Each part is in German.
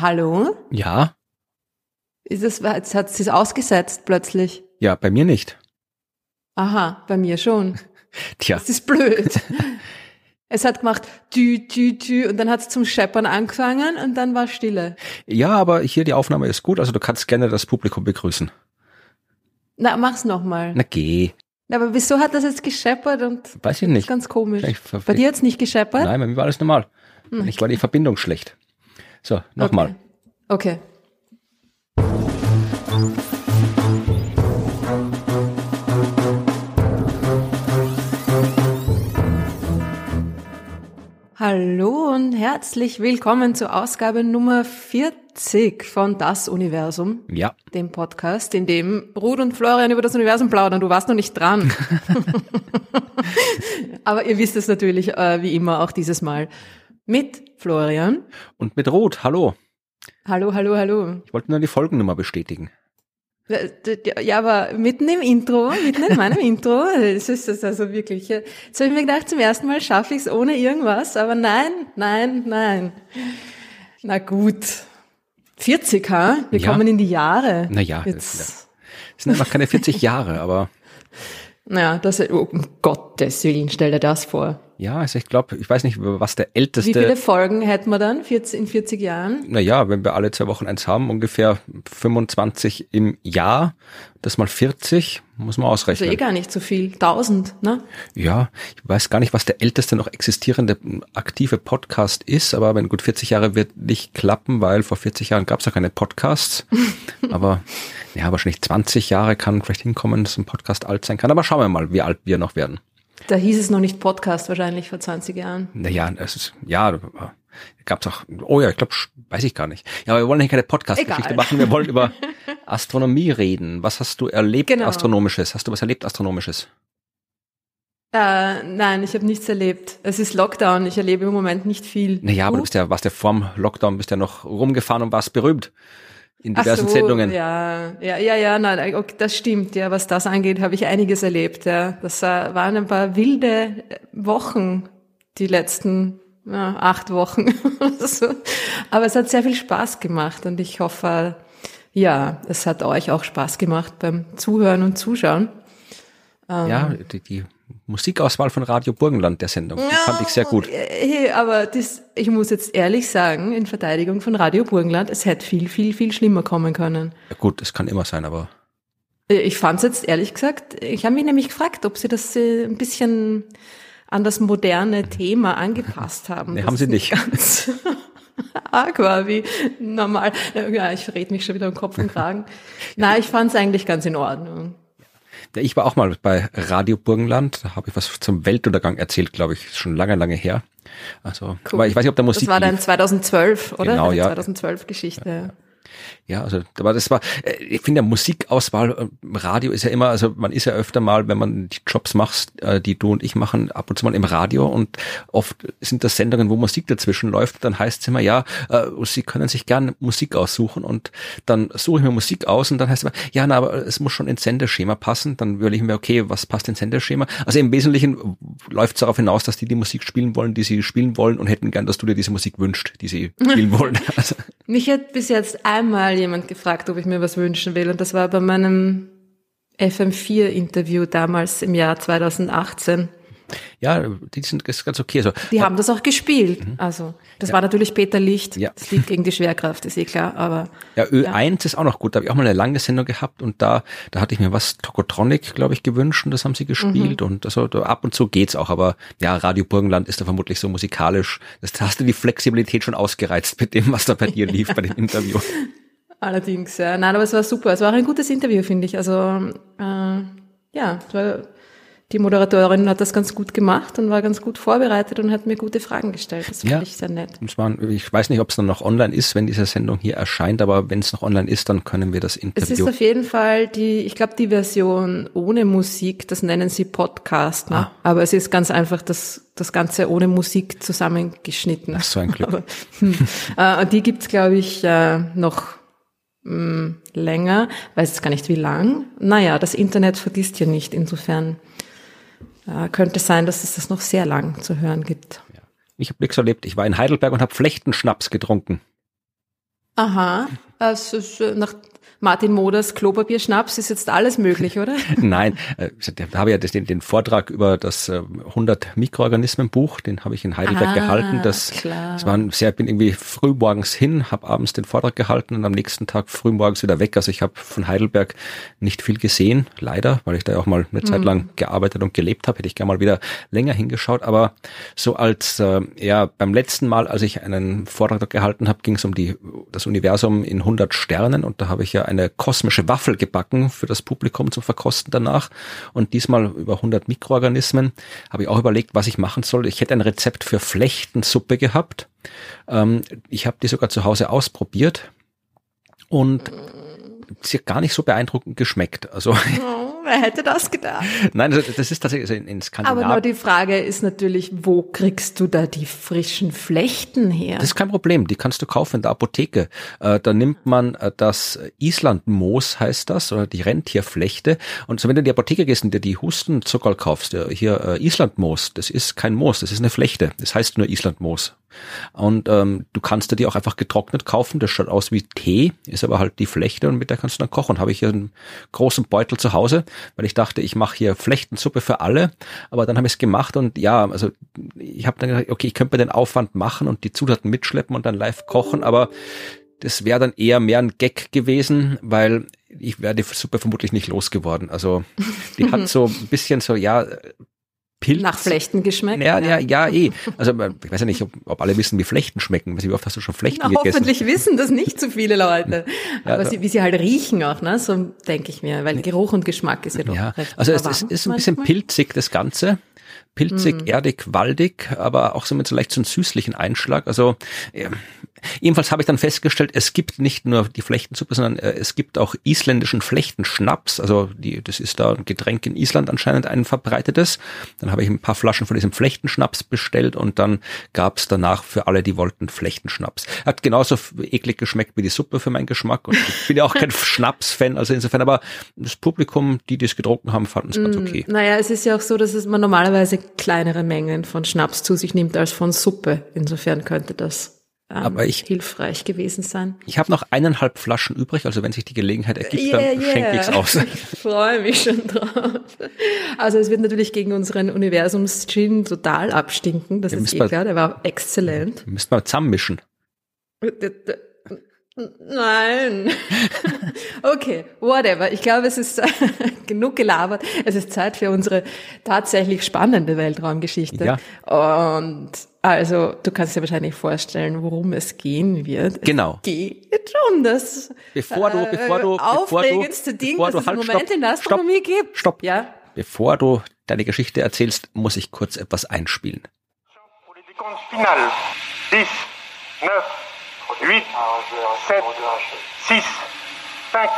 Hallo? Ja? Ist es, jetzt hat sie es ausgesetzt plötzlich. Ja, bei mir nicht. Aha, bei mir schon. Tja. Das ist blöd. es hat gemacht tü, tü, tü und dann hat es zum Scheppern angefangen und dann war Stille. Ja, aber hier die Aufnahme ist gut, also du kannst gerne das Publikum begrüßen. Na, mach's nochmal. Na geh. Aber wieso hat das jetzt gescheppert und Weiß ich das ist nicht. ganz komisch. Bei dir hat's nicht gescheppert? Nein, bei mir war alles normal. Ich war die Verbindung schlecht. So, nochmal. Okay. Hallo und herzlich willkommen zur Ausgabe Nummer 40 von Das Universum, Ja. dem Podcast, in dem Ruth und Florian über das Universum plaudern. Du warst noch nicht dran. Aber ihr wisst es natürlich, äh, wie immer, auch dieses Mal mit Florian. Und mit Rot, hallo. Hallo, hallo, hallo. Ich wollte nur die Folgennummer bestätigen. Ja, aber mitten im Intro, mitten in meinem Intro, es ist das also wirklich. Jetzt habe ich mir gedacht, zum ersten Mal schaffe ich es ohne irgendwas, aber nein, nein, nein. Na gut. 40, ha? Wir Ja. kommen in die Jahre. Naja, Jetzt, Es sind einfach keine 40 Jahre, aber naja, das, oh, um Gottes Willen, stell dir das vor. Ja, also ich glaube, ich weiß nicht, was der Wie viele älteste, Folgen hätten wir dann 40, in 40 Jahren? naja, wenn wir alle zwei Wochen eins haben, ungefähr 25 im Jahr, das mal 40, muss man Also ausrechnen. eh gar nicht so viel. 1000, ne? Ja, ich weiß gar nicht, was der älteste noch existierende aktive Podcast ist, aber wenn gut 40 Jahre wird nicht klappen, weil vor 40 Jahren gab es ja keine Podcasts. aber ja, wahrscheinlich 20 Jahre kann vielleicht hinkommen, dass ein Podcast alt sein kann. Aber schauen wir mal, wie alt wir noch werden. Da hieß es noch nicht Podcast wahrscheinlich vor 20 Jahren. Naja, es ist, ja, gab es auch, oh ja, ich glaube, weiß ich gar nicht. Ja, aber wir wollen hier keine Podcast-Geschichte machen, wir wollen über Astronomie reden. Was hast du erlebt Genau. Astronomisches? Hast du was erlebt Astronomisches? Äh, nein, ich habe nichts erlebt. Es ist Lockdown, ich erlebe im Moment nicht viel. Naja, aber du bist ja, warst ja vorm Lockdown, bist ja noch rumgefahren und warst berühmt in diversen so, Sendungen. Ja, ja, ja, ja, nein, okay, das stimmt. Ja, was das angeht, habe ich einiges erlebt. Ja, das äh, waren ein paar wilde Wochen, die letzten ja, acht Wochen. so. Aber es hat sehr viel Spaß gemacht und ich hoffe, ja, es hat euch auch Spaß gemacht beim Zuhören und Zuschauen. Ja, die, die Musikauswahl von Radio Burgenland der Sendung, die fand ich sehr gut. Hey, aber das, ich muss jetzt ehrlich sagen, in Verteidigung von Radio Burgenland, es hätte viel, viel, viel schlimmer kommen können. Ja, gut, es kann immer sein, aber Ich fand es jetzt ehrlich gesagt, ich habe mich nämlich gefragt, ob sie das äh, ein bisschen an das moderne Thema angepasst haben. Nee, haben sie nicht. Ganz arg war wie normal. Ja, ich rede mich schon wieder um Kopf und Kragen. Nein, ich fand es eigentlich ganz in Ordnung. Ja, ich war auch mal bei Radio Burgenland, da habe ich was zum Weltuntergang erzählt, glaube ich, schon lange, lange her. Also, aber ich weiß nicht, ob der Musik Das war dann lief. 2012, oder? Genau, ja. 2012 Geschichte. Ja, also aber das war, äh, ich finde ja Musikauswahl äh, im Radio ist ja immer, also man ist ja öfter mal, wenn man die Jobs macht, äh, die du und ich machen, ab und zu mal im Radio und oft sind das Sendungen, wo Musik dazwischen läuft, dann heißt es immer, ja, Sie können sich gerne Musik aussuchen und dann suche ich mir Musik aus und dann heißt es immer, ja, na, aber es muss schon ins Sendeschema passen, dann überlege ich mir, okay, was passt ins Sendeschema? Also im Wesentlichen läuft es darauf hinaus, dass die die Musik spielen wollen, die sie spielen wollen und hätten gern, dass du dir diese Musik wünscht, die sie spielen wollen. Also, Mich hat bis jetzt einmal jemand gefragt, ob ich mir was wünschen will. Und das war bei meinem FM4-Interview damals im Jahr 2018. ja, die sind ist ganz okay. Also, Die haben das auch gespielt. Also, das war natürlich Peter Licht. Mhm. Ja. Das liegt gegen die Schwerkraft, ist eh klar. Aber Ja, Ö1 ist auch noch gut. Da habe ich auch mal eine lange Sendung gehabt und da, da hatte ich mir was Tokotronic, glaube ich, gewünscht und das haben sie gespielt und also da, ab und zu geht's auch. Aber ja, Radio Burgenland ist da vermutlich so musikalisch. Das da hast du die Flexibilität schon ausgereizt mit dem, was da bei dir lief bei dem Interview. allerdings, ja. Nein, aber es war super. Es war auch ein gutes Interview, finde ich. Also, äh, ja, es war, die Moderatorin hat das ganz gut gemacht und war ganz gut vorbereitet und hat mir gute Fragen gestellt. Das fand Ja. ich sehr nett. Waren, ich weiß nicht, ob es dann noch online ist, wenn diese Sendung hier erscheint, aber wenn es noch online ist, dann können wir das Es ist Interview. auf jeden Fall die, ich glaube, die Version ohne Musik, das nennen sie Podcast, ne? Ah. aber es ist ganz einfach das, das Ganze ohne Musik zusammengeschnitten. Ach, so ein Glück. Aber, hm, äh, und die gibt's glaube ich, äh, noch mh, länger, weiß jetzt gar nicht wie lang. Naja, das Internet vergisst ja nicht, insofern äh, könnte sein, dass es das noch sehr lang zu hören gibt. Ja. Ich habe nichts erlebt. Ich war in Heidelberg und habe Flechtenschnaps getrunken. Aha, also nach Martin Moders Klopapierschnaps ist jetzt alles möglich, oder? Nein, äh, da habe ich ja den, den Vortrag über das 100 äh, Mikroorganismen Buch, den habe ich in Heidelberg ah, gehalten. Das, klar. das war ein sehr, bin irgendwie früh morgens hin, habe abends den Vortrag gehalten und am nächsten Tag früh morgens wieder weg. Also ich habe von Heidelberg nicht viel gesehen, leider, weil ich da auch mal eine Zeit mhm. lang gearbeitet und gelebt habe, hätte ich gerne mal wieder länger hingeschaut. Aber so als äh, ja beim letzten Mal, als ich einen Vortrag gehalten habe, ging es um die das Universum in 100 Sternen und da habe ich ja eine kosmische Waffel gebacken für das Publikum zum Verkosten danach. Und diesmal über 100 Mikroorganismen habe ich auch überlegt, was ich machen soll. Ich hätte ein Rezept für Flechtensuppe gehabt. Ähm, ich habe die sogar zu Hause ausprobiert und sie hat gar nicht so beeindruckend geschmeckt. Also oh, wer hätte das gedacht? Nein, das, das ist tatsächlich in, in Skandinavien. Aber nur die Frage ist natürlich, wo kriegst du da die frischen Flechten her? Das ist kein Problem, die kannst du kaufen in der Apotheke. Äh, da nimmt man äh, das Islandmoos, heißt das, oder die Rentierflechte. Und so wenn du in die Apotheke gehst und dir die Hustenzuckerl kaufst, hier äh, Islandmoos, das ist kein Moos, das ist eine Flechte. Das heißt nur Islandmoos. Und ähm, du kannst dir die auch einfach getrocknet kaufen. Das schaut aus wie Tee, ist aber halt die Flechte und mit der kannst du dann kochen. Habe ich hier einen großen Beutel zu Hause, weil ich dachte, ich mache hier Flechtensuppe für alle. Aber dann habe ich es gemacht und ja, also ich habe dann gedacht, okay, ich könnte mir den Aufwand machen und die Zutaten mitschleppen und dann live kochen, aber das wäre dann eher mehr ein Gag gewesen, weil ich wäre die Suppe vermutlich nicht losgeworden. Also die hat so ein bisschen so, ja, Pilz. Nach Flechten geschmeckt? Ja, ja, ja, eh. Also ich weiß ja nicht, ob, ob alle wissen, wie Flechten schmecken. Wie oft hast du schon Flechten Na, gegessen? Hoffentlich wissen das nicht so viele Leute. Aber ja, sie, wie sie halt riechen auch, ne? So denke ich mir, weil Geruch und Geschmack ist ja doch ja, recht Also es, es ist ein bisschen pilzig, das Ganze pilzig, mm. erdig, waldig, aber auch so mit so leicht so einem süßlichen Einschlag. Also äh, Jedenfalls habe ich dann festgestellt, es gibt nicht nur die Flechtensuppe, sondern äh, es gibt auch isländischen Flechtenschnaps. Also die, das ist da ein Getränk in Island anscheinend ein verbreitetes. Dann habe ich ein paar Flaschen von diesem Flechtenschnaps bestellt und dann gab es danach für alle, die wollten, Flechtenschnaps. Hat genauso eklig geschmeckt wie die Suppe für meinen Geschmack und ich bin ja auch kein Schnaps-Fan, also insofern, aber das Publikum, die, es getrunken haben, fanden es ganz mm, okay. Naja, es ist ja auch so, dass es man normalerweise kleinere Mengen von Schnaps zu sich nimmt als von Suppe. Insofern könnte das ähm, aber ich, hilfreich gewesen sein. Ich habe noch eineinhalb Flaschen übrig, also wenn sich die Gelegenheit ergibt, yeah, dann yeah. schenke ich's aus. Ich freue mich schon drauf. Also es wird natürlich gegen unseren Universums-Gin total abstinken, das ja, ist eh klar, der war exzellent. Müsste man zusammenmischen. Nein. Okay, whatever. Ich glaube, es ist genug gelabert. Es ist Zeit für unsere tatsächlich spannende Weltraumgeschichte. Ja. Und also, du kannst dir wahrscheinlich vorstellen, worum es gehen wird. Genau. Es geht um das bevor du, bevor du, aufregendste bevor Ding, bevor das es halt, im Moment stopp, in der Astronomie stopp, gibt. Stopp. Ja. Bevor du deine Geschichte erzählst, muss ich kurz etwas einspielen. Final. 10, 9, 8, 7, 6, 5,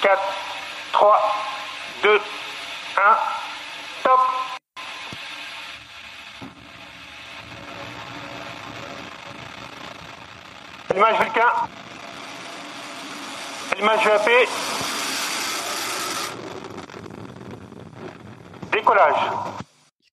4, 3, 2, 1, top. Allumage Vulcain. Allumage VAP. Decollage.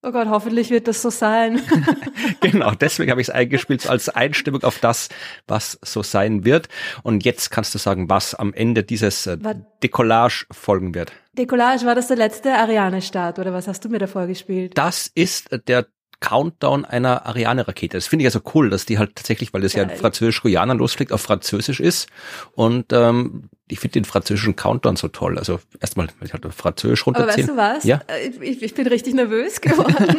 Oh Gott, hoffentlich wird das so sein. genau, deswegen habe ich es eingespielt als Einstimmung auf das, was so sein wird. Und jetzt kannst du sagen, was am Ende dieses äh, Decollage folgen wird. Decollage, war das der letzte Ariane-Start oder was hast du mir davor gespielt? Das ist der Countdown einer Ariane-Rakete. Das finde ich ja so cool, dass die halt tatsächlich, weil das Geil. ja in Französisch-Guyana losfliegt, auf Französisch ist. Und ähm, ich finde den französischen Countdown so toll. Also erstmal, ich halt Französisch runterziehen. Aber weißt du was? Ja? Äh, ich, ich bin richtig nervös geworden.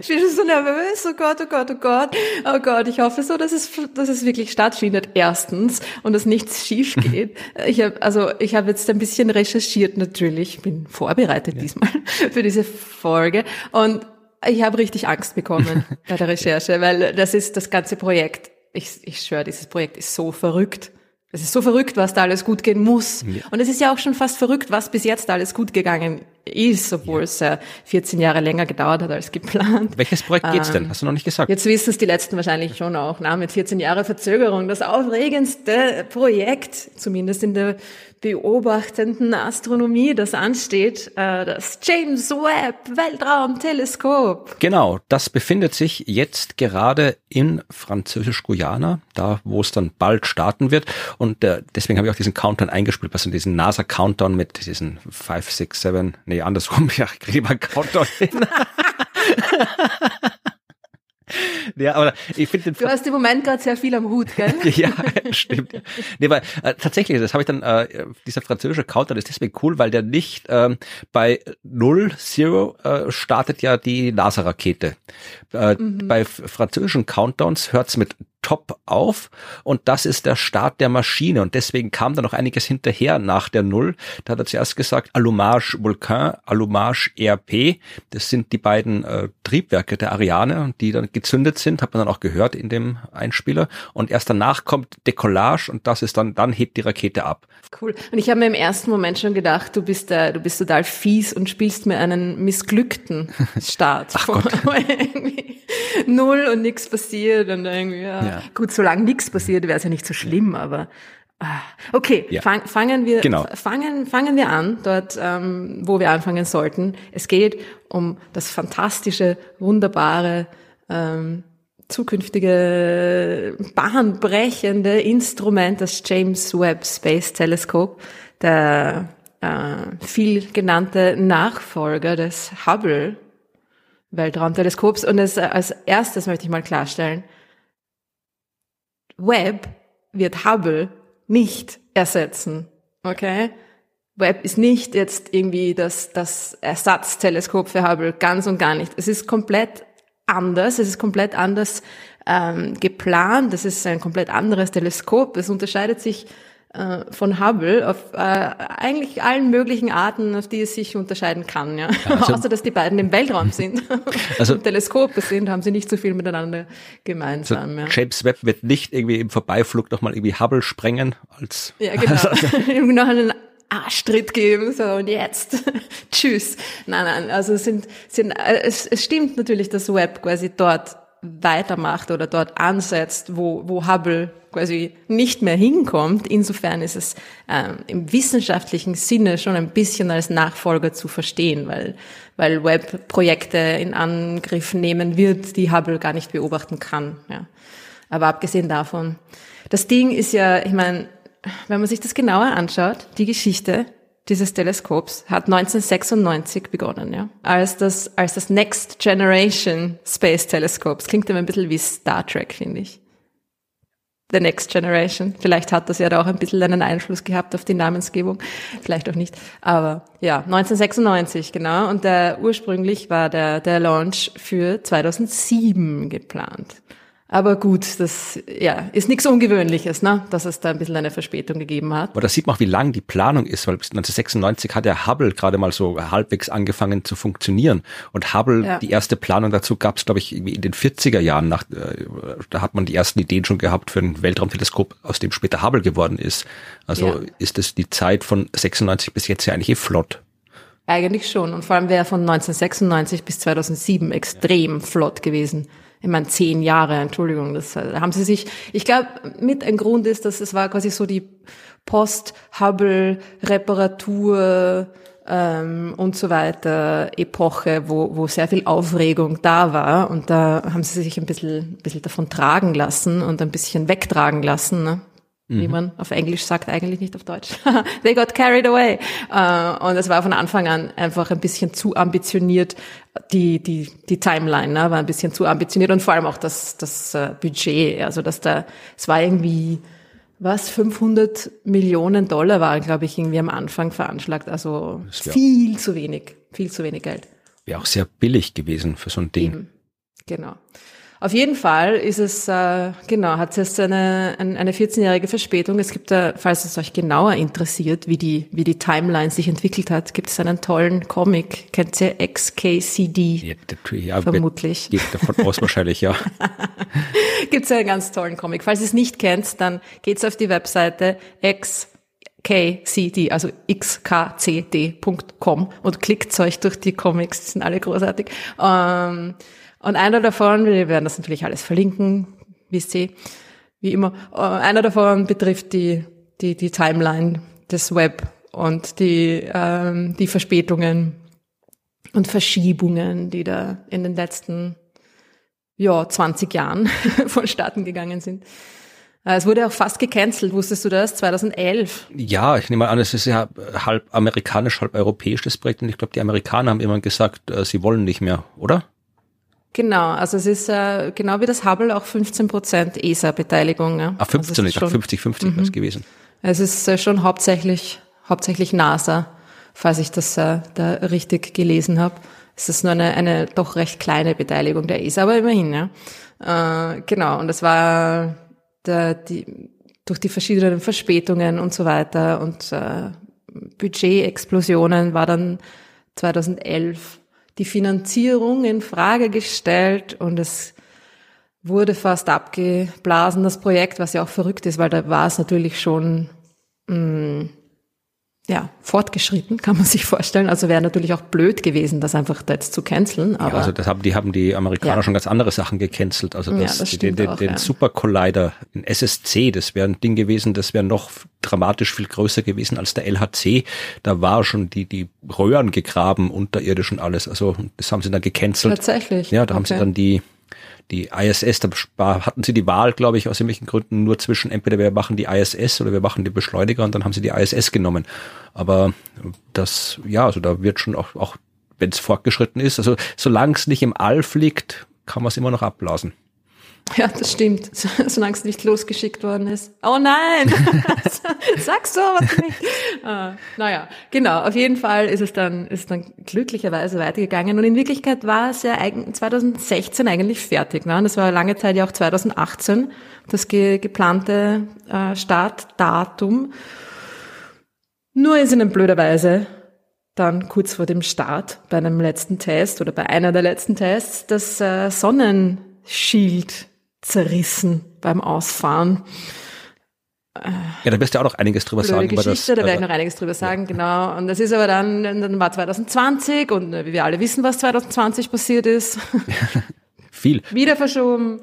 ich bin so nervös. Oh Gott, oh Gott, oh Gott. Oh Gott, ich hoffe so, dass es, dass es wirklich stattfindet. Erstens. Und dass nichts schief geht. Ich habe also ich habe jetzt ein bisschen recherchiert natürlich. Bin vorbereitet ja. diesmal für diese Folge. Und ich habe richtig Angst bekommen bei der Recherche, weil das ist das ganze Projekt. Ich, ich schwöre, dieses Projekt ist so verrückt. es ist so verrückt, was da alles gut gehen muss. Ja. Und es ist ja auch schon fast verrückt, was bis jetzt alles gut gegangen ist, obwohl ja. es äh, 14 Jahre länger gedauert hat als geplant. Welches Projekt geht's denn? Ähm, Hast du noch nicht gesagt? Jetzt wissen es die letzten wahrscheinlich schon auch, na, mit 14 Jahre Verzögerung. Das aufregendste Projekt, zumindest in der beobachtenden Astronomie, das ansteht, äh, das James Webb Weltraumteleskop. Genau, das befindet sich jetzt gerade in Französisch-Guyana, da wo es dann bald starten wird. Und äh, deswegen habe ich auch diesen Countdown eingespielt, was in diesen NASA-Countdown mit diesen 5, 6, 7, nee, andersrum, ja, ich kriege mal einen Countdown hin. Ja, aber ich finde Du hast im Moment gerade sehr viel am Hut, gell? ja, stimmt. Nee, weil äh, tatsächlich, das habe ich dann, äh, dieser französische Counter ist deswegen cool, weil der nicht ähm, bei Null Zero äh, startet ja die NASA-Rakete. Äh, mhm. Bei französischen Countdowns hört's mit top auf und das ist der Start der Maschine und deswegen kam da noch einiges hinterher nach der Null. Da hat er zuerst gesagt Allumage Vulcan, Allumage ERP, das sind die beiden äh, Triebwerke der Ariane, die dann gezündet sind, hat man dann auch gehört in dem Einspieler und erst danach kommt Decollage und das ist dann, dann hebt die Rakete ab. Cool. Und ich habe mir im ersten Moment schon gedacht, du bist äh, du bist total fies und spielst mir einen missglückten Start. Ach Gott. Null und nichts passiert und irgendwie, ja. ja. Gut, solange nichts passiert, wäre es ja nicht so schlimm, aber ah. okay, ja. fang, fangen wir genau. fangen fangen wir an dort, ähm, wo wir anfangen sollten. Es geht um das fantastische, wunderbare ähm, zukünftige bahnbrechende Instrument, das James Webb Space Telescope, der äh, viel genannte Nachfolger des Hubble Weltraumteleskops. Und das, äh, als erstes möchte ich mal klarstellen, Webb wird Hubble nicht ersetzen. Okay? Webb ist nicht jetzt irgendwie das, das Ersatzteleskop für Hubble, ganz und gar nicht. Es ist komplett anders, es ist komplett anders ähm, geplant, es ist ein komplett anderes Teleskop, es unterscheidet sich von Hubble auf äh, eigentlich allen möglichen Arten, auf die es sich unterscheiden kann. Ja. Also, Außer dass die beiden im Weltraum sind also, und Teleskope sind, haben sie nicht so viel miteinander gemeinsam. Also ja. James Webb wird nicht irgendwie im Vorbeiflug nochmal irgendwie Hubble sprengen als ja genau also, noch einen Arschtritt geben so und jetzt tschüss. Nein, nein, also sind sind äh, es, es stimmt natürlich, dass Webb quasi dort weitermacht oder dort ansetzt, wo, wo Hubble quasi nicht mehr hinkommt. Insofern ist es ähm, im wissenschaftlichen Sinne schon ein bisschen als Nachfolger zu verstehen, weil, weil Webb Projekte in Angriff nehmen wird, die Hubble gar nicht beobachten kann. Ja. Aber abgesehen davon, das Ding ist ja, ich meine, wenn man sich das genauer anschaut, die Geschichte dieses Teleskops hat 1996 begonnen, ja, als das, als das Next Generation Space Telescope. Das klingt immer ein bisschen wie Star Trek, finde ich. The Next Generation. Vielleicht hat das ja da auch ein bisschen einen Einfluss gehabt auf die Namensgebung, vielleicht auch nicht. Aber ja, 1996, genau. Und der, ursprünglich war der, der Launch für 2007 geplant. Aber gut, das ja, ist nichts Ungewöhnliches, ne? dass es da ein bisschen eine Verspätung gegeben hat. Aber da sieht man auch, wie lang die Planung ist, weil bis 1996 hat der Hubble gerade mal so halbwegs angefangen zu funktionieren. Und Hubble, ja. die erste Planung dazu gab es, glaube ich, in den 40er Jahren. Nach, äh, da hat man die ersten Ideen schon gehabt für ein Weltraumteleskop, aus dem später Hubble geworden ist. Also ja. ist es die Zeit von 96 bis jetzt ja eigentlich eh flott. Eigentlich schon. Und vor allem wäre von 1996 bis 2007 extrem ja. flott gewesen ich meine, zehn Jahre, Entschuldigung, das äh, haben sie sich, ich glaube, mit ein Grund ist, dass es war quasi so die Post-Hubble-Reparatur ähm, und so weiter Epoche, wo, wo sehr viel Aufregung da war und da haben sie sich ein bisschen, ein bisschen davon tragen lassen und ein bisschen wegtragen lassen. Ne? Mhm. wie man auf Englisch sagt, eigentlich nicht auf Deutsch. They got carried away. Uh, und es war von Anfang an einfach ein bisschen zu ambitioniert. Die, die, die Timeline ne, war ein bisschen zu ambitioniert und vor allem auch das, das uh, Budget. Also, dass da, es war irgendwie, was, 500 Millionen Dollar waren, glaube ich, irgendwie am Anfang veranschlagt. Also viel zu wenig, viel zu wenig Geld. Wäre auch sehr billig gewesen für so ein Ding. Eben. Genau. Auf jeden Fall ist es, äh, genau, hat es jetzt eine, eine 14-jährige Verspätung. Es gibt da, falls es euch genauer interessiert, wie die, wie die Timeline sich entwickelt hat, gibt es einen tollen Comic. Kennt ihr XKCD? Ja, ja, Vermutlich. Geht davon aus wahrscheinlich, ja. gibt es einen ganz tollen Comic. Falls ihr es nicht kennt, dann geht's auf die Webseite xkcd, also xkcd.com und klickt euch durch die Comics, die sind alle großartig. Ähm, und einer davon, wir werden das natürlich alles verlinken, wisst ihr, wie immer, äh, einer davon betrifft die, die, die Timeline des Web und die, ähm, die Verspätungen und Verschiebungen, die da in den letzten ja, 20 Jahren vonstatten gegangen sind. Äh, es wurde auch fast gecancelt, wusstest du das? 2011. Ja, ich nehme an, es ist ja halb amerikanisch, halb europäisch das Projekt und ich glaube, die Amerikaner haben immer gesagt, äh, sie wollen nicht mehr, oder? Genau, also es ist äh, genau wie das Hubble auch 15 Prozent ESA-Beteiligung. Ja. Ah, 15, also ich dachte 50-50 mhm. gewesen. Es ist äh, schon hauptsächlich, hauptsächlich NASA, falls ich das äh, da richtig gelesen habe. Es ist nur eine, eine doch recht kleine Beteiligung der ESA, aber immerhin, ja. Äh, genau, und das war der, die, durch die verschiedenen Verspätungen und so weiter und äh, Budgetexplosionen war dann 2011 die Finanzierung in Frage gestellt und es wurde fast abgeblasen, das Projekt, was ja auch verrückt ist, weil da war es natürlich schon mh, mm, ja, fortgeschritten, kann man sich vorstellen. Also wäre natürlich auch blöd gewesen, das einfach da jetzt zu canceln. Aber ja, also das haben, die haben die Amerikaner ja. schon ganz andere Sachen gecancelt. Also das, ja, das den, den, auch, den. Super Collider, den SSC, das wäre ein Ding gewesen, das wäre noch dramatisch viel größer gewesen als der LHC. Da war schon die, die Röhren gegraben unterirdisch und alles. Also das haben sie dann gecancelt. Tatsächlich. Ja, da okay. haben sie dann die die ISS, da hatten sie die Wahl, glaube ich, aus irgendwelchen Gründen nur zwischen entweder wir machen die ISS oder wir machen die Beschleuniger und dann haben sie die ISS genommen. Aber das, ja, also da wird schon auch, auch wenn es fortgeschritten ist, also solange es nicht im All fliegt, kann man es immer noch abblasen. Ja, das stimmt. Solange es nicht losgeschickt worden ist. Oh nein! Sagst du aber nicht. Ah, naja, genau. Auf jeden Fall ist es dann, ist dann glücklicherweise weitergegangen. Und in Wirklichkeit war es ja 2016 eigentlich fertig. Ne? Das war lange Zeit ja auch 2018, das ge geplante äh, Startdatum. Nur ist ihnen blöderweise dann kurz vor dem Start bei einem letzten Test oder bei einer der letzten Tests das äh, Sonnenschild zerrissen beim Ausfahren. Ja, da wirst du auch noch einiges drüber Blöde sagen. Geschichte, das, da werde ich noch einiges drüber sagen, ja. genau. Und das ist aber dann, dann war 2020 und wie wir alle wissen, was 2020 passiert ist. Viel. Wieder verschoben.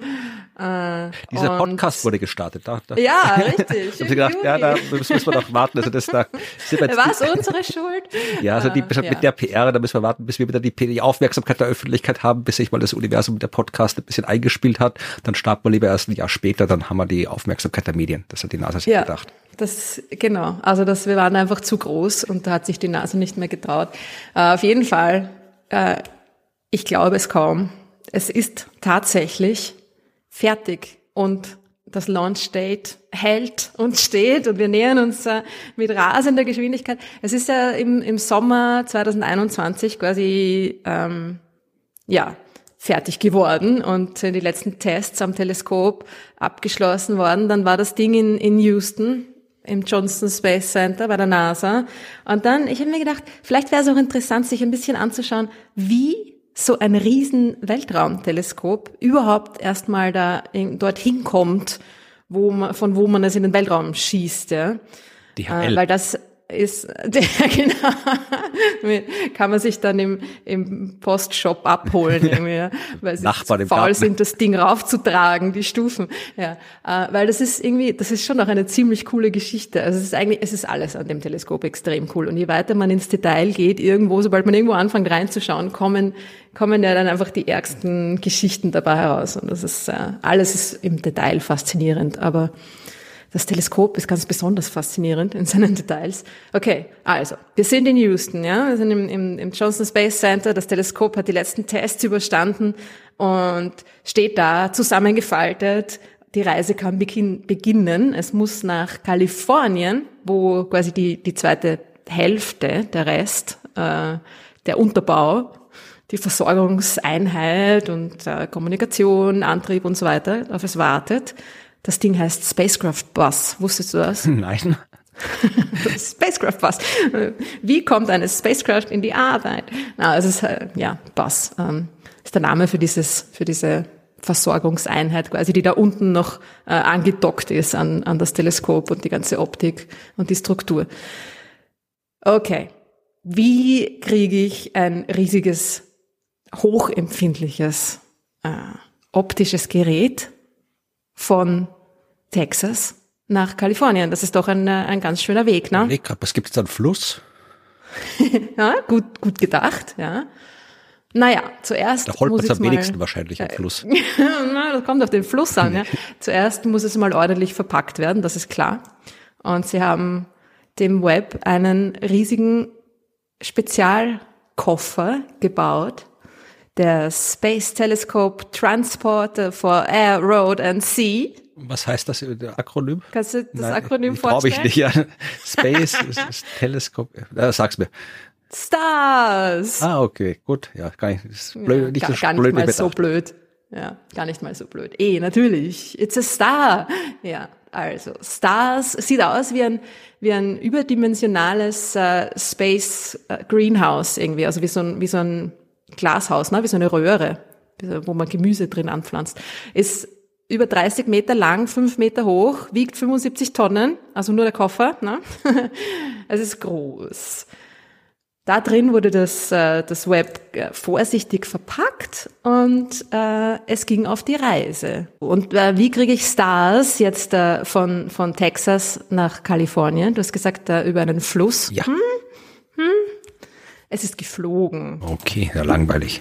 Äh, Dieser Podcast wurde gestartet. Da, da. Ja, richtig. ich habe gedacht, ja, da müssen wir noch warten. Also das da war es unsere Schuld? Ja, also die, äh, mit ja. der PR, da müssen wir warten, bis wir wieder die, die Aufmerksamkeit der Öffentlichkeit haben, bis sich mal das Universum mit der Podcast ein bisschen eingespielt hat. Dann starten wir lieber erst ein Jahr später, dann haben wir die Aufmerksamkeit der Medien. Das hat die NASA sich ja. gedacht. Das, genau. Also das, wir waren einfach zu groß und da hat sich die NASA nicht mehr getraut. Uh, auf jeden Fall, uh, ich glaube es kaum. Es ist tatsächlich fertig und das Launch Date hält und steht und wir nähern uns äh, mit rasender Geschwindigkeit. Es ist ja im, im Sommer 2021 quasi ähm, ja fertig geworden und die letzten Tests am Teleskop abgeschlossen worden. Dann war das Ding in, in Houston im Johnson Space Center bei der NASA. Und dann, ich habe mir gedacht, vielleicht wäre es auch interessant, sich ein bisschen anzuschauen, wie so ein riesen Weltraumteleskop überhaupt erstmal da dorthin kommt, wo man, von wo man es in den Weltraum schießt, ja. DHL. Äh, weil das ist, der, genau, kann man sich dann im, im Postshop abholen, irgendwie, ja, weil sie Nachbar faul Garten. sind, das Ding raufzutragen, die Stufen, ja, äh, weil das ist irgendwie, das ist schon auch eine ziemlich coole Geschichte. Also es ist eigentlich, es ist alles an dem Teleskop extrem cool. Und je weiter man ins Detail geht, irgendwo, sobald man irgendwo anfängt reinzuschauen, kommen, kommen ja dann einfach die ärgsten Geschichten dabei heraus. Und das ist, äh, alles ist im Detail faszinierend, aber das Teleskop ist ganz besonders faszinierend in seinen Details. Okay, also, wir sind in Houston, ja, wir sind im, im, im Johnson Space Center. Das Teleskop hat die letzten Tests überstanden und steht da zusammengefaltet. Die Reise kann beginnen. Es muss nach Kalifornien, wo quasi die, die zweite Hälfte, der Rest, äh, der Unterbau die Versorgungseinheit und äh, Kommunikation, Antrieb und so weiter auf es wartet. Das Ding heißt Spacecraft Bus. Wusstest du das? Nein. Spacecraft Bus. Wie kommt eine Spacecraft in die Arbeit? Na, es ist äh, ja Bus. Ähm, ist der Name für dieses für diese Versorgungseinheit quasi, die da unten noch äh, angedockt ist an, an das Teleskop und die ganze Optik und die Struktur. Okay, wie kriege ich ein riesiges, hochempfindliches äh, optisches Gerät von Texas nach Kalifornien? Das ist doch ein, äh, ein ganz schöner Weg, ne? Weg, aber es gibt da einen Fluss. ja, gut, gut gedacht, ja. Naja, zuerst. Da holpert es am wenigsten wahrscheinlich am Fluss. Na, das kommt auf den Fluss an. Ja. zuerst muss es mal ordentlich verpackt werden, das ist klar. Und sie haben dem Web einen riesigen Spezialkoffer gebaut, der Space Telescope Transporter for Air, Road and Sea. Was heißt das, der Akronym? Kannst du das Nein, Akronym vorstellen? Glaube ich nicht, ja. Space Telescope, äh, sag's mir. Stars. Ah, okay, gut. Ja, gar nicht, ist blöd, ja, nicht gar, so gar blöd nicht mal so blöd. Ja, gar nicht mal so blöd. Eh, natürlich. It's a star. Ja, also Stars sieht aus wie ein wie ein überdimensionales äh, Space äh, Greenhouse irgendwie, also wie so ein wie so ein Glashaus, ne, wie so eine Röhre, wo man Gemüse drin anpflanzt. Ist über 30 Meter lang, 5 Meter hoch, wiegt 75 Tonnen, also nur der Koffer. Ne? es ist groß. Da drin wurde das, äh, das Web äh, vorsichtig verpackt und äh, es ging auf die Reise. Und äh, wie kriege ich Stars jetzt äh, von, von Texas nach Kalifornien? Du hast gesagt, äh, über einen Fluss. Ja. Hm? Hm? Es ist geflogen. Okay, ja, langweilig.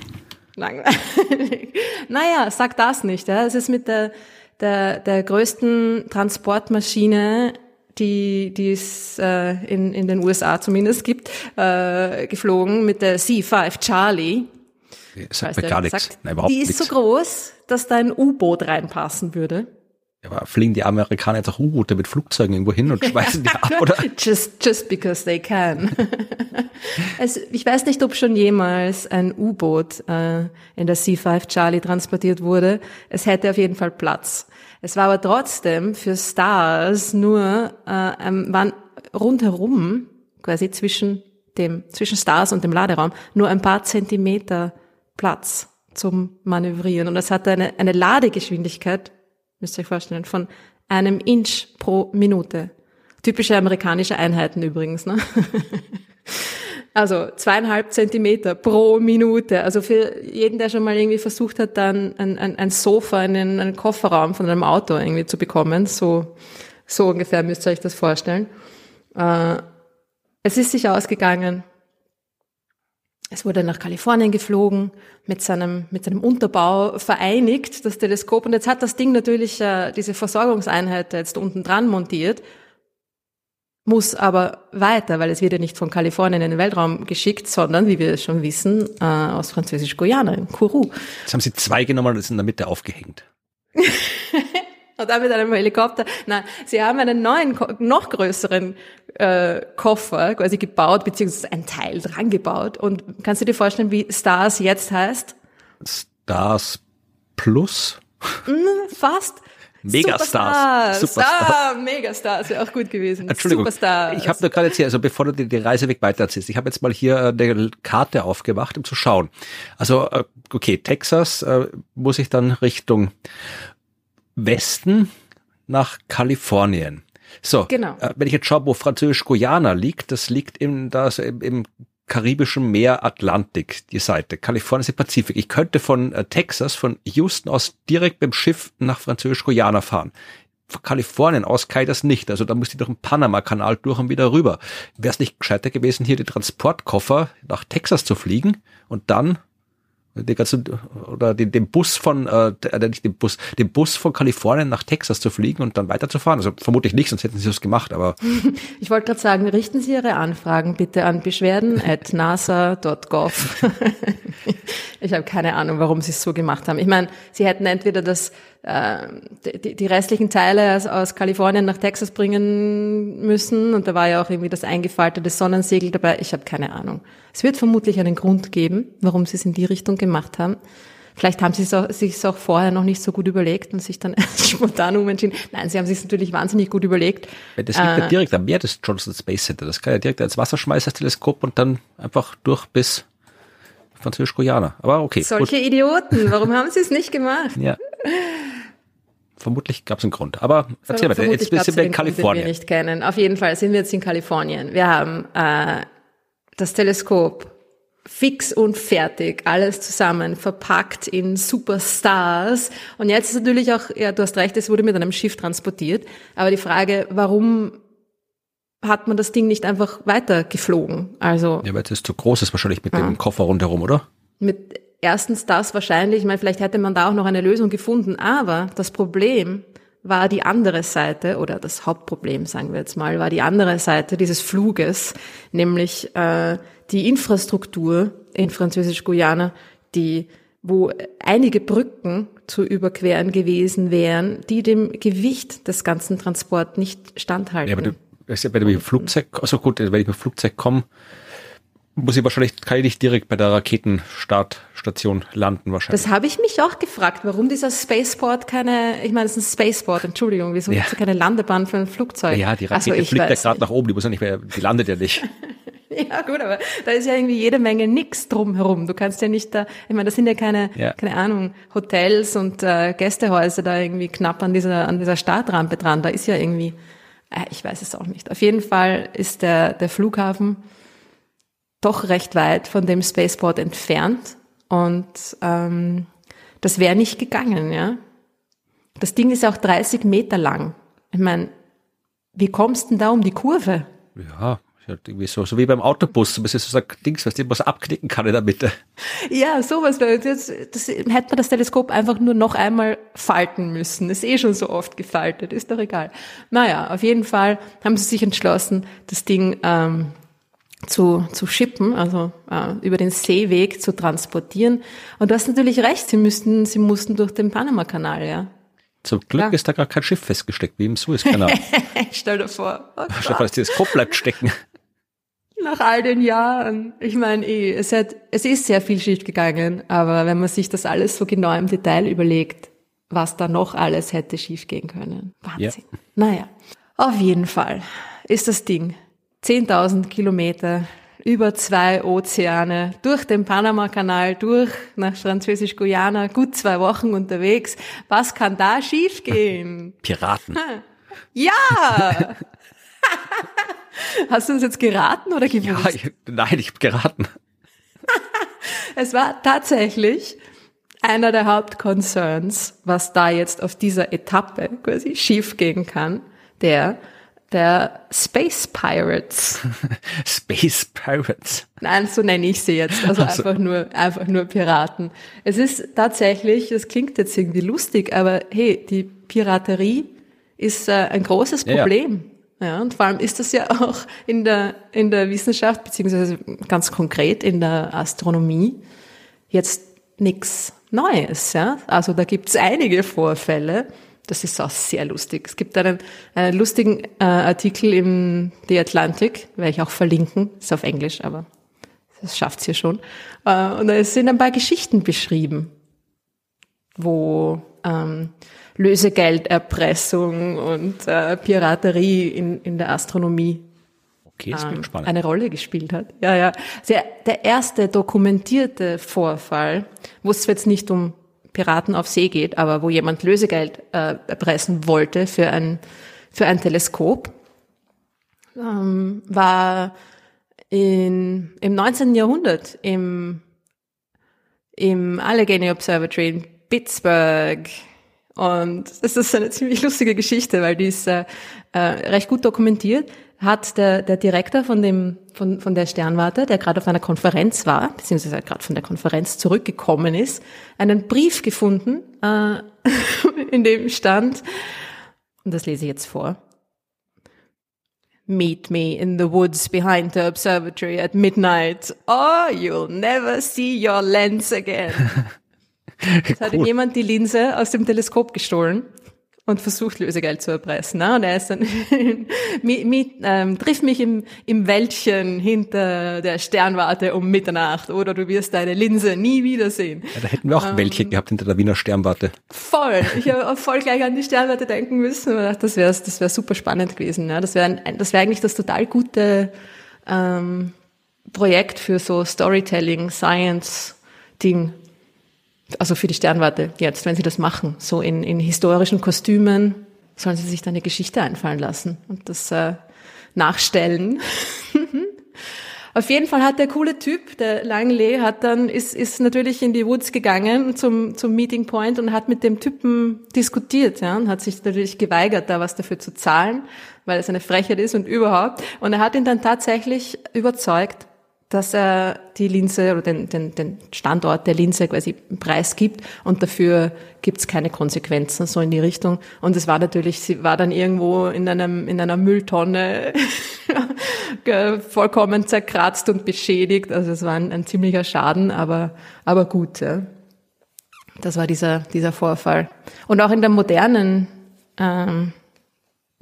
Langweilig. naja, sag das nicht. Ja? Es ist mit der, der, der größten Transportmaschine die, die es äh, in, in den USA zumindest gibt, äh, geflogen mit der C-5 Charlie. sagt mir gar nichts. Nein, überhaupt die ist nichts. so groß, dass da ein U-Boot reinpassen würde. Aber fliegen die Amerikaner jetzt auch U-Boote mit Flugzeugen irgendwo hin und schmeißen die ab, oder? just, just because they can. es, ich weiß nicht, ob schon jemals ein U-Boot äh, in der C-5 Charlie transportiert wurde. Es hätte auf jeden Fall Platz. Es war aber trotzdem für Stars nur, äh, ähm, waren rundherum, quasi zwischen dem, zwischen Stars und dem Laderaum, nur ein paar Zentimeter Platz zum Manövrieren. Und es hatte eine, eine Ladegeschwindigkeit, müsst ihr euch vorstellen, von einem Inch pro Minute. Typische amerikanische Einheiten übrigens, ne? Also zweieinhalb Zentimeter pro Minute. Also für jeden, der schon mal irgendwie versucht hat, dann ein, ein, ein Sofa in einen, einen Kofferraum von einem Auto irgendwie zu bekommen, so, so ungefähr müsst ihr euch das vorstellen. Äh, es ist sich ausgegangen. Es wurde nach Kalifornien geflogen, mit seinem, mit seinem Unterbau vereinigt, das Teleskop. Und jetzt hat das Ding natürlich äh, diese Versorgungseinheit jetzt unten dran montiert muss aber weiter, weil es wird ja nicht von Kalifornien in den Weltraum geschickt, sondern, wie wir schon wissen, äh, aus Französisch-Guyana, in Kourou. Jetzt haben sie zwei genommen und das in der Mitte aufgehängt. und dann mit einem Helikopter. Nein, sie haben einen neuen, noch größeren äh, Koffer quasi gebaut, beziehungsweise ein Teil dran gebaut. Und kannst du dir vorstellen, wie Stars jetzt heißt? Stars Plus? Mm, fast. Megastars. Superstar, Superstar. Star, Megastars wäre auch gut gewesen. Entschuldigung, Superstars. ich habe nur gerade jetzt hier, also bevor du die, Reiseweg weitererzählst, ich habe jetzt mal hier eine Karte aufgemacht, um zu schauen. Also äh, okay, Texas äh, muss ich dann Richtung Westen nach Kalifornien. So, genau. äh, wenn ich jetzt schaue, wo Französisch-Guyana liegt, das liegt im, das, im, im karibischen Meer Atlantik, die Seite. Kalifornien ist der Pazifik. Ich könnte von äh, Texas, von Houston aus direkt mit dem Schiff nach Französisch-Guyana fahren. Von Kalifornien aus kann ich das nicht. Also da müsste ich durch den Panama-Kanal durch und wieder rüber. Wäre es nicht gescheiter gewesen, hier die Transportkoffer nach Texas zu fliegen und dann die ganze, oder den, den Bus von, äh, nicht den Bus, den Bus von Kalifornien nach Texas zu fliegen und dann weiterzufahren. Also vermutlich nicht, sonst hätten sie das gemacht, aber. Ich wollte gerade sagen, richten Sie Ihre Anfragen bitte an beschwerden at nasa.gov. ich habe keine Ahnung, warum Sie es so gemacht haben. Ich meine, Sie hätten entweder das, die, die restlichen Teile aus, aus Kalifornien nach Texas bringen müssen. Und da war ja auch irgendwie das eingefaltete Sonnensegel dabei. Ich habe keine Ahnung. Es wird vermutlich einen Grund geben, warum sie es in die Richtung gemacht haben. Vielleicht haben sie es auch, sich es auch vorher noch nicht so gut überlegt und sich dann spontan umentschieden. Nein, sie haben sich natürlich wahnsinnig gut überlegt. Das liegt äh, ja direkt am Meer des Johnson Space Center. Das kann ja direkt als Wasserschmeißerteleskop und dann einfach durch bis Französisch-Guyana. Aber okay. Solche gut. Idioten. Warum haben sie es nicht gemacht? Ja. Vermutlich gab es einen Grund. Aber erzähl mal, jetzt sind wir in Kalifornien. Den wir nicht kennen. Auf jeden Fall sind wir jetzt in Kalifornien. Wir haben äh, das Teleskop fix und fertig, alles zusammen, verpackt in Superstars. Und jetzt ist natürlich auch, ja, du hast recht, es wurde mit einem Schiff transportiert. Aber die Frage, warum hat man das Ding nicht einfach weiter geflogen? Also. Ja, weil es zu groß ist wahrscheinlich mit ja. dem Koffer rundherum, oder? Mit erstens das wahrscheinlich. Ich meine, vielleicht hätte man da auch noch eine Lösung gefunden. Aber das Problem war die andere Seite, oder das Hauptproblem, sagen wir jetzt mal, war die andere Seite dieses Fluges, nämlich äh, die Infrastruktur in Französisch-Guyana, die wo einige Brücken zu überqueren gewesen wären, die dem Gewicht des ganzen Transports nicht standhalten. Ja, aber du, ja, mit dem Flugzeug, also gut, wenn ich mit dem Flugzeug komme, muss ich wahrscheinlich, kann ich nicht direkt bei der Raketenstartstation landen wahrscheinlich. Das habe ich mich auch gefragt, warum dieser Spaceport keine, ich meine, es ist ein Spaceport, Entschuldigung, wieso ja. gibt es keine Landebahn für ein Flugzeug? Ja, die Rakete also, fliegt ja gerade nach oben, die muss ja nicht mehr, die landet ja nicht. ja, gut, aber da ist ja irgendwie jede Menge nix drumherum. Du kannst ja nicht da, ich meine, das sind ja keine, ja. keine Ahnung, Hotels und äh, Gästehäuser da irgendwie knapp an dieser, an dieser Startrampe dran. Da ist ja irgendwie, äh, ich weiß es auch nicht. Auf jeden Fall ist der, der Flughafen doch recht weit von dem Spaceport entfernt und ähm, das wäre nicht gegangen, ja. Das Ding ist auch 30 Meter lang. Ich meine, wie kommst du denn da um die Kurve? Ja, irgendwie so, so wie beim Autobus, so ein bisschen so ein Dings, was ich was abknicken kann in der Mitte. Ja, sowas. Das, das, hätte man das Teleskop einfach nur noch einmal falten müssen. Ist eh schon so oft gefaltet, ist doch egal. Naja, auf jeden Fall haben sie sich entschlossen, das Ding ähm, zu, zu schippen, also äh, über den Seeweg zu transportieren. Und du hast natürlich recht, sie müssten, sie mussten durch den Panama-Kanal, ja. Zum Glück ja. ist da gar kein Schiff festgesteckt, wie im Suezkanal. Stell dir vor. Oh Stell dir vor, das Teleskop bleibt stecken. Nach all den Jahren. Ich meine, eh, es, hat, es ist sehr viel schief gegangen, aber wenn man sich das alles so genau im Detail überlegt, was da noch alles hätte schief gehen können. Wahnsinn. Ja. Naja, auf jeden Fall ist das Ding 10.000 Kilometer über zwei Ozeane, durch den Panama-Kanal, durch nach Französisch-Guyana, gut zwei Wochen unterwegs. Was kann da schiefgehen? Piraten. Ja! Hast du das jetzt geraten oder gewusst? Ja, ich, nein, ich habe geraten. es war tatsächlich einer der Hauptconcerns, was da jetzt auf dieser Etappe quasi schiefgehen kann, der der Space Pirates. Space Pirates. Nein, so nenne ich sie jetzt. Also, also, einfach nur, einfach nur Piraten. Es ist tatsächlich, das klingt jetzt irgendwie lustig, aber hey, die Piraterie ist äh, ein großes Problem. Ja, ja. und vor allem ist das ja auch in der, in der Wissenschaft, beziehungsweise ganz konkret in der Astronomie, jetzt nichts Neues, ja. Also da gibt's einige Vorfälle, das ist auch sehr lustig. Es gibt einen, einen lustigen äh, Artikel im The Atlantic, werde ich auch verlinken, ist auf Englisch, aber das schafft's hier schon. Äh, und es sind ein paar Geschichten beschrieben, wo ähm, Lösegelderpressung und äh, Piraterie in, in der Astronomie okay, ähm, eine Rolle gespielt hat. Ja, ja. Der, der erste dokumentierte Vorfall, wo es jetzt nicht um Piraten auf See geht, aber wo jemand Lösegeld äh, erpressen wollte für ein, für ein Teleskop, ähm, war in, im 19. Jahrhundert im, im Allegheny Observatory in Pittsburgh. Und das ist eine ziemlich lustige Geschichte, weil die ist äh, äh recht gut dokumentiert hat der, der Direktor von, dem, von, von der Sternwarte, der gerade auf einer Konferenz war, beziehungsweise gerade von der Konferenz zurückgekommen ist, einen Brief gefunden, äh, in dem stand, und das lese ich jetzt vor, Meet me in the woods behind the observatory at midnight, or you'll never see your lens again. Es hat ihm jemand die Linse aus dem Teleskop gestohlen und versucht Lösegeld zu erpressen. Ne? Und er ist dann, mi, mi, ähm, triff mich im, im Wäldchen hinter der Sternwarte um Mitternacht oder du wirst deine Linse nie wiedersehen. Ja, da hätten wir auch ähm, Wäldchen gehabt hinter der Wiener Sternwarte. Voll. Ich habe voll gleich an die Sternwarte denken müssen und dachte, das wäre das wär super spannend gewesen. Ja? Das wäre das wär eigentlich das total gute ähm, Projekt für so Storytelling, Science-Ding also für die Sternwarte jetzt, wenn sie das machen, so in, in historischen Kostümen, sollen sie sich da eine Geschichte einfallen lassen und das äh, nachstellen. Auf jeden Fall hat der coole Typ, der Langley, hat dann, ist, ist natürlich in die Woods gegangen zum, zum Meeting Point und hat mit dem Typen diskutiert, ja, und hat sich natürlich geweigert, da was dafür zu zahlen, weil es eine Frechheit ist und überhaupt. Und er hat ihn dann tatsächlich überzeugt, dass er die Linse oder den, den, den Standort der Linse quasi preisgibt und dafür gibt's keine Konsequenzen so in die Richtung. Und es war natürlich, sie war dann irgendwo in einem in einer Mülltonne vollkommen zerkratzt und beschädigt. Also es war ein, ein ziemlicher Schaden, aber aber gut. Ja. Das war dieser dieser Vorfall. Und auch in der modernen ähm,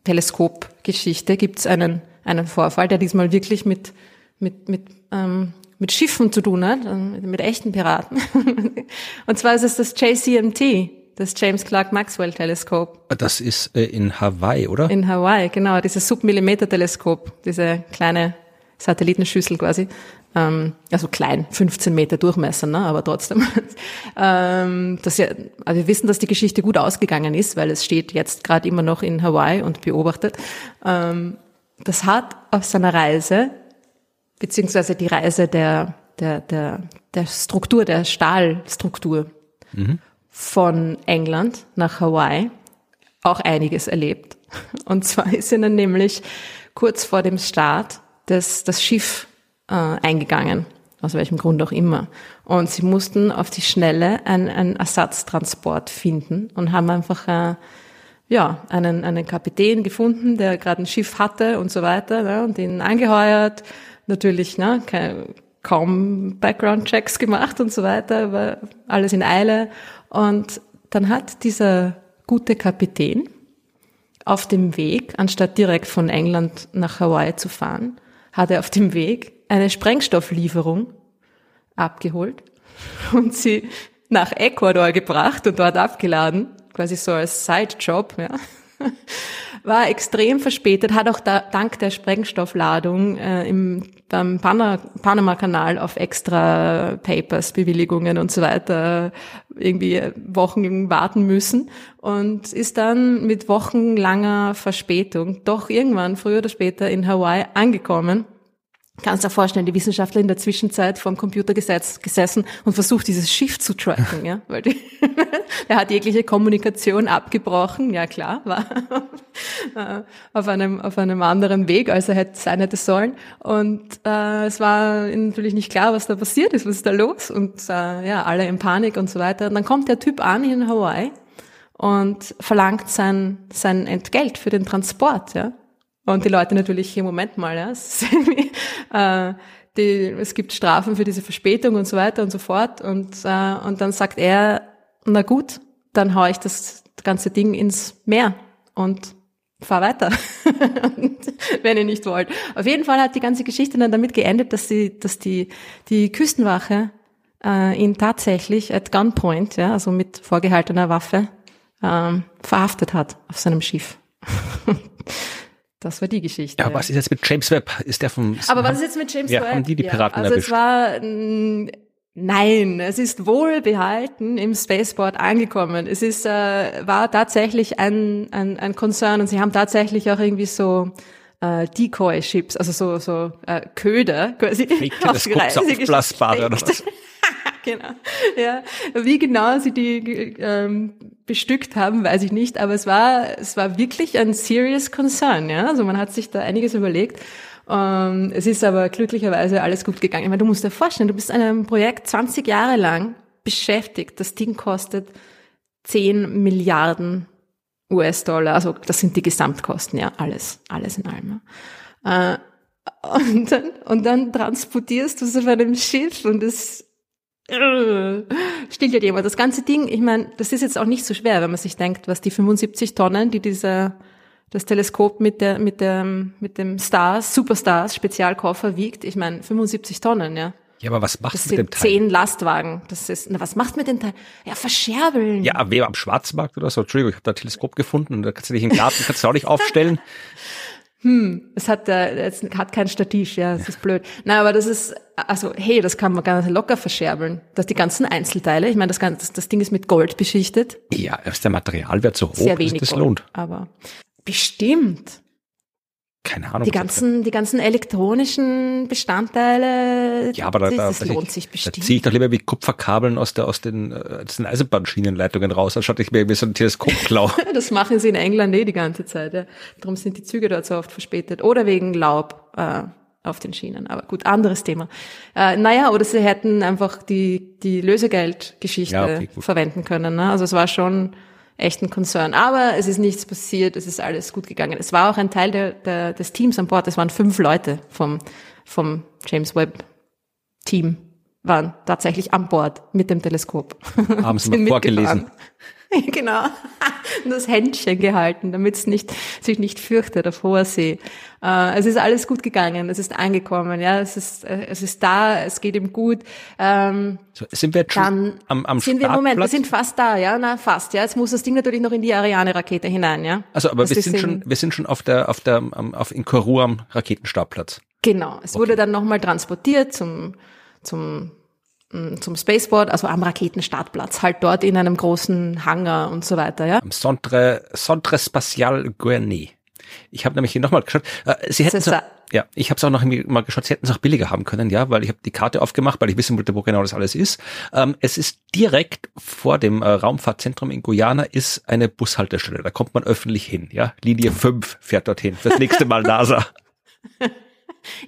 Teleskopgeschichte gibt's einen einen Vorfall, der diesmal wirklich mit mit, mit, ähm, mit Schiffen zu tun hat, ähm, mit, mit echten Piraten. und zwar ist es das JCMT, das James Clark Maxwell Teleskop. Das ist äh, in Hawaii, oder? In Hawaii, genau, dieses Submillimeter-Teleskop, diese kleine Satellitenschüssel quasi. Ähm, also klein, 15 Meter Durchmesser, ne? aber trotzdem. ähm, das ja, also wir wissen, dass die Geschichte gut ausgegangen ist, weil es steht jetzt gerade immer noch in Hawaii und beobachtet. Ähm, das hat auf seiner Reise beziehungsweise die Reise der, der, der, der Struktur, der Stahlstruktur mhm. von England nach Hawaii auch einiges erlebt. Und zwar ist ihnen nämlich kurz vor dem Start das, das Schiff äh, eingegangen, aus welchem Grund auch immer. Und sie mussten auf die Schnelle einen, einen Ersatztransport finden und haben einfach äh, ja, einen, einen Kapitän gefunden, der gerade ein Schiff hatte und so weiter, ne, und ihn angeheuert natürlich ne, kein, kaum Background-Checks gemacht und so weiter, aber alles in Eile. Und dann hat dieser gute Kapitän auf dem Weg, anstatt direkt von England nach Hawaii zu fahren, hat er auf dem Weg eine Sprengstofflieferung abgeholt und sie nach Ecuador gebracht und dort abgeladen, quasi so als Sidejob, ja war extrem verspätet, hat auch da, dank der Sprengstoffladung äh, im, beim Panama-Kanal auf extra Papers, Bewilligungen und so weiter irgendwie Wochen warten müssen und ist dann mit wochenlanger Verspätung doch irgendwann früher oder später in Hawaii angekommen Kannst dir vorstellen, die Wissenschaftler in der Zwischenzeit vor dem Computer gesetz, gesessen und versucht, dieses Schiff zu tracken, ja, weil die, er hat jegliche Kommunikation abgebrochen, ja klar, war auf einem, auf einem anderen Weg, als er hätte sein hätte sollen. Und äh, es war natürlich nicht klar, was da passiert ist, was ist da los und äh, ja, alle in Panik und so weiter. Und dann kommt der Typ an in Hawaii und verlangt sein, sein Entgelt für den Transport, ja. Und die Leute natürlich, hier, Moment mal, ja, es, äh, die, es gibt Strafen für diese Verspätung und so weiter und so fort. Und, äh, und dann sagt er, na gut, dann hau ich das ganze Ding ins Meer und fahr weiter, wenn ihr nicht wollt. Auf jeden Fall hat die ganze Geschichte dann damit geendet, dass die, dass die, die Küstenwache äh, ihn tatsächlich at gunpoint, ja, also mit vorgehaltener Waffe, ähm, verhaftet hat auf seinem Schiff. Das war die Geschichte. Ja, was ist jetzt mit James Webb? Ist der vom? Aber was ist jetzt mit James ja, Webb? Haben die die Piraten ja, also erwischt? es war nein, es ist wohlbehalten im Spaceport angekommen. Es ist äh, war tatsächlich ein ein, ein Konzern und sie haben tatsächlich auch irgendwie so äh, Decoy-Chips, also so so äh, Köder quasi die Reise aufblasbare oder was? genau. Ja, wie genau sie die ähm, bestückt haben, weiß ich nicht, aber es war es war wirklich ein serious concern, ja. Also man hat sich da einiges überlegt. Ähm, es ist aber glücklicherweise alles gut gegangen. Ich meine, du musst dir vorstellen, du bist an einem Projekt 20 Jahre lang beschäftigt. Das Ding kostet 10 Milliarden US-Dollar. Also das sind die Gesamtkosten, ja, alles, alles in allem. Äh, und dann, und dann transportierst du es auf einem Schiff und es Stillt ja jemand. Das ganze Ding, ich meine, das ist jetzt auch nicht so schwer, wenn man sich denkt, was die 75 Tonnen, die dieser das Teleskop mit der mit der mit dem Stars Superstars Spezialkoffer wiegt. Ich meine 75 Tonnen, ja. Ja, aber was macht Das mit dem sind Teil? zehn Lastwagen. Das ist, na, was macht mit dem Teil? Ja, verscherbeln. Ja, wer am Schwarzmarkt oder so, Entschuldigung, ich habe da ein Teleskop gefunden und da kannst du dich im Garten, kannst du auch nicht aufstellen. Es hat, äh, es hat kein Stativ, ja, das ist blöd. Nein, aber das ist, also, hey, das kann man ganz locker verscherbeln. Das die ganzen Einzelteile, ich meine, das, ganze- das, das Ding ist mit Gold beschichtet. Ja, ist der Materialwert so hoch, Sehr dass wenig das Gold. lohnt. Aber bestimmt. Keine Ahnung. Die ganzen, die ganzen elektronischen Bestandteile, ja, aber da, da, das da, lohnt sich da bestimmt. ziehe ich doch lieber wie Kupferkabeln aus der aus den, äh, aus den Eisenbahnschienenleitungen raus, anstatt ich mir irgendwie so ein Teleskop klau. Das machen sie in England eh die ganze Zeit. Ja. Darum sind die Züge dort so oft verspätet. Oder wegen Laub äh, auf den Schienen. Aber gut, anderes Thema. Äh, naja, oder sie hätten einfach die, die Lösegeldgeschichte Ja, okay, verwenden können. Ne? Also es war schon echt ein Konzern. Aber es ist nichts passiert, es ist alles gut gegangen. Es war auch ein Teil der, der, des Teams an Bord. Es waren fünf Leute vom, vom James Webb Team waren tatsächlich an Bord mit dem Teleskop. Haben sie mal vorgelesen. genau. Und das Händchen gehalten, damit es nicht, sich nicht fürchtet auf hoher See. Äh, es ist alles gut gegangen, es ist angekommen, ja, es ist, äh, es ist da, es geht ihm gut. Ähm, So, sind wir jetzt schon am, am sind wir, Moment, wir Startplatz? sind fast da, ja, na, fast, ja. Jetzt muss das Ding natürlich noch in die Ariane-Rakete hinein, ja. Also, aber Das wir sind in- schon, wir sind schon auf der, auf der, am- auf in Kourou am Raketenstartplatz. Genau. Es wurde dann nochmal transportiert zum, zum, zum Spaceport, also am Raketenstartplatz, halt dort in einem großen Hangar und so weiter, ja. Am Centre, Centre Spatial Guerny. Ich habe nämlich hier nochmal geschaut. Äh, Sie hätten so, ja, ich habe es auch noch mal geschaut. Sie hätten es auch billiger haben können, ja, weil ich habe die Karte aufgemacht, weil ich wissen wollte, wo genau das alles ist. Ähm, es ist direkt vor dem äh, Raumfahrtzentrum in Guyana ist eine Bushaltestelle. Da kommt man öffentlich hin, ja. Linie 5 fährt dorthin. Fürs nächste Mal NASA.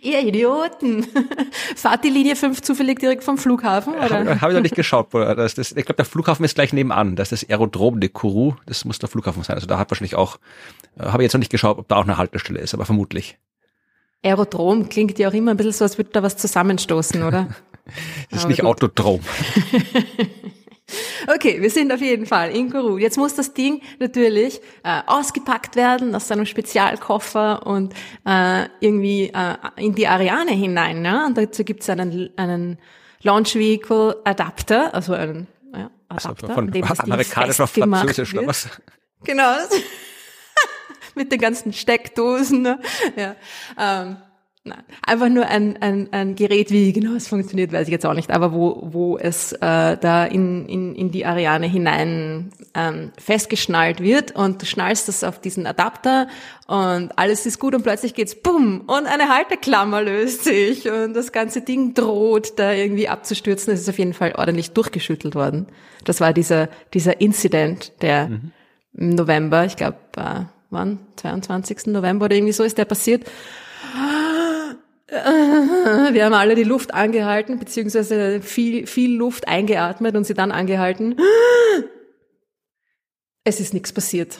Ihr Idioten! Fahrt die Linie 5 zufällig direkt vom Flughafen, oder? Habe hab ich noch nicht geschaut. Das, das, ich glaube, der Flughafen ist gleich nebenan. Das ist das Aerodrom de Kourou. Das muss der Flughafen sein. Also da hat wahrscheinlich auch, äh, habe ich jetzt noch nicht geschaut, ob da auch eine Haltestelle ist, aber vermutlich. Aerodrom klingt ja auch immer ein bisschen so, als würde da was zusammenstoßen, oder? Das ist Aber nicht gut. Autodrom. Okay, wir sind auf jeden Fall in Kourou. Jetzt muss das Ding natürlich äh, ausgepackt werden aus seinem Spezialkoffer und äh, irgendwie äh, in die Ariane hinein. Ne? Und dazu gibt es einen, einen Launch Vehicle Adapter, also einen ja, Adapter, von an dem das amerikanisch auf Französisch oder was? Genau. Mit den ganzen Steckdosen. Ne? Ja. Ähm, nein. Einfach nur ein, ein, ein Gerät, wie genau es funktioniert, weiß ich jetzt auch nicht, aber wo, wo es äh, da in, in, in die Ariane hinein ähm, festgeschnallt wird und du schnallst das auf diesen Adapter und alles ist gut und plötzlich geht's bumm und eine Halteklammer löst sich und das ganze Ding droht da irgendwie abzustürzen. Es ist auf jeden Fall ordentlich durchgeschüttelt worden. Das war dieser, dieser Incident, der im November, ich glaube, äh, wann? 22. November oder irgendwie so ist der passiert. Wir haben alle die Luft angehalten, beziehungsweise viel, viel Luft eingeatmet und sie dann angehalten. Es ist nichts passiert.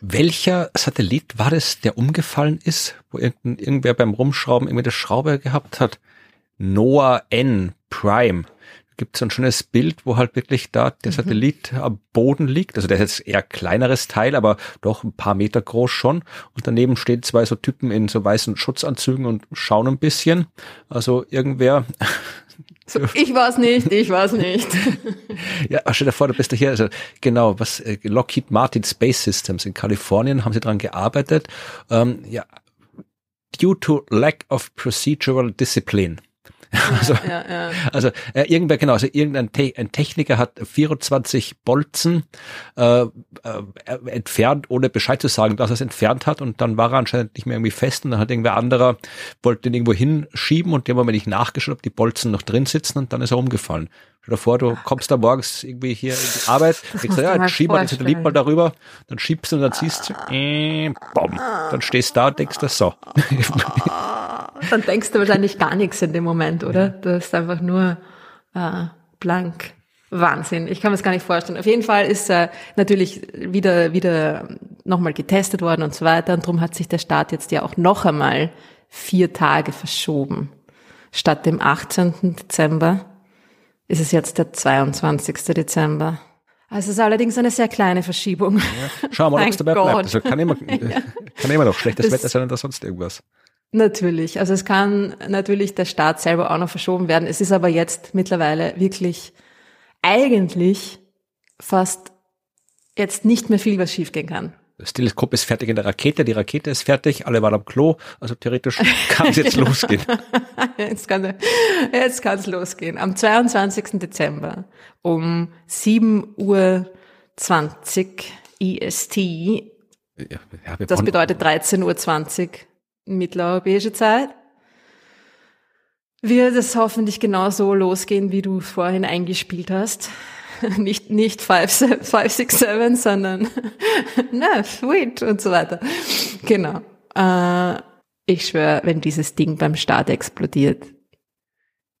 Welcher Satellit war es, der umgefallen ist, wo irgendwer beim Rumschrauben irgendwie das Schraube gehabt hat? Noah N. Prime. Gibt so ein schönes Bild, wo halt wirklich da der Satellit am Boden liegt. Also der ist jetzt eher kleineres Teil, aber doch ein paar Meter groß schon. Und daneben stehen zwei so Typen in so weißen Schutzanzügen und schauen ein bisschen. Also irgendwer So, ich war's nicht, ich war's nicht. Ja, stell dir vor, du bist ja hier, also genau, was äh, Lockheed Martin Space Systems in Kalifornien haben sie dran gearbeitet. Ähm, ja, due to lack of procedural discipline. Also, Ja, ja. also äh, irgendwer, genau, also irgendein Te ein Techniker hat 24 Bolzen äh, äh, entfernt, ohne Bescheid zu sagen, dass er es entfernt hat. Und dann war er anscheinend nicht mehr irgendwie fest. Und dann hat irgendwer anderer, wollte den irgendwo hinschieben. Und dem haben wir nicht nachgeschaut, ob die Bolzen noch drin sitzen. Und dann ist er umgefallen. Stell dir vor, du kommst da morgens irgendwie hier in die Arbeit, denkst ja, mal jetzt schieben wir den Satellit mal darüber, dann schiebst du und dann siehst du, äh, bom, dann stehst du da und denkst du so. Dann denkst du wahrscheinlich gar nichts in dem Moment, oder? Du ist einfach nur äh, blank. Wahnsinn. Ich kann mir das gar nicht vorstellen. Auf jeden Fall ist äh, natürlich wieder wieder nochmal getestet worden und so weiter. Und darum hat sich der Start jetzt ja auch noch einmal vier Tage verschoben. Statt dem 18. Dezember ist es jetzt der 22. Dezember. Also es ist allerdings eine sehr kleine Verschiebung. Ja. Schauen wir mal, ob es dabei Gott. bleibt. Also kann immer, ja. kann immer noch schlechtes das, Wetter sein oder sonst irgendwas. Natürlich. Also es kann natürlich der Start selber auch noch verschoben werden. Es ist aber jetzt mittlerweile wirklich eigentlich fast jetzt nicht mehr viel, was schiefgehen kann. Das Teleskop ist fertig in der Rakete, die Rakete ist fertig, alle waren am Klo, also theoretisch kann es jetzt losgehen. jetzt kann jetzt kann's losgehen. Am 22. Dezember um 7 Uhr 20 EST. Ja, ja, das bedeutet 13.20 Uhr mitteleuropäische Zeit. Wird es hoffentlich genau so losgehen, wie du vorhin eingespielt hast. nicht, nicht 5, 5 6, 7, sondern na, sweet und so weiter. Genau. Äh, ich schwöre, wenn dieses Ding beim Start explodiert.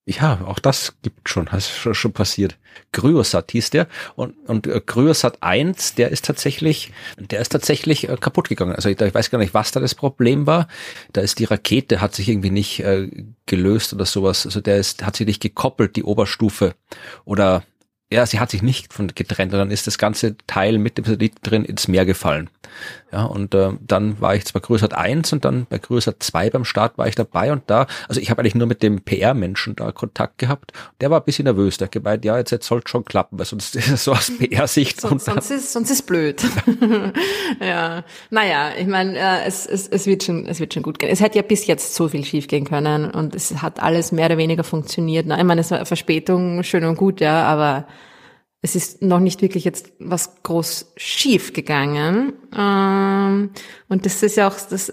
Ja, auch das gibt schon, hast schon, schon passiert. Kryosat hieß der und, und äh, Kryosat 1, der ist tatsächlich, der ist tatsächlich äh, kaputt gegangen. Also ich, ich weiß gar nicht, was da das Problem war. Da ist die Rakete, hat sich irgendwie nicht äh, gelöst oder sowas. Also der ist, hat sich nicht gekoppelt, die Oberstufe. Oder ja, sie hat sich nicht von getrennt, dann ist das ganze Teil mit dem Satellit drin ins Meer gefallen. Ja, und äh, dann war ich zwar Größert 1 und dann bei Größert 2 beim Start war ich dabei und da, also ich habe eigentlich nur mit dem PR-Menschen da Kontakt gehabt. Der war ein bisschen nervös, der hat gemeint, ja, jetzt, jetzt sollte schon klappen, weil sonst ist es so aus PR-Sicht. sonst, sonst, ist, sonst ist blöd. ja, naja, ich meine, äh, es, es, es, wird schon, es wird schon gut gehen. Es hätte ja bis jetzt so viel schief gehen können und es hat alles mehr oder weniger funktioniert. Na, ich meine, es war Verspätung, schön und gut, ja, aber es ist noch nicht wirklich jetzt was groß schief gegangen. Ähm, und das ist ja auch, das,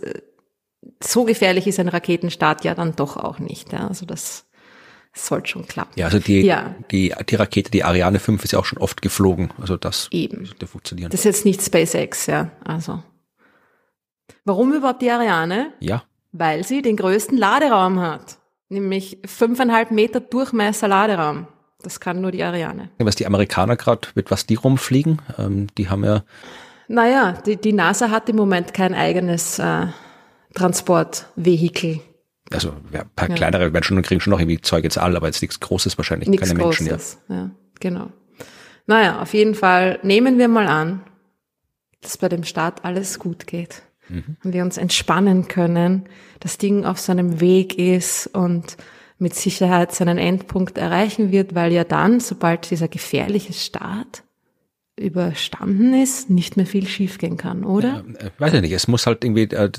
so gefährlich ist ein Raketenstart ja dann doch auch nicht. Ja. Also das sollte schon klappen. Ja, also die, ja. die, die Rakete, die Ariane 5 ist ja auch schon oft geflogen. Also das Eben. sollte funktionieren. Das ist jetzt nicht SpaceX, ja. Also. Warum überhaupt die Ariane? Ja. Weil sie den größten Laderaum hat. Nämlich fünfeinhalb Meter Durchmesser Laderaum. Das kann nur die Ariane. Was die Amerikaner gerade, mit was die rumfliegen, ähm, die haben ja. Naja, die, die NASA hat im Moment kein eigenes äh, Transportvehikel. Also ja, ein paar ja. kleinere werden schon kriegen schon noch irgendwie Zeug jetzt all, aber jetzt nichts Großes wahrscheinlich, nichts keine Menschen. Großes, ja. ja, genau. Naja, auf jeden Fall nehmen wir mal an, dass bei dem Start alles gut geht. Mhm. Und wir uns entspannen können, das Ding auf seinem Weg ist und mit Sicherheit seinen Endpunkt erreichen wird, weil ja dann, sobald dieser gefährliche Start überstanden ist, nicht mehr viel schiefgehen kann, oder? Ja, äh, weiß ich nicht. Es muss halt irgendwie, äh,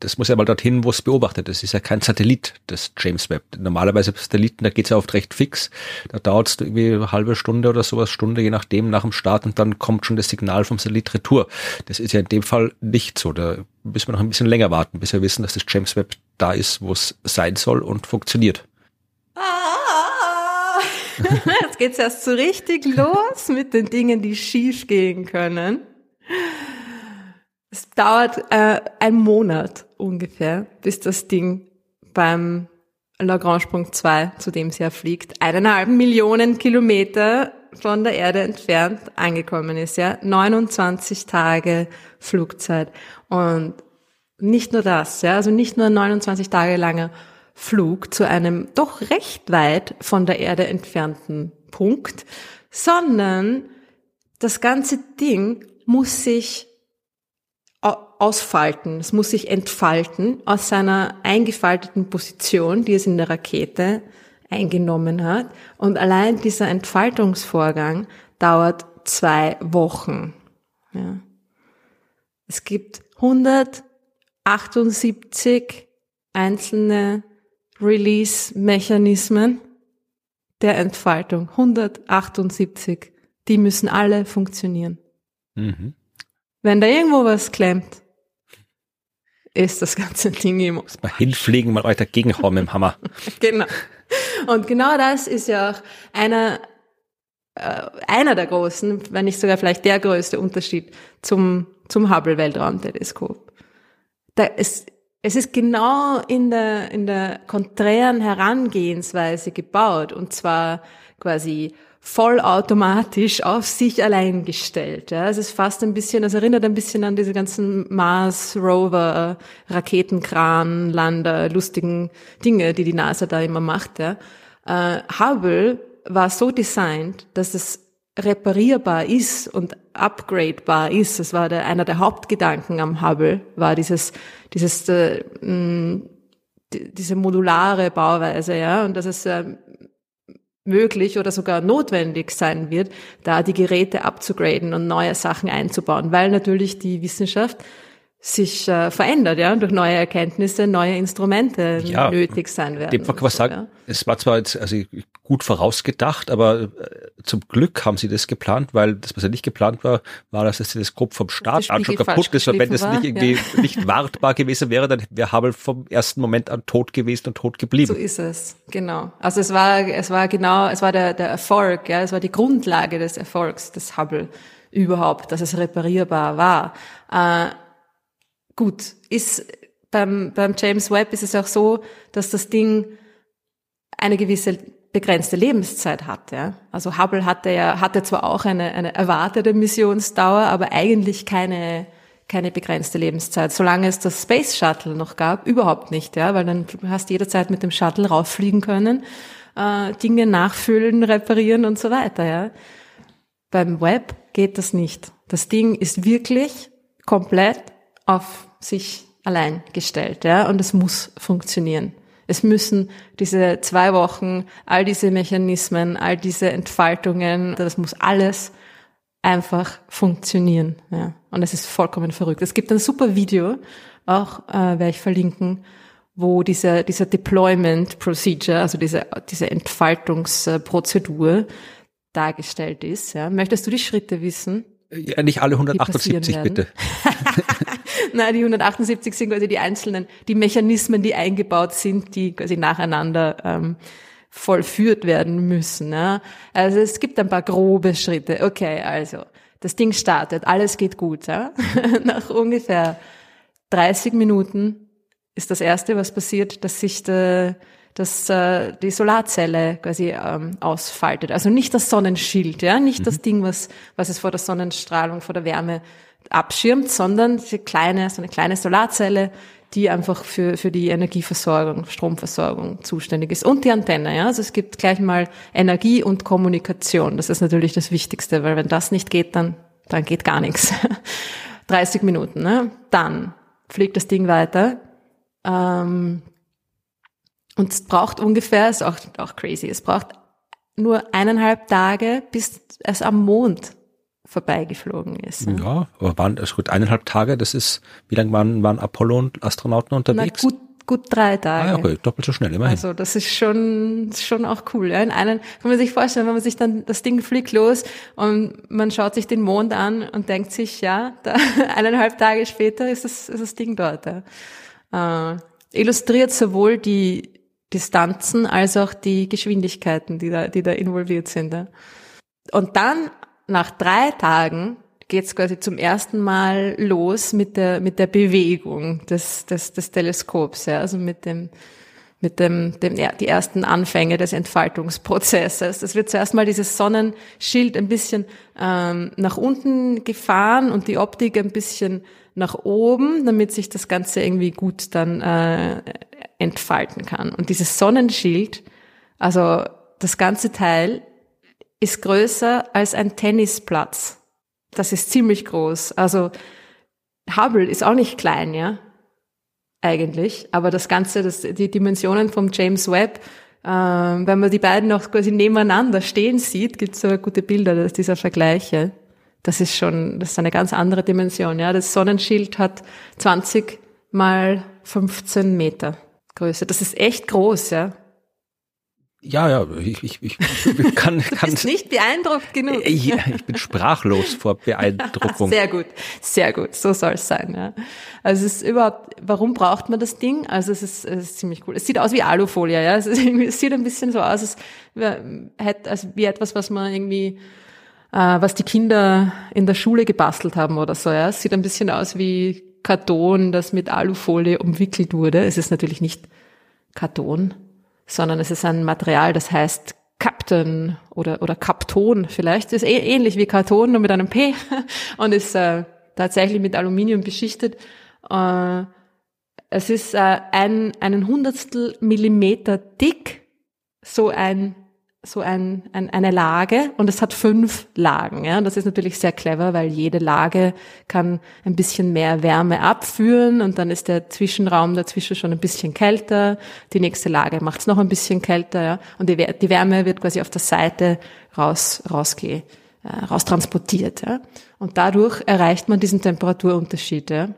das muss ja mal dorthin, wo es beobachtet. Das ist ja kein Satellit, das James Webb. Normalerweise Satelliten, da geht's ja oft recht fix. Da dauert es irgendwie eine halbe Stunde oder sowas, Stunde, je nachdem, nach dem Start und dann kommt schon das Signal vom Satellit retour. Das ist ja in dem Fall nicht so. Da müssen wir noch ein bisschen länger warten, bis wir wissen, dass das James Webb da ist, wo es sein soll und funktioniert. Ah, jetzt geht's erst so richtig los mit den Dingen, die schief gehen können. Es dauert äh, ein Monat ungefähr, bis das Ding beim Lagrange-Punkt 2, zu dem sie ja fliegt, eineinhalb Millionen Kilometer von der Erde entfernt angekommen ist, ja. 29 Tage Flugzeit. Und nicht nur das, ja, also nicht nur 29 Tage langer Flug zu einem doch recht weit von der Erde entfernten Punkt, sondern das ganze Ding muss sich ausfalten, es muss sich entfalten aus seiner eingefalteten Position, die es in der Rakete eingenommen hat. Und allein dieser Entfaltungsvorgang dauert zwei Wochen. Ja. Es gibt 178 einzelne Release-Mechanismen der Entfaltung. 178. Die müssen alle funktionieren. Mhm. Wenn da irgendwo was klemmt, ist das ganze Ding im mal hinfliegen, mal weiter gegenhauen mit dem Hammer. genau. Und genau das ist ja auch einer, äh, einer der großen, wenn nicht sogar vielleicht der größte Unterschied zum, zum Hubble-Weltraumteleskop. Da ist, es ist genau in der, in der konträren Herangehensweise gebaut und zwar quasi vollautomatisch auf sich allein gestellt. Ja. Es ist fast ein bisschen, es erinnert ein bisschen an diese ganzen Mars Rover, Raketenkran, Lander, lustigen Dinge, die die NASA da immer macht. Ja. Äh, Hubble war so designt, dass es reparierbar ist und upgradebar ist. Das war der, einer der Hauptgedanken am Hubble, war dieses, dieses, äh, diese modulare Bauweise, ja, und dass es äh, möglich oder sogar notwendig sein wird, da die Geräte abzugraden und neue Sachen einzubauen, weil natürlich die Wissenschaft sich äh, verändert, ja, durch neue Erkenntnisse, neue Instrumente ja, nötig sein werden. Dem kann man sagen, ja. es war zwar jetzt also gut vorausgedacht, aber äh, zum Glück haben sie das geplant, weil das, was ja nicht geplant war, war, dass das Teleskop vom Start an schon kaputt ist. Und wenn das nicht irgendwie ja. nicht wartbar gewesen wäre, dann wäre Hubble vom ersten Moment an tot gewesen und tot geblieben. So ist es, genau. Also es war, es war genau, es war der, der Erfolg, ja, es war die Grundlage des Erfolgs des Hubble überhaupt, dass es reparierbar war. Äh, Gut, ist beim, beim James Webb ist es auch so, dass das Ding eine gewisse begrenzte Lebenszeit hat. Ja? Also Hubble hatte ja hatte zwar auch eine, eine erwartete Missionsdauer, aber eigentlich keine keine begrenzte Lebenszeit. Solange es das Space Shuttle noch gab, überhaupt nicht, ja, weil dann hast du jederzeit mit dem Shuttle rauffliegen können, äh, Dinge nachfüllen, reparieren und so weiter. Ja. Beim Web geht das nicht. Das Ding ist wirklich komplett auf sich allein gestellt, ja, und es muss funktionieren. Es müssen diese zwei Wochen, all diese Mechanismen, all diese Entfaltungen, das muss alles einfach funktionieren, ja. Und es ist vollkommen verrückt. Es gibt ein super Video, auch äh, werde ich verlinken, wo dieser, dieser Deployment Procedure, also diese, diese Entfaltungsprozedur dargestellt ist. Ja. Möchtest du die Schritte wissen? Ja, nicht alle 178 bitte. Nein, die 178 sind quasi die einzelnen, die Mechanismen, die eingebaut sind, die quasi nacheinander ähm, vollführt werden müssen. Ja. Also es gibt ein paar grobe Schritte. Okay, also das Ding startet, alles geht gut. Ja. Nach ungefähr 30 Minuten ist das Erste, was passiert, dass sich der dass äh, die Solarzelle quasi ähm, ausfaltet. Also nicht das Sonnenschild, ja, nicht mhm. das Ding, was, was es vor der Sonnenstrahlung, vor der Wärme abschirmt, sondern diese kleine, so eine kleine Solarzelle, die einfach für, für die Energieversorgung, Stromversorgung zuständig ist. Und die Antenne, ja. Also es gibt gleich mal Energie und Kommunikation. Das ist natürlich das Wichtigste, weil wenn das nicht geht, dann, dann geht gar nichts. 30 Minuten, ne? Dann fliegt das Ding weiter. Ähm, und es braucht ungefähr, ist auch, auch crazy, es braucht nur eineinhalb Tage, bis es am Mond vorbeigeflogen ist. Ja, aber waren es gut eineinhalb Tage, das ist, wie lange waren, waren Apollo und Astronauten unterwegs? Na, gut, gut drei Tage. Ah, okay, doppelt so schnell, immerhin. Also das ist schon, schon auch cool. Ja. In einen, kann man sich vorstellen, wenn man sich dann, das Ding fliegt los und man schaut sich den Mond an und denkt sich, ja, da, eineinhalb Tage später ist das, ist das Ding dort. Ja. Äh, illustriert sowohl die Distanzen als auch die Geschwindigkeiten, die da, die da involviert sind. Ja. Und dann, nach drei Tagen, geht's quasi zum ersten Mal los mit der, mit der Bewegung des, des, des Teleskops, ja, also mit dem, mit dem, dem, ja, die ersten Anfänge des Entfaltungsprozesses. Das wird zuerst mal dieses Sonnenschild ein bisschen ähm, nach unten gefahren und die Optik ein bisschen nach oben, damit sich das Ganze irgendwie gut dann äh, entfalten kann. Und dieses Sonnenschild, also das ganze Teil, ist größer als ein Tennisplatz. Das ist ziemlich groß. Also Hubble ist auch nicht klein, ja, eigentlich. Aber das Ganze, das, die Dimensionen vom James Webb, äh, wenn man die beiden noch quasi nebeneinander stehen sieht, gibt es so gute Bilder dieser Vergleiche. Das ist schon, das ist eine ganz andere Dimension. Ja, das Sonnenschild hat 20 mal 15 Meter. Größe. Das ist echt groß, ja. Ja, ja, ich, ich, ich kann, kann. Du bist nicht beeindruckt genug. Ja, ich bin sprachlos vor Beeindruckung. Sehr gut, sehr gut, so soll es sein. Ja. Also es ist überhaupt, warum braucht man das Ding? Also es ist, es ist ziemlich cool. Es sieht aus wie Alufolie, ja. Es, ist es sieht ein bisschen so aus, als, als wie etwas, was man irgendwie, äh, was die Kinder in der Schule gebastelt haben oder so. Ja. Es sieht ein bisschen aus wie Karton, das mit Alufolie umwickelt wurde. Es ist natürlich nicht Karton, sondern es ist ein Material, das heißt Captain oder, oder Kapton vielleicht. Ist eh, ähnlich wie Karton, nur mit einem P und ist äh, tatsächlich mit Aluminium beschichtet. Äh, es ist äh, ein, einen Hundertstel Millimeter dick, so ein so ein, ein, eine Lage und es hat fünf Lagen. Ja? Das ist natürlich sehr clever, weil jede Lage kann ein bisschen mehr Wärme abführen und dann ist der Zwischenraum dazwischen schon ein bisschen kälter. Die nächste Lage macht es noch ein bisschen kälter ja? und die, die Wärme wird quasi auf der Seite raus, rausgehen äh, raustransportiert. Ja? Und dadurch erreicht man diesen Temperaturunterschied. Ja?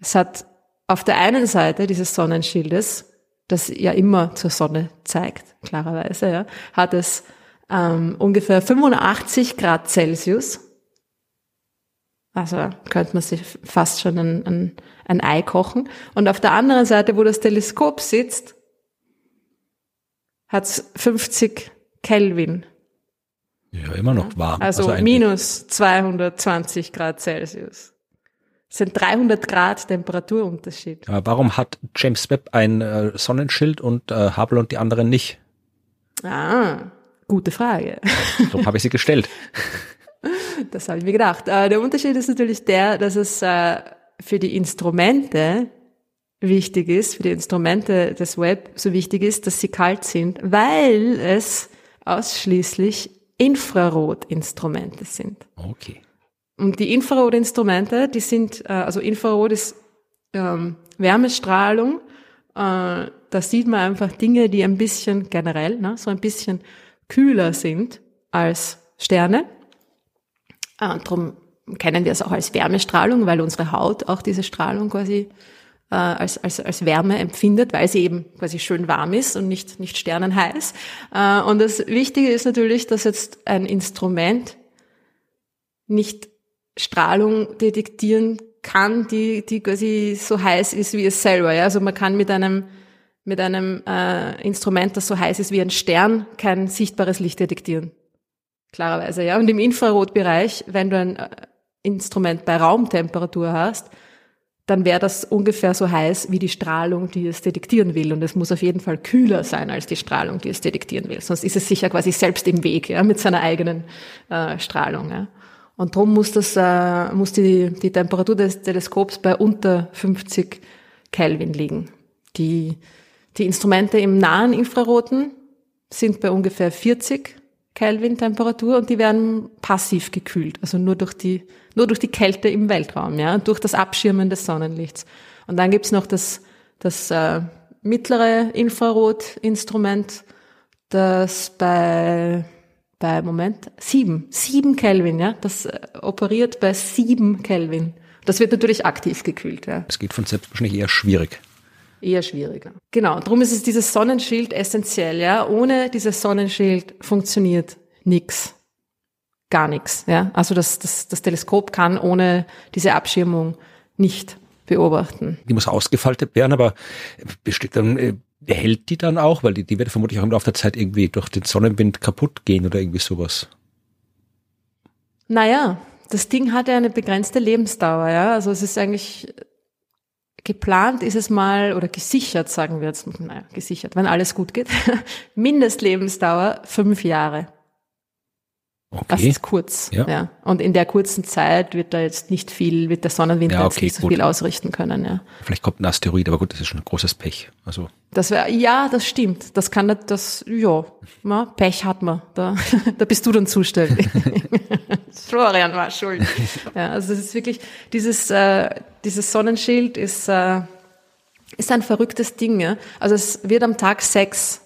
Es hat auf der einen Seite dieses Sonnenschildes, das ja immer zur Sonne zeigt, klarerweise, ja, hat es ähm, ungefähr 85 Grad Celsius. Also könnte man sich fast schon ein, ein, ein Ei kochen. Und auf der anderen Seite, wo das Teleskop sitzt, hat es 50 Kelvin. Ja, immer noch warm. Also, also minus 220 Grad Celsius. Sind 300 Grad Temperaturunterschied. Aber warum hat James Webb ein äh, Sonnenschild und äh, Hubble und die anderen nicht? Ah, gute Frage. So habe ich sie gestellt. Das habe ich mir gedacht. Äh, der Unterschied ist natürlich der, dass es äh, für die Instrumente wichtig ist, für die Instrumente des Web so wichtig ist, dass sie kalt sind, weil es ausschließlich Infrarotinstrumente sind. Okay. Und die Infrarotinstrumente, die sind, äh, also Infrarot ist ähm, Wärmestrahlung. Äh, da sieht man einfach Dinge, die ein bisschen generell, ne, so ein bisschen kühler sind als Sterne. Äh, darum kennen wir es auch als Wärmestrahlung, weil unsere Haut auch diese Strahlung quasi äh, als, als, als Wärme empfindet, weil sie eben quasi schön warm ist und nicht, nicht sternenheiß. Äh, und das Wichtige ist natürlich, dass jetzt ein Instrument nicht Strahlung detektieren kann, die, die quasi so heiß ist wie es selber. Ja? Also man kann mit einem, mit einem äh, Instrument, das so heiß ist wie ein Stern, kein sichtbares Licht detektieren. Klarerweise, ja. Und im Infrarotbereich, wenn du ein äh, Instrument bei Raumtemperatur hast, dann wäre das ungefähr so heiß wie die Strahlung, die es detektieren will. Und es muss auf jeden Fall kühler sein als die Strahlung, die es detektieren will. Sonst ist es sicher quasi selbst im Weg, ja, mit seiner eigenen äh, Strahlung. Ja. Und darum muss, das, äh, muss die, die Temperatur des Teleskops bei unter 50 Kelvin liegen. Die, die Instrumente im nahen Infraroten sind bei ungefähr 40 Kelvin Temperatur und die werden passiv gekühlt, also nur durch die, nur durch die Kälte im Weltraum, ja, durch das Abschirmen des Sonnenlichts. Und dann gibt's noch das, das äh, mittlere Infrarotinstrument, das bei bei, Moment, sieben, sieben Kelvin, ja, das äh, operiert bei sieben Kelvin. Das wird natürlich aktiv gekühlt, ja. Es geht von selbst wahrscheinlich eher schwierig. Eher schwieriger. Genau, darum ist es dieses Sonnenschild essentiell, ja. Ohne dieses Sonnenschild funktioniert nix. Gar nichts, ja. Also das, das, das Teleskop kann ohne diese Abschirmung nicht beobachten. Die muss ausgefaltet werden, aber besteht dann äh, hält die dann auch? Weil die, die wird vermutlich auch im Laufe der Zeit irgendwie durch den Sonnenwind kaputt gehen oder irgendwie sowas. Naja, das Ding hat ja eine begrenzte Lebensdauer, ja. Also es ist eigentlich geplant ist es mal oder gesichert, sagen wir jetzt, naja, gesichert, wenn alles gut geht. Mindestlebensdauer fünf Jahre. Okay. Das ist kurz, ja. ja. Und in der kurzen Zeit wird da jetzt nicht viel, wird der Sonnenwind ja, okay, jetzt nicht so gut. viel ausrichten können, ja. Vielleicht kommt ein Asteroid, aber gut, das ist schon ein großes Pech. Also. Das wäre, ja, das stimmt. Das kann das, ja, na, Pech hat man. Da, da bist du dann zuständig. Florian war schuld. Ja, also es ist wirklich, dieses, äh, dieses Sonnenschild ist, äh, ist ein verrücktes Ding, ja. Also es wird am Tag sechs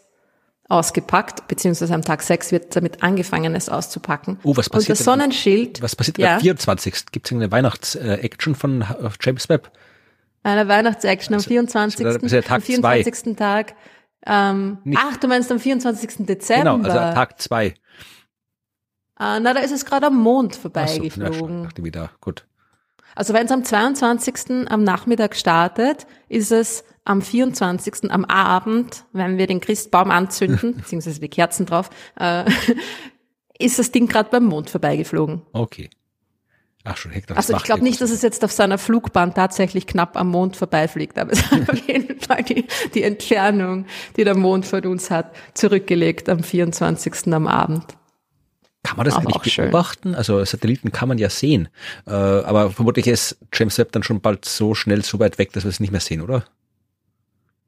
ausgepackt, beziehungsweise am Tag 6 wird damit angefangen, es auszupacken. Oh, was passiert? Und das Sonnenschild. Was passiert ja, am 24. Gibt es eine Weihnachts-Action von James Webb? Eine Weihnachts-Action am 24. Also, das ist Tag am 24. Zwei. Tag. Ähm, ach, du meinst am 24. Dezember. Genau, also Tag 2. Ah, na, da ist es gerade am Mond vorbeigeflogen. So, ja, wieder, gut. Also wenn es am 22. am Nachmittag startet, ist es am 24. am Abend, wenn wir den Christbaum anzünden, beziehungsweise die Kerzen drauf, äh, ist das Ding gerade beim Mond vorbeigeflogen. Okay. Ach schon, Hektar. Also ich glaube nicht, dass es jetzt auf seiner Flugbahn tatsächlich knapp am Mond vorbeifliegt, aber es hat auf jeden Fall die, die Entfernung, die der Mond von uns hat, zurückgelegt am 24. am Abend. Kann man das aber eigentlich beobachten? Schön. Also Satelliten kann man ja sehen, äh, aber vermutlich ist James Webb dann schon bald so schnell so weit weg, dass wir es nicht mehr sehen, oder?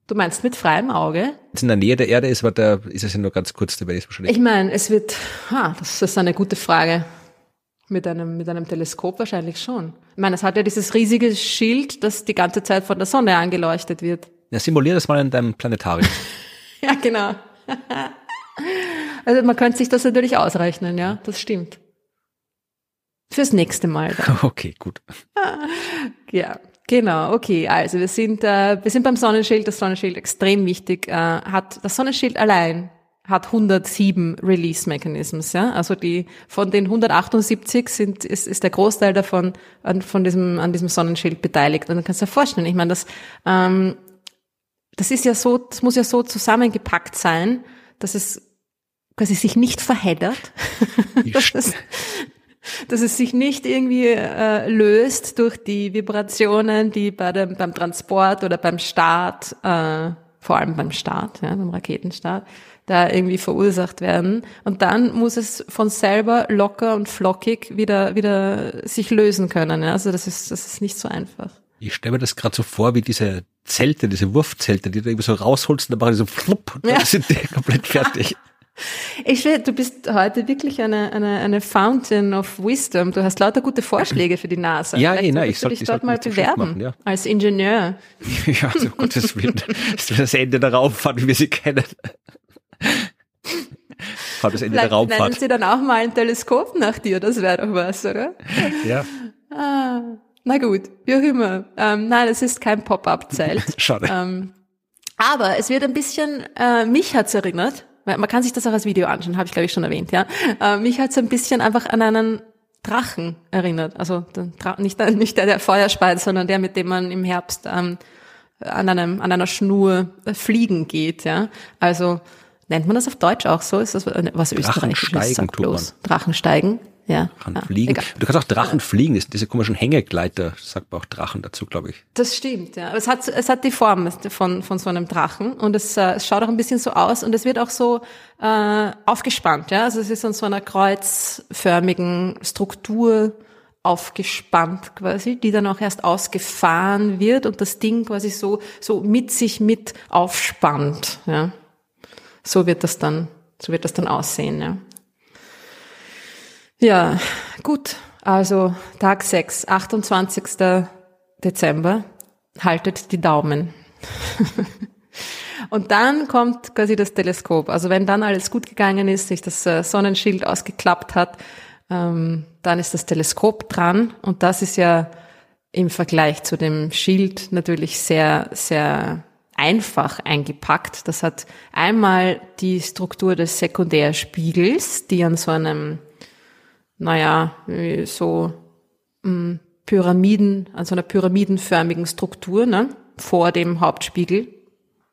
Du meinst mit freiem Auge? Wenn es in der Nähe der Erde ist, aber da ist es ja nur ganz kurz, da werde ich wahrscheinlich. Ich meine, es wird, ha, das ist eine gute Frage. Mit einem, mit einem Teleskop wahrscheinlich schon. Ich meine, es hat ja dieses riesige Schild, das die ganze Zeit von der Sonne angeleuchtet wird. Ja, simulier das mal in deinem Planetarium. ja, genau. also man könnte sich das natürlich ausrechnen, ja, das stimmt. Fürs nächste Mal. Dann. Okay, gut. ja, genau. Okay, also wir sind äh, wir sind beim Sonnenschild. Das Sonnenschild extrem wichtig. Äh, hat das Sonnenschild allein hat 107 Release Mechanisms, ja. Also die von den 178 sind ist, ist der Großteil davon an, von diesem an diesem Sonnenschild beteiligt. Und dann kannst du dir vorstellen, ich meine, das ähm, das ist ja so, das muss ja so zusammengepackt sein, dass es quasi sich nicht verheddert. dass, es, dass es sich nicht irgendwie äh, löst durch die Vibrationen, die bei dem, beim Transport oder beim Start, äh, vor allem beim Start, ja, beim Raketenstart, da irgendwie verursacht werden. Und dann muss es von selber locker und flockig wieder, wieder sich lösen können. Ja? Also das ist, das ist nicht so einfach. Ich stelle mir das gerade so vor, wie diese Zelte, diese Wurfzelte, die du irgendwie so rausholst und dann machen die so flupp, und dann ja. sind die komplett fertig. Ich will, du bist heute wirklich eine, eine, eine Fountain of Wisdom. Du hast lauter gute Vorschläge für die NASA. Ja, eh, nein, ich soll, dich dort mal bewerben. Machen, ja. Als Ingenieur. ja, also Gottes Willen. Das ist das Ende der Raumfahrt, wie wir sie kennen. Das Ende Vielleicht der Raumfahrt. nennen sie dann auch mal ein Teleskop nach dir, das wäre doch was, oder? Ja. Ah, na gut, wie auch immer. Ähm, nein, es ist kein Pop-up-Zelt. Schade. Ähm, aber es wird ein bisschen, äh, mich hat's erinnert, man kann sich das auch als Video anschauen, habe ich glaube ich schon erwähnt, ja. Äh, mich hat's ein bisschen einfach an einen Drachen erinnert. Also nicht, nicht der, der Feuer speit, sondern der, mit dem man im Herbst ähm, an, einem, an einer Schnur äh, fliegen geht, ja. Also nennt man das auf Deutsch auch so? Ist das was österreichisches? Bloß. Drachensteigen. Ja. Drachen ah, fliegen. Egal. Du kannst auch Drachen fliegen, das, diese komischen Hängegleiter, sagt man auch Drachen dazu, glaube ich. Das stimmt, ja. Es hat, es hat die Form von, von so einem Drachen und es, äh, es schaut auch ein bisschen so aus und es wird auch so äh, aufgespannt, ja. Also es ist an so einer kreuzförmigen Struktur aufgespannt quasi, die dann auch erst ausgefahren wird und das Ding quasi so, so mit sich mit aufspannt, ja. So wird das dann, so wird das dann aussehen, ja. Ja, gut. Also Tag 6, 28. Dezember. Haltet die Daumen. Und dann kommt quasi das Teleskop. Also wenn dann alles gut gegangen ist, sich das äh, Sonnenschild ausgeklappt hat, ähm, dann ist das Teleskop dran. Und das ist ja im Vergleich zu dem Schild natürlich sehr, sehr einfach eingepackt. Das hat einmal die Struktur des Sekundärspiegels, die an so einem naja, so mh, mm, Pyramiden, an so einer pyramidenförmigen Struktur, ne, vor dem Hauptspiegel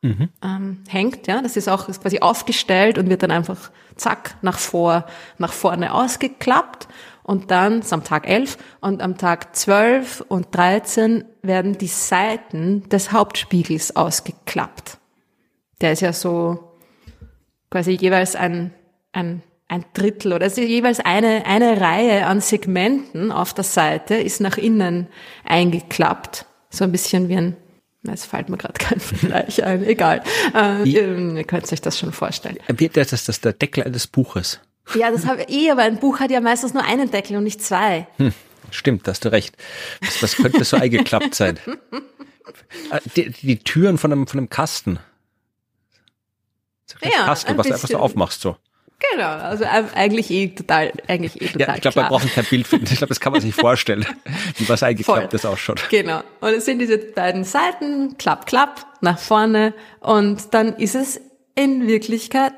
mhm. ähm, hängt, ja. Das ist auch ist quasi aufgestellt und wird dann einfach zack nach vor, nach vorne ausgeklappt. Und dann ist am Tag 11 und am Tag 12 und 13 werden die Seiten des Hauptspiegels ausgeklappt. Der ist ja so quasi jeweils ein, ein ein Drittel oder also jeweils eine, eine Reihe an Segmenten auf der Seite ist nach innen eingeklappt. So ein bisschen wie ein, es fällt mir gerade kein Vergleich ein, egal. Äh, ihr könnt euch das schon vorstellen. Wird das, das, das der Deckel eines Buches? Ja, das habe ich, eh, aber ein Buch hat ja meistens nur einen Deckel und nicht zwei. Hm, stimmt, hast du recht. Was, was könnte so eingeklappt sein? Äh, die, die Türen von einem, von einem Kasten. Ja, Kasten, was du einfach so aufmachst, so. Genau, also eigentlich eh total, eigentlich eh total Ja, ich glaube, wir brauchen kein Bild finden. Ich glaube, das kann man sich vorstellen, wie was eingeklapptes ausschaut. Genau. Und es sind diese beiden Seiten, klapp, klapp, nach vorne und dann ist es in Wirklichkeit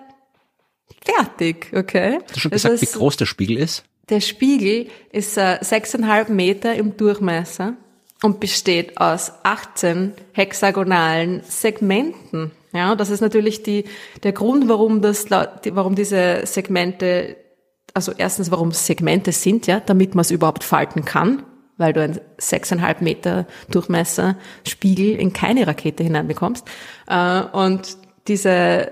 fertig, okay? Hast du schon gesagt, ist, wie groß der Spiegel ist? Der Spiegel ist äh, sechseinhalb Meter im Durchmesser und besteht aus 18 hexagonalen Segmenten. Ja, das ist natürlich die, der Grund, warum das, warum diese Segmente, also erstens, warum Segmente sind, ja, damit man es überhaupt falten kann, weil du einen sechseinhalb Meter Durchmesser Spiegel in keine Rakete hineinbekommst. Äh, und diese,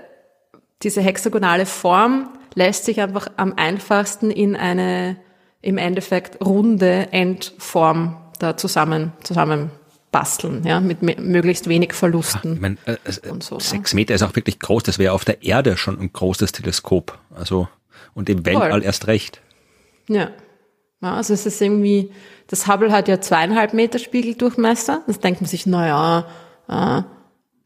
diese hexagonale Form lässt sich einfach am einfachsten in eine, im Endeffekt runde Endform da zusammen, zusammen basteln, ja, mit möglichst wenig Verlusten. Ich mein, äh, und so, sechs Meter ist auch wirklich groß. Das wäre auf der Erde schon ein großes Teleskop. Also und im Weltall Voll. erst recht. Ja. ja. Also es ist irgendwie, das Hubble hat ja zweieinhalb Meter Spiegeldurchmesser. Das denkt man sich, naja, äh,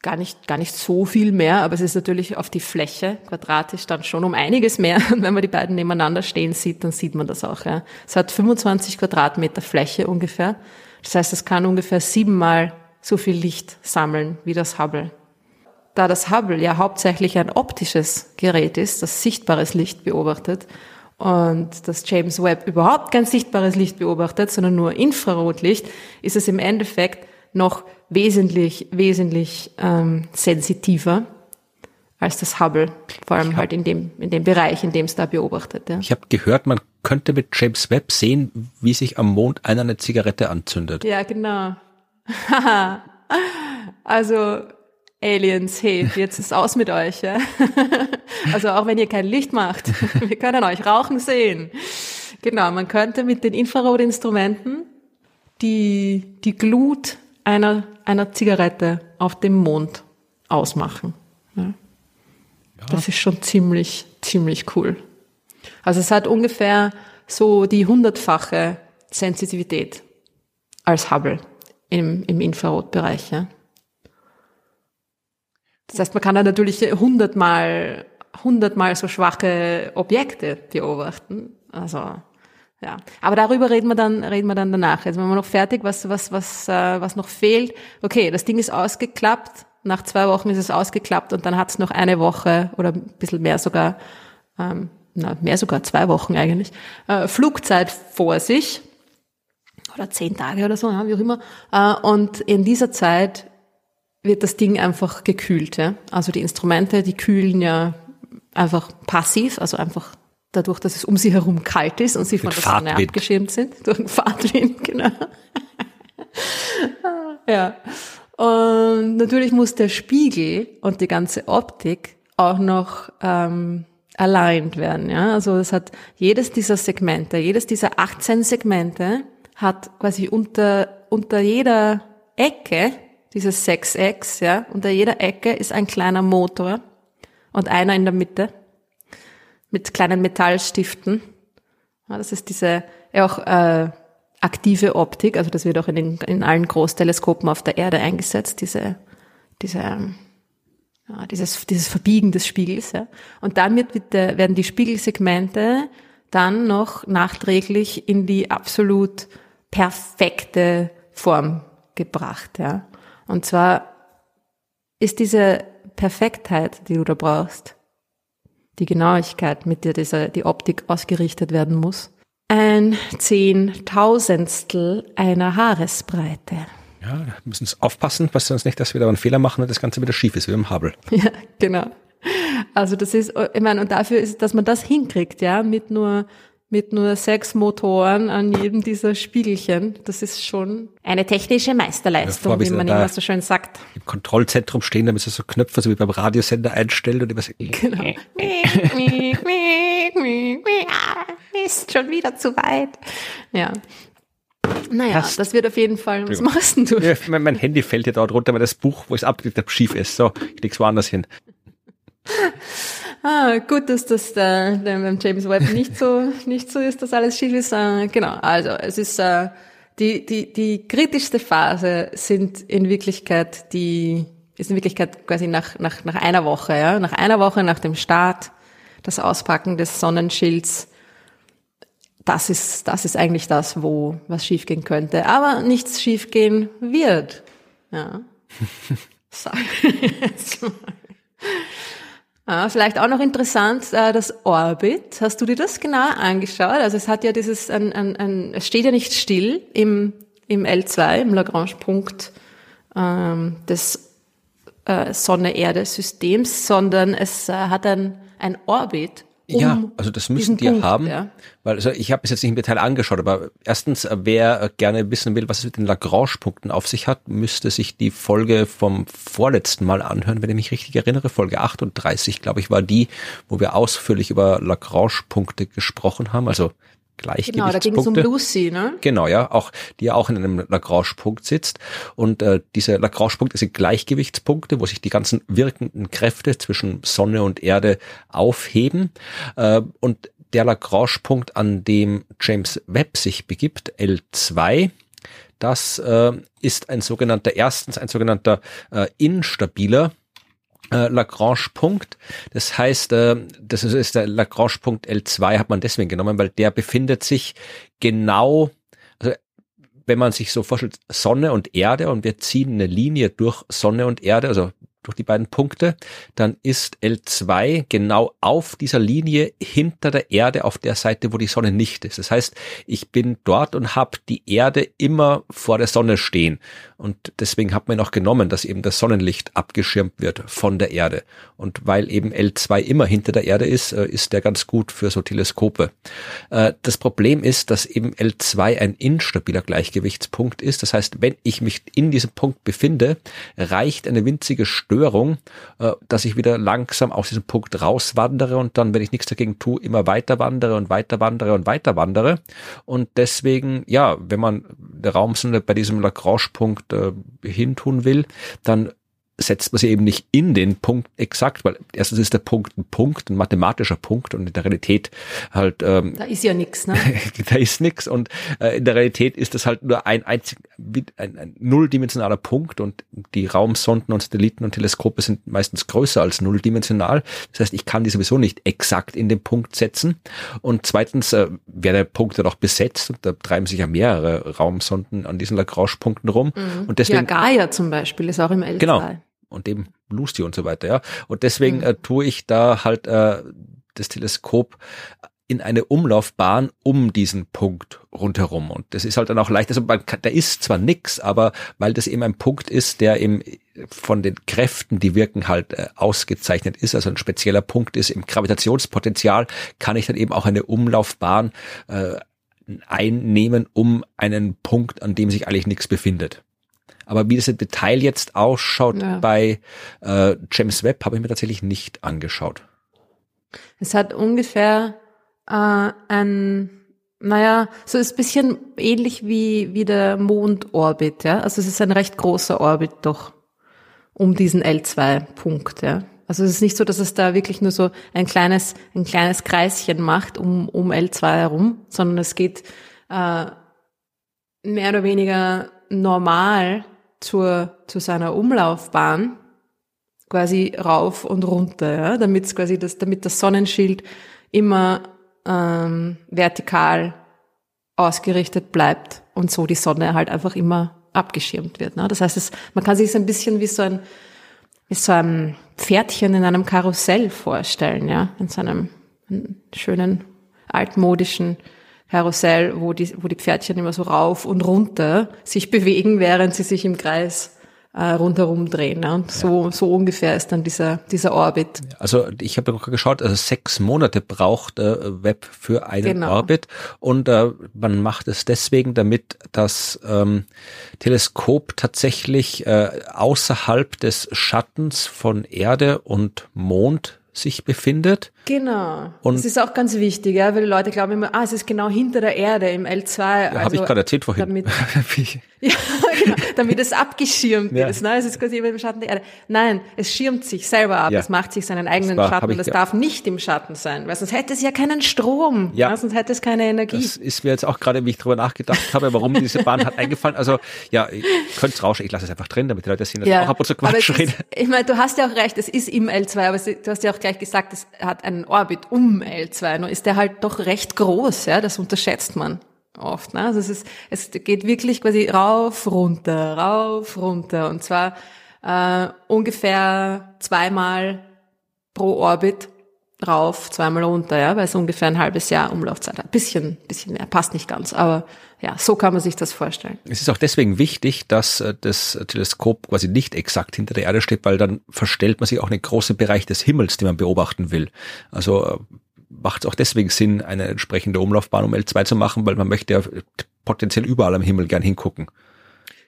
gar nicht, gar nicht so viel mehr, aber es ist natürlich auf die Fläche quadratisch dann schon um einiges mehr. Und wenn man die beiden nebeneinander stehen sieht, dann sieht man das auch. Ja. Es hat 25 Quadratmeter Fläche ungefähr. Das heißt, es kann ungefähr siebenmal so viel Licht sammeln wie das Hubble. Da das Hubble ja hauptsächlich ein optisches Gerät ist, das sichtbares Licht beobachtet, und das James Webb überhaupt kein sichtbares Licht beobachtet, sondern nur Infrarotlicht, ist es im Endeffekt noch wesentlich, wesentlich ähm, sensitiver als das Hubble, vor allem hab, halt in dem, in dem Bereich, in dem es da beobachtet. Ja. Ich habe gehört, man könnte mit James Webb sehen, wie sich am Mond einer eine Zigarette anzündet. Ja, genau. also Aliens, hey, jetzt ist aus mit euch. Ja? also auch wenn ihr kein Licht macht, wir können euch rauchen sehen. Genau, man könnte mit den Infrarotinstrumenten die, die Glut einer, einer Zigarette auf dem Mond ausmachen. Ja? Ja. Das ist schon ziemlich, ziemlich cool. Also es hat ungefähr so die hundertfache Sensitivität als Hubble im, im Infrarotbereich. Ja. Das heißt, man kann da natürlich hundertmal, hundertmal so schwache Objekte beobachten. Also, ja. Aber darüber reden wir dann, reden wir dann danach. Jetzt sind wir noch fertig, was, was, was, äh, was noch fehlt. Okay, das Ding ist ausgeklappt. Nach zwei Wochen ist es ausgeklappt und dann hat es noch eine Woche oder ein bisschen mehr sogar, ähm, na, mehr sogar zwei Wochen eigentlich, äh, Flugzeit vor sich. Oder zehn Tage oder so, ja, wie auch immer. Äh, und in dieser Zeit wird das Ding einfach gekühlt. Ja? Also die Instrumente, die kühlen ja einfach passiv, also einfach dadurch, dass es um sie herum kalt ist und sie von der Sonne abgeschirmt sind, durch den Fahrtwind, genau. ja. Und natürlich muss der Spiegel und die ganze Optik auch noch ähm, aligned werden. Ja? Also es hat jedes dieser Segmente, jedes dieser 18 Segmente hat quasi unter, unter jeder Ecke dieses Sechsecks, ja, unter jeder Ecke ist ein kleiner Motor und einer in der Mitte mit kleinen Metallstiften. Ja, das ist diese auch äh, aktive Optik, also das wird auch in, den, in allen Großteleskopen auf der Erde eingesetzt, diese, diese ja, dieses, dieses Verbiegen des Spiegels. Ja. Und damit wird der, werden die Spiegelsegmente dann noch nachträglich in die absolut perfekte Form gebracht. Ja. Und zwar ist diese Perfektheit, die du da brauchst, die Genauigkeit, mit der diese, die Optik ausgerichtet werden muss, ein Zehntausendstel einer Haaresbreite. Ja, da müssen wir aufpassen, was sonst nicht, dass wir da einen Fehler machen und das Ganze wieder schief ist, wie im Hubble. Ja, genau. Also das ist, ich meine, und dafür ist, dass man das hinkriegt, ja, mit nur mit nur sechs Motoren an jedem dieser Spiegelchen. Das ist schon eine technische Meisterleistung, ja, wie man immer so schön sagt. Im Kontrollzentrum stehen, damit sie so Knöpfe, so wie beim Radiosender einstellen und immer so. Genau. ist schon wieder zu weit. Ja. Naja, Hast, das wird auf jeden Fall. Was machst denn du? Ja, mein, mein, Handy fällt ja dort runter, weil das Buch, wo es abgelegt schief ist. So, ich leg's woanders hin. Ah, gut, dass das äh, beim James Webb nicht so nicht so ist, dass alles schief ist. Äh, genau, also es ist äh, die die die kritischste Phase sind in Wirklichkeit die ist in Wirklichkeit quasi nach nach nach einer Woche, ja, nach einer Woche nach dem Start, das Auspacken des Sonnenschilds. Das ist das ist eigentlich das, wo was schiefgehen könnte, aber nichts schiefgehen wird. Ja. Sag jetzt mal. Ah, vielleicht auch noch interessant, äh, das Orbit. Hast du dir das genau angeschaut? Also es hat ja dieses, ein, ein, ein, es steht ja nicht still im, im L2, im Lagrange-Punkt ähm, des äh, Sonne-Erde-Systems, sondern es äh, hat ein, ein Orbit um ja, also das müssen die Punkt, haben, ja. weil also ich habe es jetzt nicht im Detail angeschaut, aber erstens, wer gerne wissen will, was es mit den Lagrange-Punkten auf sich hat, müsste sich die Folge vom vorletzten Mal anhören, wenn ich mich richtig erinnere. Folge 38, glaube ich, war die, wo wir ausführlich über Lagrange-Punkte gesprochen haben. Also Gleichgewichtspunkte. Genau, da ging es um Lucy, ne? Genau, ja, auch die ja auch in einem Lagrange-Punkt sitzt. Und äh, diese Lagrange-Punkte sind Gleichgewichtspunkte, wo sich die ganzen wirkenden Kräfte zwischen Sonne und Erde aufheben. Äh, und der Lagrange-Punkt, an dem James Webb sich begibt, L2, das äh, ist ein sogenannter, erstens ein sogenannter äh, instabiler äh, Lagrange-Punkt. Das heißt, äh, das ist, der Lagrange-Punkt L2 hat man deswegen genommen, weil der befindet sich genau, also wenn man sich so vorstellt, Sonne und Erde und wir ziehen eine Linie durch Sonne und Erde, also durch die beiden Punkte, dann ist L2 genau auf dieser Linie hinter der Erde auf der Seite, wo die Sonne nicht ist. Das heißt, ich bin dort und habe die Erde immer vor der Sonne stehen. Und deswegen hat man auch genommen, dass eben das Sonnenlicht abgeschirmt wird von der Erde. Und weil eben L2 immer hinter der Erde ist, äh, ist der ganz gut für so Teleskope. Äh, das Problem ist, dass eben L2 ein instabiler Gleichgewichtspunkt ist. Das heißt, wenn ich mich in diesem Punkt befinde, reicht eine winzige Störung, äh, dass ich wieder langsam aus diesem Punkt rauswandere und dann, wenn ich nichts dagegen tue, immer weiter wandere und weiter wandere und weiter wandere. Und deswegen, ja, wenn man der Raumsonde bei diesem Lagrange-Punkt Punkt äh, hintun will, dann setzt man sie eben nicht in den Punkt exakt, weil erstens ist der Punkt ein Punkt, ein mathematischer Punkt und in der Realität halt ähm, da ist ja nichts, ne? da ist nichts und äh, in der Realität ist das halt nur ein einzig ein, ein nulldimensionaler Punkt und die Raumsonden und Satelliten und Teleskope sind meistens größer als nulldimensional. Das heißt, ich kann die sowieso nicht exakt in den Punkt setzen und zweitens äh, wäre der Punkt dann auch besetzt und da treiben sich ja mehrere Raumsonden an diesen Lagrange-Punkten rum mhm. und deswegen ja Gaia zum Beispiel ist auch im L2. Genau und dem Lucy und so weiter, ja. Und deswegen mhm. äh, tue ich da halt äh, das Teleskop in eine Umlaufbahn um diesen Punkt rundherum. Und das ist halt dann auch leicht. Also man kann, da ist zwar nix, aber weil das eben ein Punkt ist, der eben von den Kräften, die wirken, halt äh, ausgezeichnet ist, also ein spezieller Punkt ist im Gravitationspotenzial, kann ich dann eben auch eine Umlaufbahn äh, einnehmen um einen Punkt, an dem sich eigentlich nichts befindet. Aber wie das im Detail jetzt ausschaut ja. bei äh, James Webb, habe ich mir tatsächlich nicht angeschaut. Es hat ungefähr äh, ein, naja, so ist ein bisschen ähnlich wie, wie der Mondorbit, ja. Also es ist ein recht großer Orbit doch um diesen L2-Punkt, ja. Also es ist nicht so, dass es da wirklich nur so ein kleines, ein kleines Kreischen macht um, um L2 herum, sondern es geht äh, mehr oder weniger normal zur, zu seiner Umlaufbahn quasi rauf und runter, ja, damit quasi das, damit das Sonnenschild immer ähm, vertikal ausgerichtet bleibt und so die Sonne halt einfach immer abgeschirmt wird. Ne? Das heißt, es, man kann sich es ein bisschen wie so ein wie so ein Pferdchen in einem Karussell vorstellen, ja, in so einem schönen altmodischen Karussell, wo die, wo die Pferdchen immer so rauf und runter sich bewegen, während sie sich im Kreis äh, rundherum drehen. Ne? Und so, ja. so ungefähr ist dann dieser, dieser Orbit. Also ich habe auch geschaut, also sechs Monate braucht äh, Web für einen genau. Orbit und äh, man macht es deswegen, damit das ähm, Teleskop tatsächlich äh, außerhalb des Schattens von Erde und Mond sich befindet. Genau. Und das ist auch ganz wichtig, ja, weil die Leute glauben immer, ah, es ist genau hinter der Erde im L2. Ja, also, habe ich gerade erzählt vorhin. Damit, ja, genau, damit es abgeschirmt ja. ist. Ne? Es ist quasi im Schatten der Erde. Nein, es schirmt sich selber ab. Ja. Es macht sich seinen eigenen war, Schatten. Das darf nicht im Schatten sein, weil sonst hätte es ja keinen Strom. Ja. ja. Sonst hätte es keine Energie. Das ist mir jetzt auch gerade, wie ich drüber nachgedacht habe, warum diese Bahn hat eingefallen. Also ja, ich könnte es rauschen. Ich lasse es einfach drin, damit die Leute sehen, dass ja. ich auch ab und zu Quatsch rede. Ich meine, du hast ja auch recht, es ist im L2, aber du hast ja auch gleich gesagt, es hat einen Orbit um L2. Nur ist der halt doch recht groß, ja, das unterschätzt man oft. Ne? Also es, ist, es geht wirklich quasi rauf, runter, rauf, runter. Und zwar äh, ungefähr zweimal pro Orbit rauf, zweimal runter, ja, weil es ungefähr ein halbes Jahr Umlaufzeit hat. Bisschen, bisschen mehr, passt nicht ganz, aber ja, so kann man sich das vorstellen. Es ist auch deswegen wichtig, dass äh, das Teleskop quasi nicht exakt hinter der Erde steht, weil dann verstellt man sich auch einen großen Bereich des Himmels, den man beobachten will. Also äh, macht es auch deswegen Sinn, eine entsprechende Umlaufbahn um L2 zu machen, weil man möchte ja potenziell überall am Himmel gern hingucken.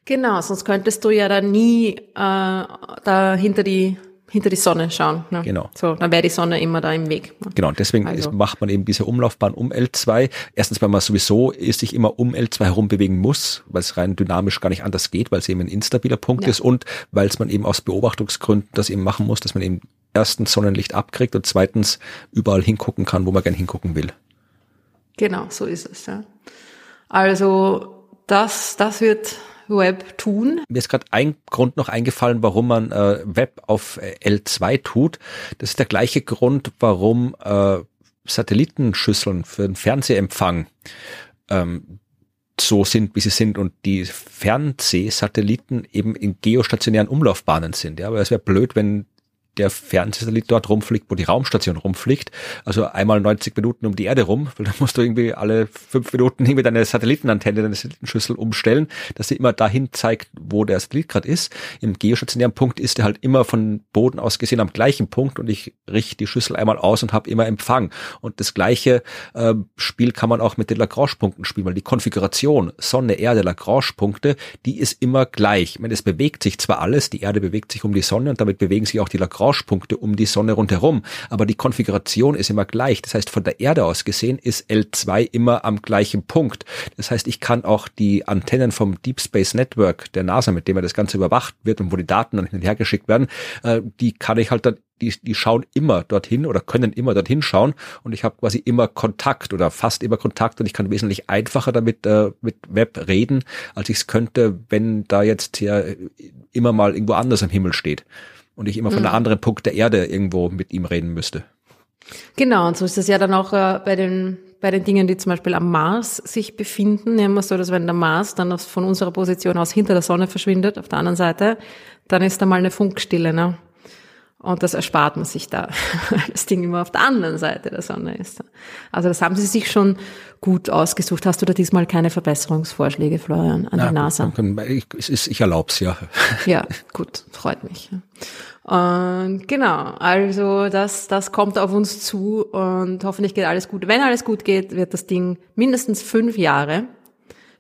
Genau, sonst könntest du ja dann nie äh, da hinter die hinter die Sonne schauen. Ne? Genau. So, dann wäre die Sonne immer da im Weg. Ne? Genau, deswegen Also. macht man eben diese Umlaufbahn um L2. Erstens, weil man sowieso sich immer um L2 herum bewegen muss, weil es rein dynamisch gar nicht anders geht, weil es eben ein instabiler Punkt Ja. ist und weil es man eben aus Beobachtungsgründen das eben machen muss, dass man eben erstens Sonnenlicht abkriegt und zweitens überall hingucken kann, wo man gern hingucken will. Genau, so ist es. Ja. Also das, das wird Web tun. Mir ist gerade ein Grund noch eingefallen, warum man äh, Web auf äh, L2 tut. Das ist der gleiche Grund, warum äh, Satellitenschüsseln für den Fernsehempfang ähm, so sind, wie sie sind und die Fernsehsatelliten eben in geostationären Umlaufbahnen sind. Ja, aber es wäre blöd, wenn der Fernsehsatellit dort rumfliegt, wo die Raumstation rumfliegt. Also einmal 90 Minuten um die Erde rum, weil dann musst du irgendwie alle fünf Minuten irgendwie deine Satellitenantenne, deine Satellitenschüssel umstellen, dass sie immer dahin zeigt, wo der Satellit gerade ist. Im geostationären Punkt ist er halt immer von Boden aus gesehen am gleichen Punkt und ich richte die Schüssel einmal aus und habe immer Empfang. Und das gleiche äh, Spiel kann man auch mit den Lagrange-Punkten spielen, weil die Konfiguration Sonne, Erde, Lagrange-Punkte, die ist immer gleich. Ich meine, es bewegt sich zwar alles, die Erde bewegt sich um die Sonne und damit bewegen sich auch die Lagrange Punkte um die Sonne rundherum. Aber die Konfiguration ist immer gleich. Das heißt, von der Erde aus gesehen ist L2 immer am gleichen Punkt. Das heißt, ich kann auch die Antennen vom Deep Space Network der NASA, mit dem ja das Ganze überwacht wird und wo die Daten dann hin und her geschickt werden, äh, die kann ich halt dann die, die schauen immer dorthin oder können immer dorthin schauen und ich habe quasi immer Kontakt oder fast immer Kontakt und ich kann wesentlich einfacher damit äh, mit Web reden, als ich es könnte, wenn da jetzt hier immer mal irgendwo anders am Himmel steht und ich immer von einem anderen Punkt der Erde irgendwo mit ihm reden müsste. Genau, und so ist es ja dann auch äh, bei den bei den Dingen, die zum Beispiel am Mars sich befinden, immer so, dass wenn der Mars dann aus, von unserer Position aus hinter der Sonne verschwindet, auf der anderen Seite, dann ist da mal eine Funkstille, ne? Und das erspart man sich da, weil das Ding immer auf der anderen Seite der Sonne ist. Also das haben sie sich schon gut ausgesucht. Hast du da diesmal keine Verbesserungsvorschläge, Florian, an die NASA? Gut, ich, es ich erlaub's ja. Ja, gut, freut mich. Und genau, also das, das kommt auf uns zu und hoffentlich geht alles gut. Wenn alles gut geht, wird das Ding mindestens fünf Jahre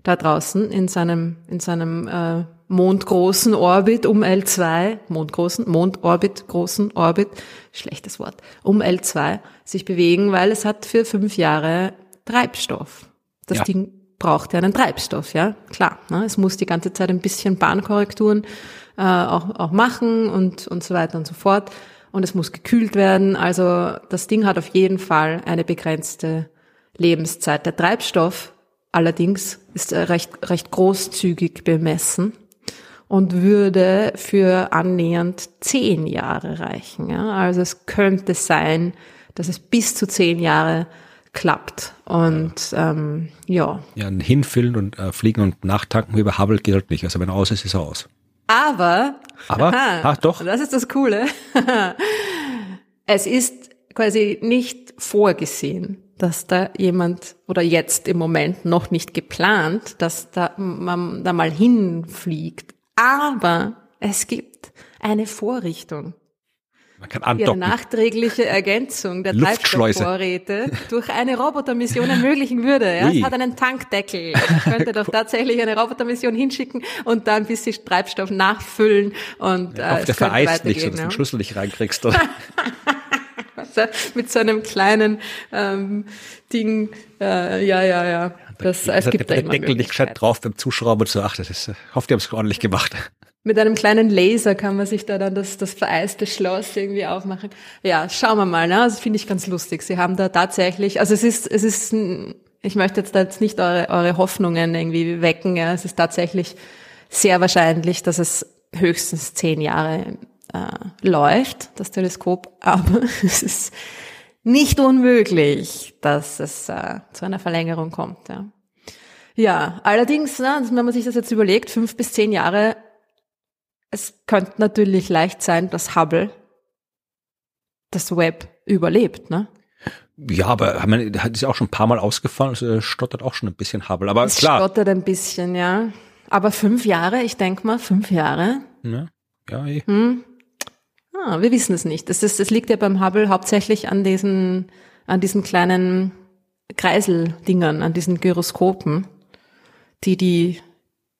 da draußen in seinem, in seinem äh, mondgroßen Orbit um L2, mondgroßen, Mondorbit, großen Orbit, schlechtes Wort, um L2 sich bewegen, weil es hat für fünf Jahre Treibstoff. Das Ja. Ding braucht ja einen Treibstoff, ja, klar. Ne? Es muss die ganze Zeit ein bisschen Bahnkorrekturen äh, auch, auch machen und, und so weiter und so fort. Und es muss gekühlt werden. Also das Ding hat auf jeden Fall eine begrenzte Lebenszeit. Der Treibstoff allerdings ist äh, recht, recht großzügig bemessen und würde für annähernd zehn Jahre reichen. Ja? Also es könnte sein, dass es bis zu zehn Jahre klappt. Und ähm, ja. Ja, Hinfüllen und äh, Fliegen und Nachtanken über Hubble geht halt nicht. Also wenn er aus ist, ist er aus. Aber, Aber, ah, doch. das ist das Coole. es ist quasi nicht vorgesehen, dass da jemand oder jetzt im Moment noch nicht geplant, dass da man da mal hinfliegt. Aber es gibt eine Vorrichtung. Man kann Die eine andocken. nachträgliche Ergänzung der. Treibstoffvorräte durch eine Robotermission ermöglichen würde. Ja? Ui. Es hat einen Tankdeckel. Man könnte doch tatsächlich eine Robotermission hinschicken und dann ein bisschen Treibstoff nachfüllen und äh, Auf es der vereist nicht, so dass du ja. den Schlüssel nicht reinkriegst. So, mit so einem kleinen ähm, Ding. Äh, ja, ja, ja. Das, es Also gibt da der immer Deckel nicht gescheit drauf beim Zuschrauben und so. Ach, das ist, äh, hoffe, die haben es ordentlich gemacht. Mit einem kleinen Laser kann man sich da dann das, das vereiste Schloss irgendwie aufmachen. Ja, schauen wir mal, ne? Das finde ich ganz lustig. Sie haben da tatsächlich, also es ist, es ist, ich möchte jetzt da jetzt nicht eure, eure Hoffnungen irgendwie wecken, ja. Es ist tatsächlich sehr wahrscheinlich, dass es höchstens zehn Jahre äh, läuft, das Teleskop, aber es ist nicht unmöglich, dass es äh, zu einer Verlängerung kommt, ja. Ja, allerdings, ne, wenn man sich das jetzt überlegt, fünf bis zehn Jahre es könnte natürlich leicht sein, dass Hubble das Web überlebt, ne? Ja, aber haben wir, hat ist ja auch schon ein paar Mal ausgefallen, also er stottert auch schon ein bisschen Hubble. Aber Es klar, stottert ein bisschen, ja. Aber fünf Jahre, ich denk mal, fünf Jahre. ne? ja, eh. Ah, wir wissen es nicht. Das, ist, das liegt ja beim Hubble hauptsächlich an diesen, an diesen kleinen Kreiseldingern, an diesen Gyroskopen, die die,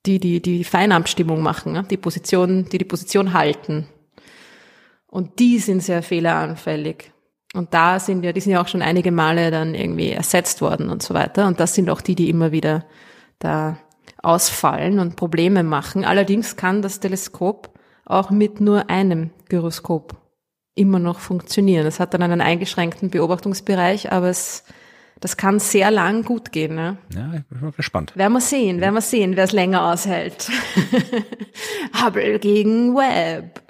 die, die, die Feinabstimmung machen, ne? die Position, die die Position halten. Und die sind sehr fehleranfällig. Und da sind ja, die sind ja auch schon einige Male dann irgendwie ersetzt worden und so weiter. Und das sind auch die, die immer wieder da ausfallen und Probleme machen. Allerdings kann das Teleskop auch mit nur einem Gyroskop immer noch funktionieren. Es hat dann einen eingeschränkten Beobachtungsbereich, aber es, das kann sehr lang gut gehen. Ne? Ja, ich bin mal gespannt. Werden wir sehen, werden wir sehen, wer es länger aushält. Hubble gegen Webb.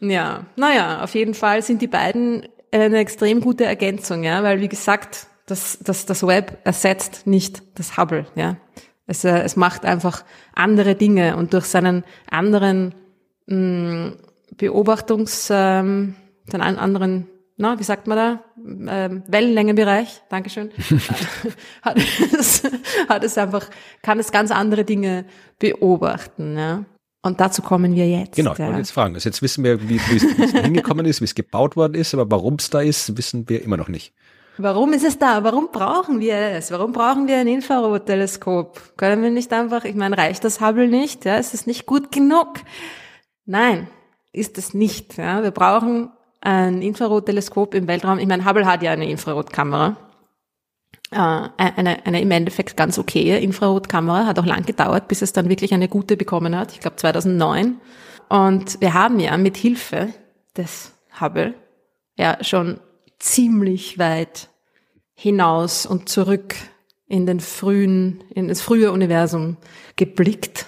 Ja, naja, auf jeden Fall sind die beiden eine extrem gute Ergänzung, ja, weil wie gesagt, das, das, das Web ersetzt nicht das Hubble, ja. Es, äh, es macht einfach andere Dinge und durch seinen anderen mh, mm, Beobachtungs, ähm, seinen anderen, na, wie sagt man da, ähm, Wellenlängenbereich, Dankeschön, hat, es, hat es einfach, kann es ganz andere Dinge beobachten, ja. Und dazu kommen wir jetzt. Genau, ich ja. wollte jetzt fragen. Also jetzt wissen wir, wie, es hingekommen ist, wie es gebaut worden ist, aber warum es da ist, wissen wir immer noch nicht. Warum ist es da? Warum brauchen wir es? Warum brauchen wir ein Infrarotteleskop? Können wir nicht einfach, ich meine, reicht das Hubble nicht? Ja, ist es nicht gut genug? Nein, ist es nicht. Ja, wir brauchen ein Infrarotteleskop im Weltraum. Ich meine, Hubble hat ja eine Infrarotkamera. Äh, eine, eine im Endeffekt ganz okaye Infrarotkamera. Hat auch lang gedauert, bis es dann wirklich eine gute bekommen hat. Ich glaube 2009. Und wir haben ja mit Hilfe des Hubble ja schon ziemlich weit hinaus und zurück in den frühen, in das frühe Universum geblickt.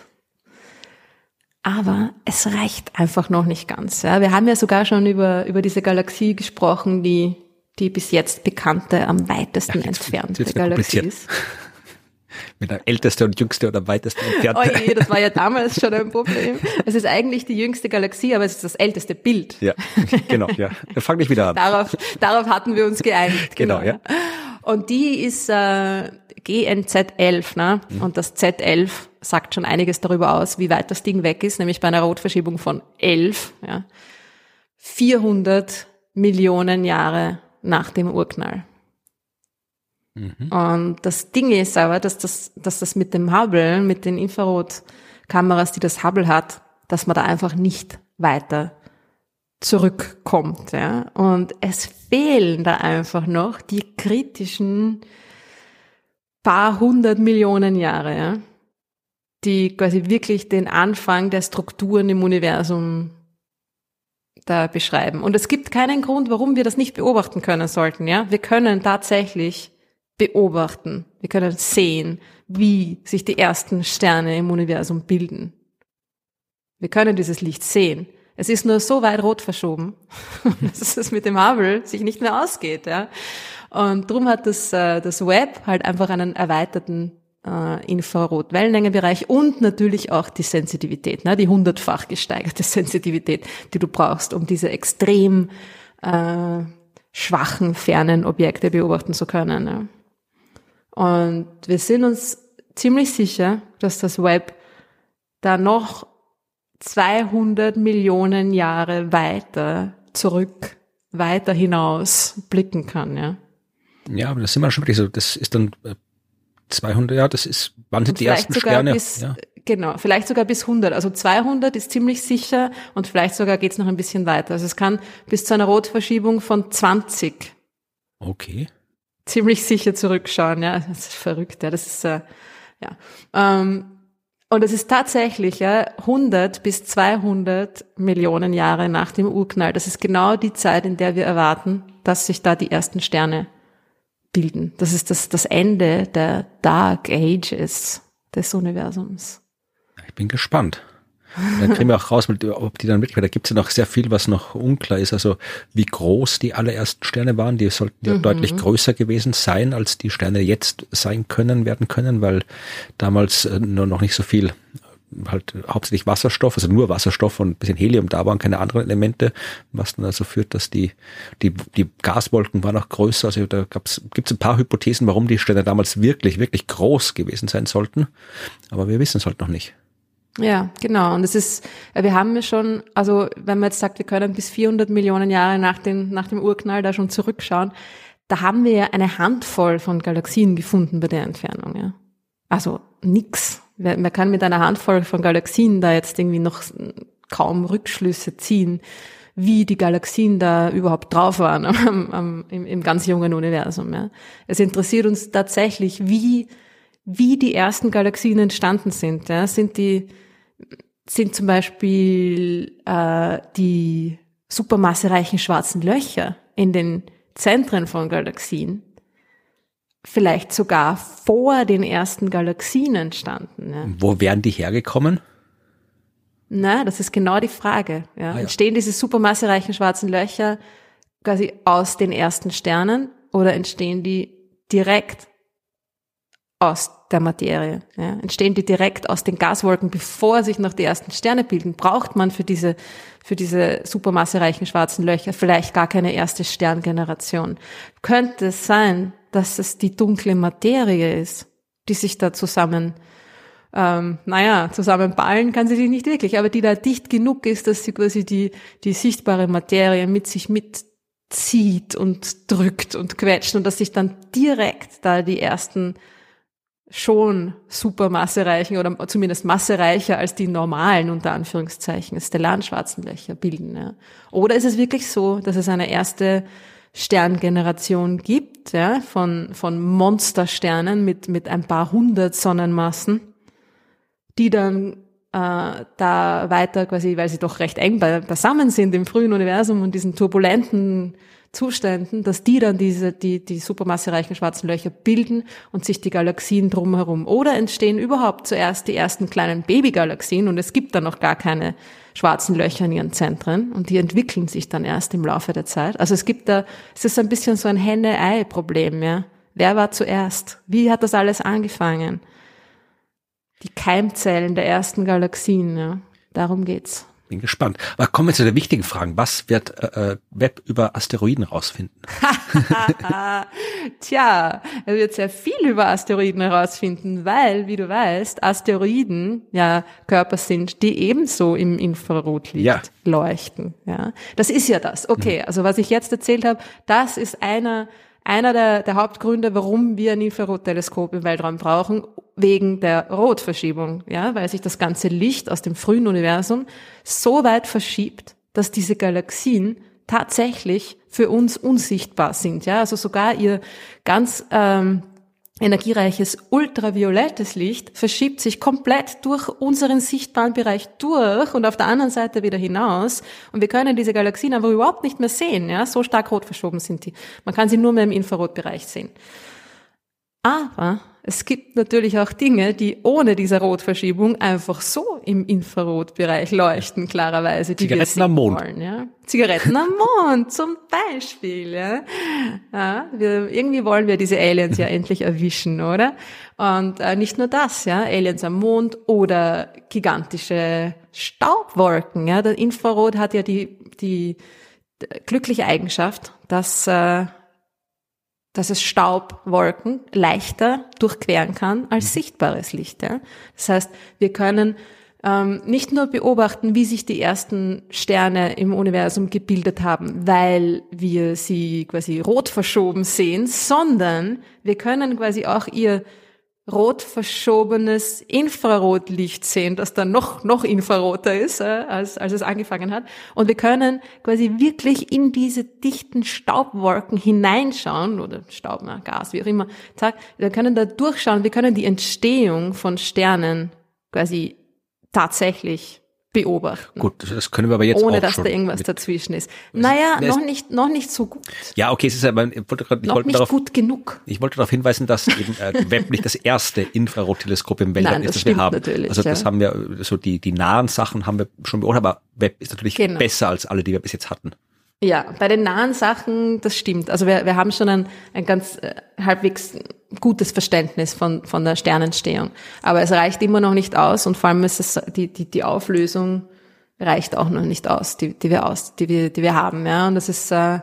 Aber es reicht einfach noch nicht ganz. Ja. Wir haben ja sogar schon über, über diese Galaxie gesprochen, die die bis jetzt bekannte, am weitesten ja, jetzt, entfernte jetzt Galaxie ist. Mit der älteste und jüngste oder weiteste entfernte. Oh je, das war ja damals schon ein Problem. Es ist eigentlich die jüngste Galaxie, aber es ist das älteste Bild. Ja, genau, ja. Dann fang ich wieder an. Darauf, darauf hatten wir uns geeinigt. Genau, genau ja. Und die ist äh, GNZ11, ne? Mhm. Und das Z11 sagt schon einiges darüber aus, wie weit das Ding weg ist, nämlich bei einer Rotverschiebung von 11, ja. 400 Millionen Jahre nach dem Urknall. Mhm. Und das Ding ist aber, dass das, dass das mit dem Hubble, mit den Infrarotkameras, die das Hubble hat, dass man da einfach nicht weiter zurückkommt. Ja? Und es fehlen da einfach noch die kritischen paar hundert Millionen Jahre, ja? Die quasi wirklich den Anfang der Strukturen im Universum da beschreiben. Und es gibt keinen Grund, warum wir das nicht beobachten können sollten. Ja, wir können tatsächlich beobachten. Wir können sehen, wie sich die ersten Sterne im Universum bilden. Wir können dieses Licht sehen. Es ist nur so weit rot verschoben, dass es mit dem Hubble sich nicht mehr ausgeht. Ja? Und darum hat das, äh, das Web halt einfach einen erweiterten äh, Infrarot-Wellenlängenbereich und natürlich auch die Sensitivität, ne, die hundertfach gesteigerte Sensitivität, die du brauchst, um diese extrem äh, schwachen, fernen Objekte beobachten zu können. Ne. Und wir sind uns ziemlich sicher, dass das Web da noch 200 Millionen Jahre weiter zurück, weiter hinaus blicken kann, ja. Ja, aber das sind wir schon wirklich so, das ist dann äh, 200, ja, das ist, wann sind die ersten Sterne? Bis, ja. Genau, vielleicht sogar bis 100. Also 200 ist ziemlich sicher und vielleicht sogar geht's noch ein bisschen weiter. Also es kann bis zu einer Rotverschiebung von 20. Okay. Ziemlich sicher zurückschauen, ja. Das ist verrückt, ja. Das ist, äh, ja. Ähm, und es ist tatsächlich ja, 100 bis 200 Millionen Jahre nach dem Urknall. Das ist genau die Zeit, in der wir erwarten, dass sich da die ersten Sterne bilden. Das ist das, das Ende der Dark Ages des Universums. Ich bin gespannt. Dann kriegen wir auch raus, ob die dann wirklich, da gibt es ja noch sehr viel, was noch unklar ist. Also wie groß die allerersten Sterne waren, die sollten ja mhm. deutlich größer gewesen sein, als die Sterne jetzt sein können, werden können, weil damals äh, nur noch nicht so viel halt hauptsächlich Wasserstoff, also nur Wasserstoff und ein bisschen Helium da waren, keine anderen Elemente, was dann also führt, dass die, die, die Gaswolken waren auch größer. Also da gab's, gibt's ein paar Hypothesen, warum die Sterne damals wirklich, wirklich groß gewesen sein sollten. Aber wir wissen es halt noch nicht. Ja, genau. Und es ist, wir haben schon, also wenn man jetzt sagt, wir können bis 400 Millionen Jahre nach dem, nach dem Urknall da schon zurückschauen, da haben wir ja eine Handvoll von Galaxien gefunden bei der Entfernung. Ja. Also nix. Man kann mit einer Handvoll von Galaxien da jetzt irgendwie noch kaum Rückschlüsse ziehen, wie die Galaxien da überhaupt drauf waren am, am, im, im ganz jungen Universum. Ja. Es interessiert uns tatsächlich, wie, wie die ersten Galaxien entstanden sind. Ja. Sind die, sind zum Beispiel äh, die supermassereichen schwarzen Löcher in den Zentren von Galaxien vielleicht sogar vor den ersten Galaxien entstanden. Ja. Wo wären die hergekommen? Na, das ist genau die Frage. Ja. Ah, ja. Entstehen diese supermassereichen schwarzen Löcher quasi aus den ersten Sternen oder entstehen die direkt aus der Materie? Ja. Entstehen die direkt aus den Gaswolken, bevor sich noch die ersten Sterne bilden? Braucht man für diese, für diese supermassereichen schwarzen Löcher vielleicht gar keine erste Sterngeneration? Könnte es sein, dass es die dunkle Materie ist, die sich da zusammen, ähm, naja, zusammenballen kann sie sich nicht wirklich, aber die da dicht genug ist, dass sie quasi die, die sichtbare Materie mit sich mitzieht und drückt und quetscht und dass sich dann direkt da die ersten schon super massereichen oder zumindest massereicher als die normalen, unter Anführungszeichen, stellaren schwarzen Löcher bilden. Ja. Oder ist es wirklich so, dass es eine erste Sterngeneration gibt, ja, von, von Monstersternen mit, mit ein paar hundert Sonnenmassen, die dann äh, da weiter quasi, weil sie doch recht eng beisammen sind im frühen Universum und diesen turbulenten Zuständen, dass die dann diese, die, die supermassereichen schwarzen Löcher bilden und sich die Galaxien drumherum. Oder entstehen überhaupt zuerst die ersten kleinen Babygalaxien und es gibt dann noch gar keine schwarzen Löcher in ihren Zentren und die entwickeln sich dann erst im Laufe der Zeit. Also es gibt da, es ist ein bisschen so ein Henne-Ei-Problem, ja. Wer war zuerst? Wie hat das alles angefangen? Die Keimzellen der ersten Galaxien, ja. Darum geht's. Bin gespannt. Aber kommen wir zu der wichtigen Frage. Was wird äh, äh Web über Asteroiden rausfinden? Tja, er wird sehr viel über Asteroiden herausfinden, weil, wie du weißt, Asteroiden ja Körper sind, die ebenso im Infrarotlicht ja. leuchten. Ja, das ist ja das. Okay, mhm. also was ich jetzt erzählt habe, das ist einer einer der, der Hauptgründe, warum wir ein Infrarotteleskop im Weltraum brauchen, wegen der Rotverschiebung, ja, weil sich das ganze Licht aus dem frühen Universum so weit verschiebt, dass diese Galaxien tatsächlich für uns unsichtbar sind, ja, also sogar ihr ganz ähm, energiereiches ultraviolettes Licht verschiebt sich komplett durch unseren sichtbaren Bereich durch und auf der anderen Seite wieder hinaus und wir können diese Galaxien aber überhaupt nicht mehr sehen, ja, so stark rot verschoben sind die. Man kann sie nur mehr im Infrarotbereich sehen. Aber es gibt natürlich auch Dinge, die ohne diese Rotverschiebung einfach so im Infrarotbereich leuchten, klarerweise. Die Zigaretten am Mond. Wollen, ja? Zigaretten am Mond zum Beispiel. Ja? Ja, wir, irgendwie wollen wir diese Aliens ja endlich erwischen, oder? Und äh, nicht nur das, ja, Aliens am Mond oder gigantische Staubwolken. Ja, der Infrarot hat ja die die glückliche Eigenschaft, dass äh, dass es Staubwolken leichter durchqueren kann als mhm. sichtbares Licht. Ja? Das heißt, wir können ähm, nicht nur beobachten, wie sich die ersten Sterne im Universum gebildet haben, weil wir sie quasi rot verschoben sehen, sondern wir können quasi auch ihr rot verschobenes Infrarotlicht sehen, das dann noch, noch infraroter ist, äh, als, als es angefangen hat. Und wir können quasi wirklich in diese dichten Staubwolken hineinschauen, oder Staub, na, Gas, wie auch immer, zack, wir können da durchschauen, wir können die Entstehung von Sternen quasi tatsächlich beobachten. Gut, das können wir aber jetzt Ohne, auch dass da irgendwas dazwischen ist. Naja, noch nicht, noch nicht so gut. Ja, okay, es ist aber, ich wollte gerade, ich noch wollte nicht darauf, gut genug. Ich wollte darauf hinweisen, dass eben äh, Webb nicht das erste Infrarotteleskop im Nein, das ist, das wir haben. Natürlich, also das ja. haben wir, so die, die nahen Sachen haben wir schon beobachtet, aber Webb ist natürlich Genau. besser als alle, die wir bis jetzt hatten. Ja, bei den nahen Sachen, das stimmt. Also wir, wir haben schon ein, ein ganz äh, halbwegs gutes Verständnis von, von der Sternentstehung. Aber es reicht immer noch nicht aus und vor allem ist es die, die, die Auflösung reicht auch noch nicht aus, die, die wir aus, die wir, die wir haben. Ja, und das ist äh,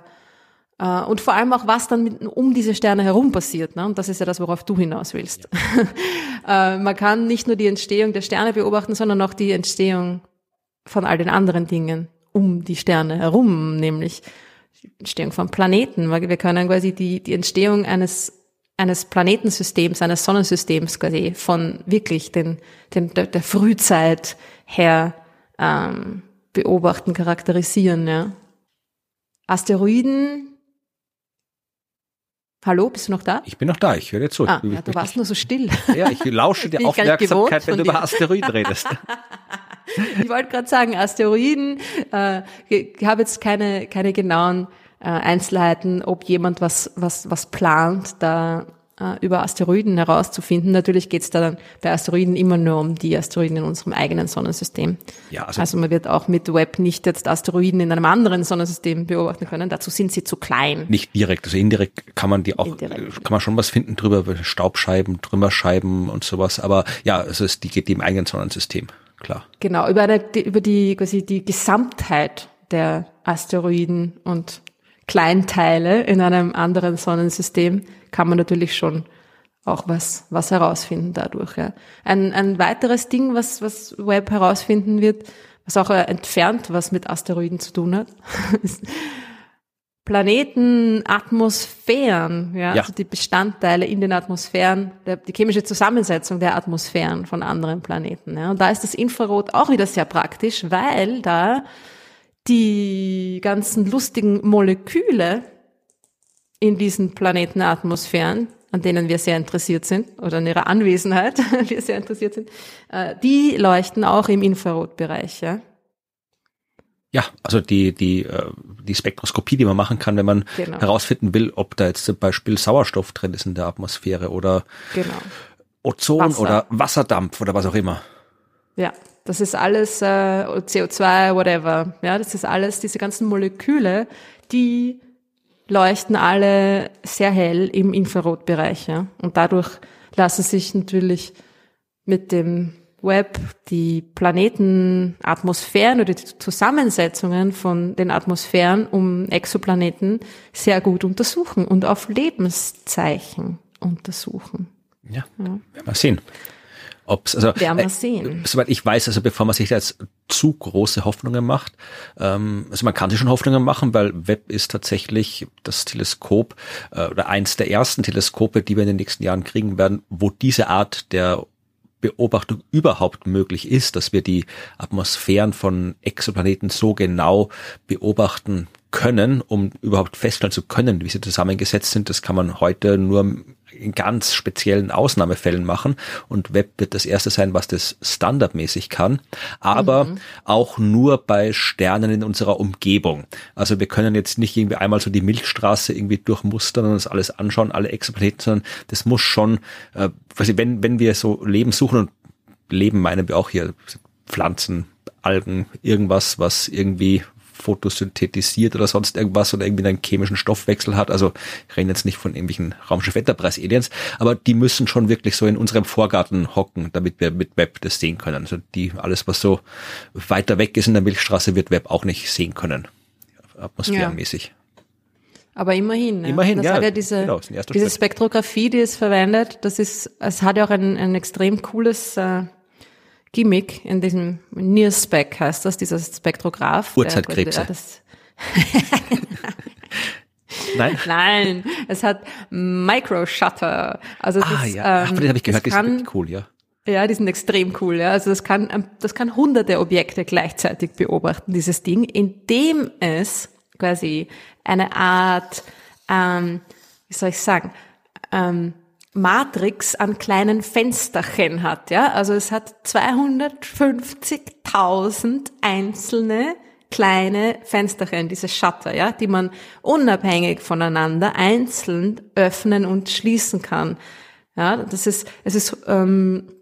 äh, und vor allem auch was dann mit, um diese Sterne herum passiert. Ne? Und das ist ja das, worauf du hinaus willst. äh, man kann nicht nur die Entstehung der Sterne beobachten, sondern auch die Entstehung von all den anderen Dingen um die Sterne herum, nämlich die Entstehung von Planeten. Weil Wir können quasi die, die Entstehung eines eines Planetensystems, eines Sonnensystems quasi von wirklich den, den der, der Frühzeit her ähm, beobachten, charakterisieren, ja. Asteroiden. Hallo, bist du noch da? Ich bin noch da, ich höre dir zu. Ah, ja, du warst nur so still. Ja, ich lausche dir Aufmerksamkeit, wenn du über Asteroiden redest. ich wollte gerade sagen, Asteroiden, äh, ich habe jetzt keine, keine genauen äh, Einzelheiten, ob jemand was, was, was plant, da äh, über Asteroiden herauszufinden. Natürlich geht es da dann bei Asteroiden immer nur um die Asteroiden in unserem eigenen Sonnensystem. Ja, also, also man wird auch mit Web nicht jetzt Asteroiden in einem anderen Sonnensystem beobachten können. Dazu sind sie zu klein. Nicht direkt, also indirekt kann man die auch, indirekt. kann man schon was finden drüber, Staubscheiben, Trümmerscheiben und sowas. Aber ja, also es die geht im eigenen Sonnensystem, klar. Genau, über, eine, über die quasi die Gesamtheit der Asteroiden und Kleinteile in einem anderen Sonnensystem kann man natürlich schon auch was, was herausfinden dadurch. Ja. Ein, ein weiteres Ding, was, was Web herausfinden wird, was auch entfernt was mit Asteroiden zu tun hat, Planeten, Atmosphären, ja, ja, also die Bestandteile in den Atmosphären, der, die chemische Zusammensetzung der Atmosphären von anderen Planeten. Ja. Und da ist das Infrarot auch wieder sehr praktisch, weil da die ganzen lustigen Moleküle in diesen Planetenatmosphären, an denen wir sehr interessiert sind, oder in ihrer Anwesenheit, wir sehr interessiert sind, äh, die leuchten auch im Infrarotbereich, ja. Ja, also die, die, äh, die Spektroskopie, die man machen kann, wenn man genau. herausfinden will, ob da jetzt zum Beispiel Sauerstoff drin ist in der Atmosphäre oder genau. Ozon Wasser. oder Wasserdampf oder was auch immer. Ja, das ist alles äh, CO2, whatever. Ja, das ist alles, diese ganzen Moleküle, die leuchten alle sehr hell im Infrarotbereich. Ja? Und dadurch lassen sich natürlich mit dem Web die Planetenatmosphären oder die Zusammensetzungen von den Atmosphären um Exoplaneten sehr gut untersuchen und auf Lebenszeichen untersuchen. Ja, ja. werden wir sehen. Ob's, also, Werden wir äh, sehen. soweit ich weiß, also bevor man sich da jetzt zu große Hoffnungen macht, ähm, also man kann sich schon Hoffnungen machen, weil Webb ist tatsächlich das Teleskop äh, oder eins der ersten Teleskope, die wir in den nächsten Jahren kriegen werden, wo diese Art der Beobachtung überhaupt möglich ist, dass wir die Atmosphären von Exoplaneten so genau beobachten können, um überhaupt feststellen zu können, wie sie zusammengesetzt sind. Das kann man heute nur in ganz speziellen Ausnahmefällen machen und Web wird das erste sein, was das standardmäßig kann, aber mhm. auch nur bei Sternen in unserer Umgebung. Also wir können jetzt nicht irgendwie einmal so die Milchstraße irgendwie durchmustern und uns alles anschauen, alle Exoplaneten, sondern das muss schon, äh, wenn, wenn wir so Leben suchen und Leben meinen wir auch hier Pflanzen, Algen, irgendwas, was irgendwie fotosynthetisiert oder sonst irgendwas oder irgendwie einen chemischen Stoffwechsel hat. Also ich rede jetzt nicht von irgendwelchen Raumschiff Enterprise-Aliens, aber die müssen schon wirklich so in unserem Vorgarten hocken, damit wir mit Web das sehen können. Also die, alles was so weiter weg ist in der Milchstraße, wird Web auch nicht sehen können. Atmosphärenmäßig. Ja. Aber immerhin. Ne? Immerhin, das ja. Hat ja diese, genau, diese Spektrographie, die es verwendet, das ist, es hat ja auch ein, ein extrem cooles äh, Gimmick in diesem NIRSpec heißt das, dieser Spektrograph. Uhrzeitkrebse. Nein? Nein, es hat Microshutter. Also ah, ist, ja. Ähm, Ach, den habe ich gehört, das kann, ist cool, ja. Ja, die sind extrem cool. Ja. Also das kann, ähm, das kann hunderte Objekte gleichzeitig beobachten, dieses Ding, indem es quasi eine Art, ähm, wie soll ich sagen, ähm, Matrix an kleinen Fensterchen hat, ja. Also es hat 250.000 einzelne kleine Fensterchen, diese Shutter, ja, die man unabhängig voneinander einzeln öffnen und schließen kann. Ja, das ist, es ist, ähm,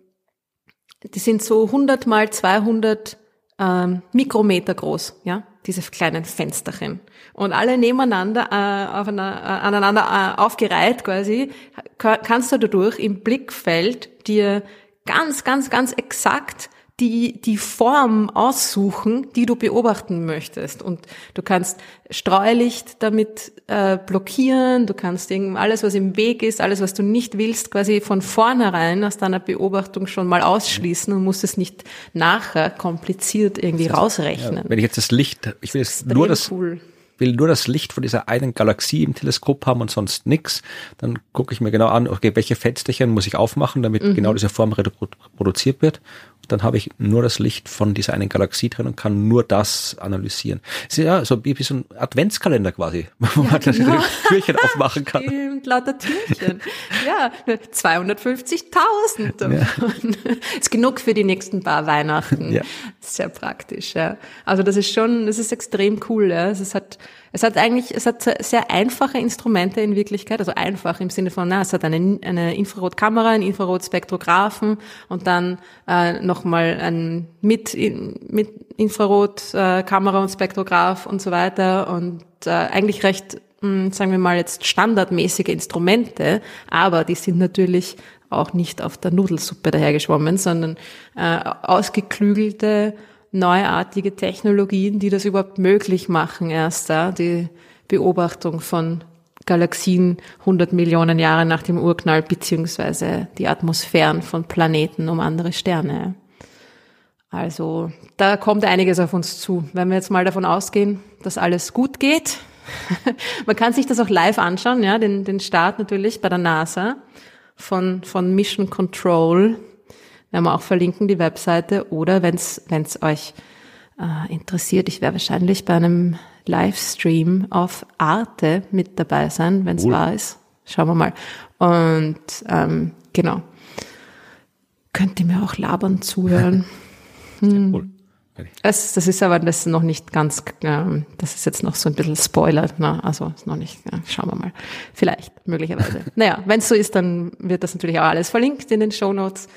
die sind so 100 mal 200 ähm, Mikrometer groß, ja diese kleinen Fensterchen. Und alle nebeneinander, äh, auf einer, äh, aneinander äh, aufgereiht quasi, kannst du dadurch im Blickfeld dir ganz, ganz, ganz exakt die, die Form aussuchen, die du beobachten möchtest. Und du kannst Streulicht damit äh, blockieren, du kannst alles, was im Weg ist, alles, was du nicht willst, quasi von vornherein aus deiner Beobachtung schon mal ausschließen und musst es nicht nachher kompliziert irgendwie rausrechnen. Ja, wenn ich jetzt das Licht, ich will jetzt nur das, cool will nur das Licht von dieser einen Galaxie im Teleskop haben und sonst nix, dann gucke ich mir genau an, okay, welche Fensterchen muss ich aufmachen, damit mhm. genau diese Form reproduziert wird dann habe ich nur das Licht von dieser einen Galaxie drin und kann nur das analysieren. ist ja so wie, wie so ein Adventskalender quasi, wo ja, man genau. das Türchen aufmachen kann. Stimmt, lauter Türchen. ja, 250.000 Ja. Ist genug für die nächsten paar Weihnachten. Ja. Sehr praktisch, ja. Also das ist schon, das ist extrem cool, ja. Es halt, es hat eigentlich, es hat sehr einfache Instrumente in Wirklichkeit, also einfach im Sinne von, na, es hat eine, eine Infrarotkamera, einen Infrarotspektrographen und dann äh, nochmal ein mit, mit Infrarotkamera äh, und Spektrograph und so weiter und äh, eigentlich recht, mh, hm, sagen wir mal jetzt standardmäßige Instrumente, aber die sind natürlich auch nicht auf der Nudelsuppe dahergeschwommen, sondern äh, ausgeklügelte neuartige Technologien, die das überhaupt möglich machen, erst da, die Beobachtung von Galaxien 100 Millionen Jahre nach dem Urknall, beziehungsweise die Atmosphären von Planeten um andere Sterne. Also da kommt einiges auf uns zu. Wenn wir jetzt mal davon ausgehen, dass alles gut geht, man kann sich das auch live anschauen, ja, den, den Start natürlich bei der NASA von, von Mission Control werden wir auch verlinken, die Webseite. Oder wenn es euch äh, interessiert, ich werde wahrscheinlich bei einem Livestream auf Arte mit dabei sein, wenn es cool. wahr ist. Schauen wir mal. Und ähm, genau. Könnt ihr mir auch labern zuhören? Hm. Cool. Das, das ist aber das noch nicht ganz, ähm, das ist jetzt noch so ein bisschen Spoiler, ne? also ist noch nicht, ja, schauen wir mal. Vielleicht, möglicherweise. naja, wenn es so ist, dann wird das natürlich auch alles verlinkt in den Show Notes.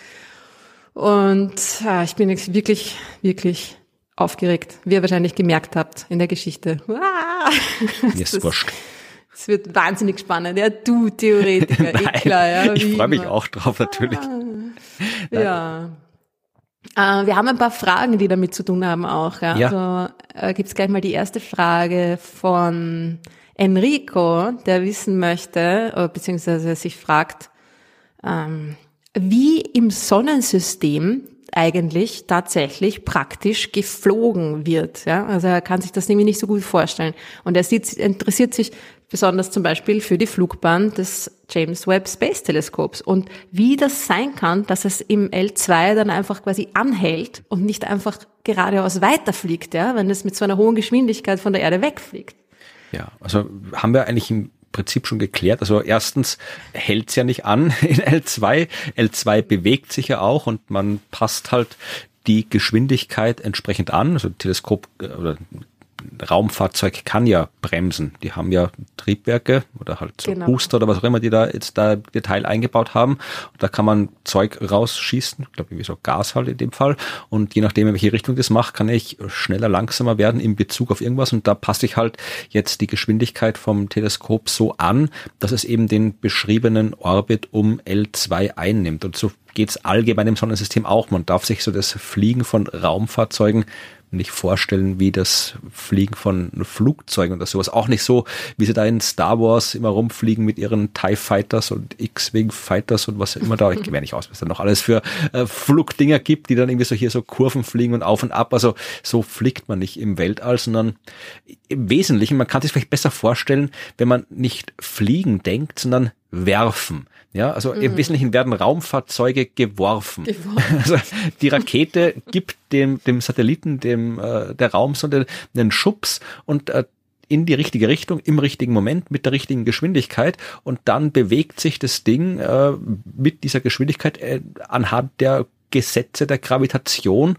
Und äh, ich bin wirklich, wirklich aufgeregt, wie ihr wahrscheinlich gemerkt habt in der Geschichte. Ah, Mir ist wurscht. Es wird wahnsinnig spannend. Ja, du Theoretiker, Nein, eh klar. Ja, ich freue mich auch drauf, natürlich. Ah, ja. Äh, wir haben ein paar Fragen, die damit zu tun haben auch. Ja. ja. Also äh, gibt es gleich mal die erste Frage von Enrico, der wissen möchte, äh, beziehungsweise sich fragt, ähm, wie im Sonnensystem eigentlich tatsächlich praktisch geflogen wird. Ja? Also er kann sich das nämlich nicht so gut vorstellen. Und er sieht, interessiert sich besonders zum Beispiel für die Flugbahn des James Webb Space Teleskops und wie das sein kann, dass es im L2 dann einfach quasi anhält und nicht einfach geradeaus weiterfliegt, ja, wenn es mit so einer hohen Geschwindigkeit von der Erde wegfliegt. Ja, also haben wir eigentlich im Prinzip schon geklärt. Also erstens hält's ja nicht an in L2. L2 bewegt sich ja auch und man passt halt die Geschwindigkeit entsprechend an. Also Teleskop äh, oder Raumfahrzeug kann ja bremsen. Die haben ja Triebwerke oder halt so genau. Booster oder was auch immer, die da jetzt da Detail eingebaut haben. Und da kann man Zeug rausschießen, ich glaube irgendwie so Gas halt in dem Fall. Und je nachdem, in welche Richtung das macht, kann ich schneller, langsamer werden in Bezug auf irgendwas. Und da passe ich halt jetzt die Geschwindigkeit vom Teleskop so an, dass es eben den beschriebenen Orbit um L2 einnimmt. Und so geht's allgemein im Sonnensystem auch. Man darf sich so das Fliegen von Raumfahrzeugen nicht vorstellen, wie das Fliegen von Flugzeugen oder sowas. Auch nicht so, wie sie da in Star Wars immer rumfliegen mit ihren TIE Fighters und X-Wing Fighters und was immer da. Ich kenne nicht aus, was da noch alles für äh, Flugdinger gibt, die dann irgendwie so hier so Kurven fliegen und auf und ab. Also so fliegt man nicht im Weltall, sondern im Wesentlichen, man kann sich vielleicht besser vorstellen, wenn man nicht fliegen denkt, sondern werfen. Ja, also mhm. im Wesentlichen werden Raumfahrzeuge geworfen. geworfen. Also die Rakete gibt dem, dem Satelliten, dem äh, der Raumsonde einen Schubs und äh, in die richtige Richtung, im richtigen Moment, mit der richtigen Geschwindigkeit und dann bewegt sich das Ding äh, mit dieser Geschwindigkeit äh, anhand der Gesetze der Gravitation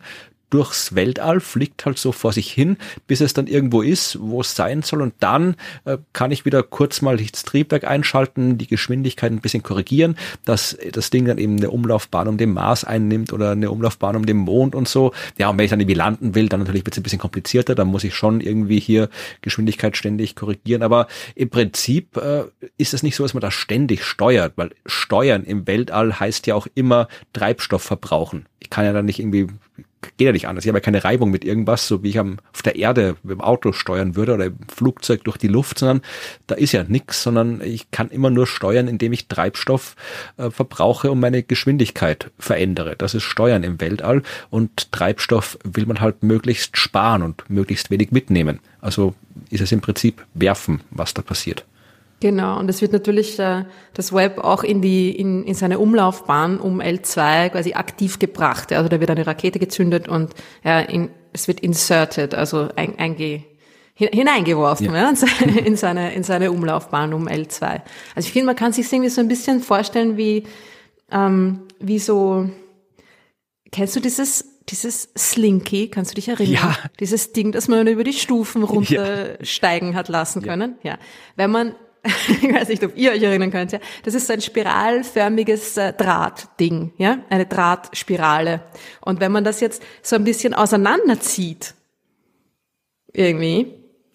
durchs Weltall, fliegt halt so vor sich hin, bis es dann irgendwo ist, wo es sein soll. Und dann äh, kann ich wieder kurz mal das Triebwerk einschalten, die Geschwindigkeit ein bisschen korrigieren, dass das Ding dann eben eine Umlaufbahn um den Mars einnimmt oder eine Umlaufbahn um den Mond und so. Ja, und wenn ich dann irgendwie landen will, dann natürlich wird es ein bisschen komplizierter. Dann muss ich schon irgendwie hier Geschwindigkeit ständig korrigieren. Aber im Prinzip äh, ist es nicht so, dass man da ständig steuert, weil Steuern im Weltall heißt ja auch immer Treibstoff verbrauchen. Ich kann ja dann nicht irgendwie geht ja nicht anders. Ich habe ja keine Reibung mit irgendwas, so wie ich am, auf der Erde mit dem Auto steuern würde oder im Flugzeug durch die Luft, sondern da ist ja nichts, sondern ich kann immer nur steuern, indem ich Treibstoff äh, verbrauche und meine Geschwindigkeit verändere. Das ist Steuern im Weltall und Treibstoff will man halt möglichst sparen und möglichst wenig mitnehmen. Also ist es im Prinzip werfen, was da passiert. Genau, und es wird natürlich äh, das Web auch in die in, in seine Umlaufbahn um L2 quasi aktiv gebracht. Also da wird eine Rakete gezündet und ja, in, es wird inserted, also ein, einge, hineingeworfen ja. ja. in seine in seine Umlaufbahn um L2. Also ich finde, man kann sich irgendwie so ein bisschen vorstellen wie ähm, wie so kennst du dieses dieses Slinky, kannst du dich erinnern? Ja. Dieses Ding, das man über die Stufen runtersteigen ja. hat lassen können. Ja. ja. Wenn man ich weiß nicht, ob ihr euch erinnern könnt, ja. Das ist so ein spiralförmiges äh, Drahtding, ja, eine Drahtspirale. Und wenn man das jetzt so ein bisschen auseinanderzieht, irgendwie,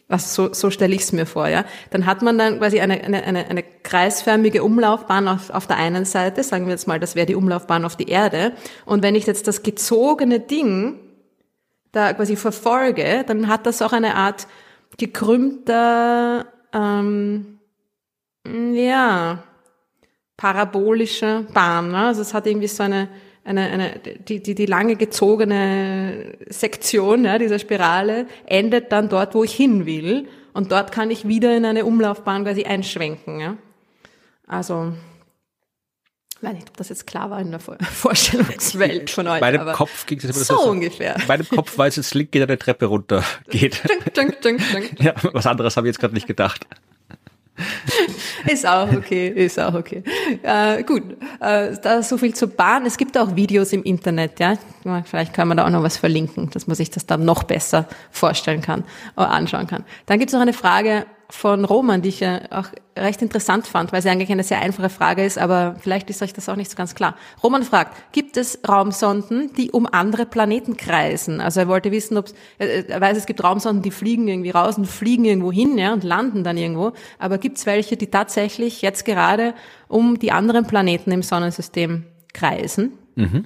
also so, so stelle ich es mir vor, ja, dann hat man dann quasi eine, eine, eine, eine kreisförmige Umlaufbahn auf, auf der einen Seite, sagen wir jetzt mal, das wäre die Umlaufbahn auf die Erde. Und wenn ich jetzt das gezogene Ding da quasi verfolge, dann hat das auch eine Art gekrümmter ähm, ja, parabolische Bahn. Ne? Also es hat irgendwie so eine, eine, eine die, die, die lange gezogene Sektion ja, dieser Spirale endet dann dort, wo ich hin will. Und dort kann ich wieder in eine Umlaufbahn quasi einschwenken. Ja? Also, ich weiß nicht, ob das jetzt klar war in der Vorstellungswelt von euch. Meinem Kopf ging es so, so ungefähr. Meinem Kopf weiß es links geht eine Treppe runter geht. Dunk, dunk, dunk, dunk. Ja, was anderes habe ich jetzt gerade nicht gedacht. Ist auch okay, ist auch okay. Äh, gut, äh, da so viel zur Bahn. Es gibt auch Videos im Internet, ja. Vielleicht kann man da auch noch was verlinken, dass man sich das dann noch besser vorstellen kann oder anschauen kann. Dann gibt es noch eine Frage von Roman, die ich ja auch recht interessant fand, weil sie eigentlich eine sehr einfache Frage ist, aber vielleicht ist euch das auch nicht so ganz klar. Roman fragt, gibt es Raumsonden, die um andere Planeten kreisen? Also er wollte wissen, ob er weiß, es gibt Raumsonden, die fliegen irgendwie raus und fliegen irgendwo hin, ja, und landen dann irgendwo. Aber gibt es welche, die tatsächlich jetzt gerade um die anderen Planeten im Sonnensystem kreisen? Mhm.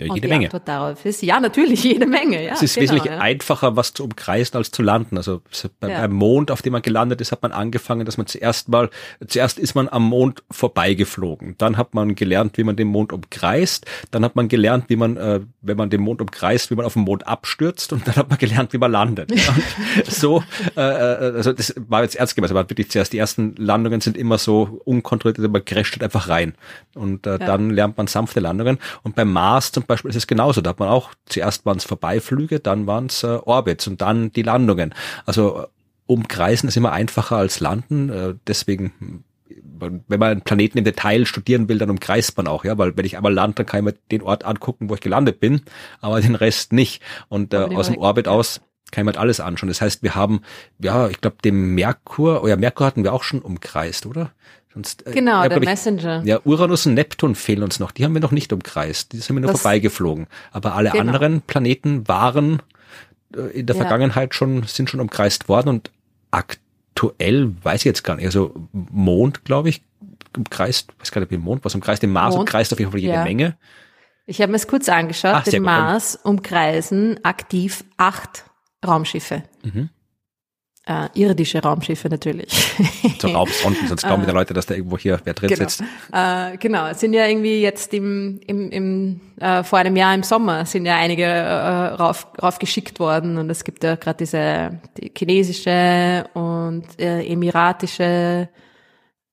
Ja, jede und die Menge. Antwort darauf ist, ja, natürlich jede Menge. Ja, es ist genau, wesentlich ja. einfacher, was zu umkreisen als zu landen. Also beim, ja. Mond, auf dem man gelandet ist, hat man angefangen, dass man zuerst mal, zuerst ist man am Mond vorbeigeflogen. Dann hat man gelernt, wie man den Mond umkreist. Dann hat man gelernt, wie man, äh, wenn man den Mond umkreist, wie man auf dem Mond abstürzt. Und dann hat man gelernt, wie man landet. so, äh, äh, also das war jetzt ernst gemeint. Aber wirklich zuerst die ersten Landungen sind immer so unkontrolliert, man crasht halt einfach rein. Und äh, dann lernt man sanfte Landungen. Und beim Mars zum Beispiel ist es genauso. Da hat man auch, zuerst waren es Vorbeiflüge, dann waren es äh, Orbits und dann die Landungen. Also äh, umkreisen ist immer einfacher als landen. Äh, deswegen wenn man einen Planeten im Detail studieren will, dann umkreist man auch, ja, weil wenn ich einmal lande, dann kann ich mir den Ort angucken, wo ich gelandet bin, aber den Rest nicht. Und äh, aus dem Orbit aus kann ich mir halt alles anschauen. Das heißt, wir haben, ja, ich glaube, den Merkur, oh ja, Merkur hatten wir auch schon umkreist, oder? Sonst, äh, genau, der ich, Messenger. Ja, Uranus und Neptun fehlen uns noch. Die haben wir noch nicht umkreist. Die sind wir nur das, vorbeigeflogen. Aber alle genau. anderen Planeten waren äh, in der ja. Vergangenheit schon, sind schon umkreist worden und aktuell weiß ich jetzt gar nicht. Also Mond, glaube ich, umkreist, weiß gar nicht, wie Mond was umkreist. Den Mars Mond, umkreist auf jeden Fall jede ja. Menge. Ich habe mir es kurz angeschaut. Ach, den Mars umkreisen aktiv acht Raumschiffe. Mhm. Äh, irdische Raumschiffe natürlich. So Raumsonden, sonst glauben wieder Leute, dass da irgendwo hier wer drin genau. sitzt. Äh, genau, es sind ja irgendwie jetzt im, im, im äh, vor einem Jahr im Sommer sind ja einige äh, rauf, raufgeschickt worden und es gibt ja gerade diese die chinesische und äh, emiratische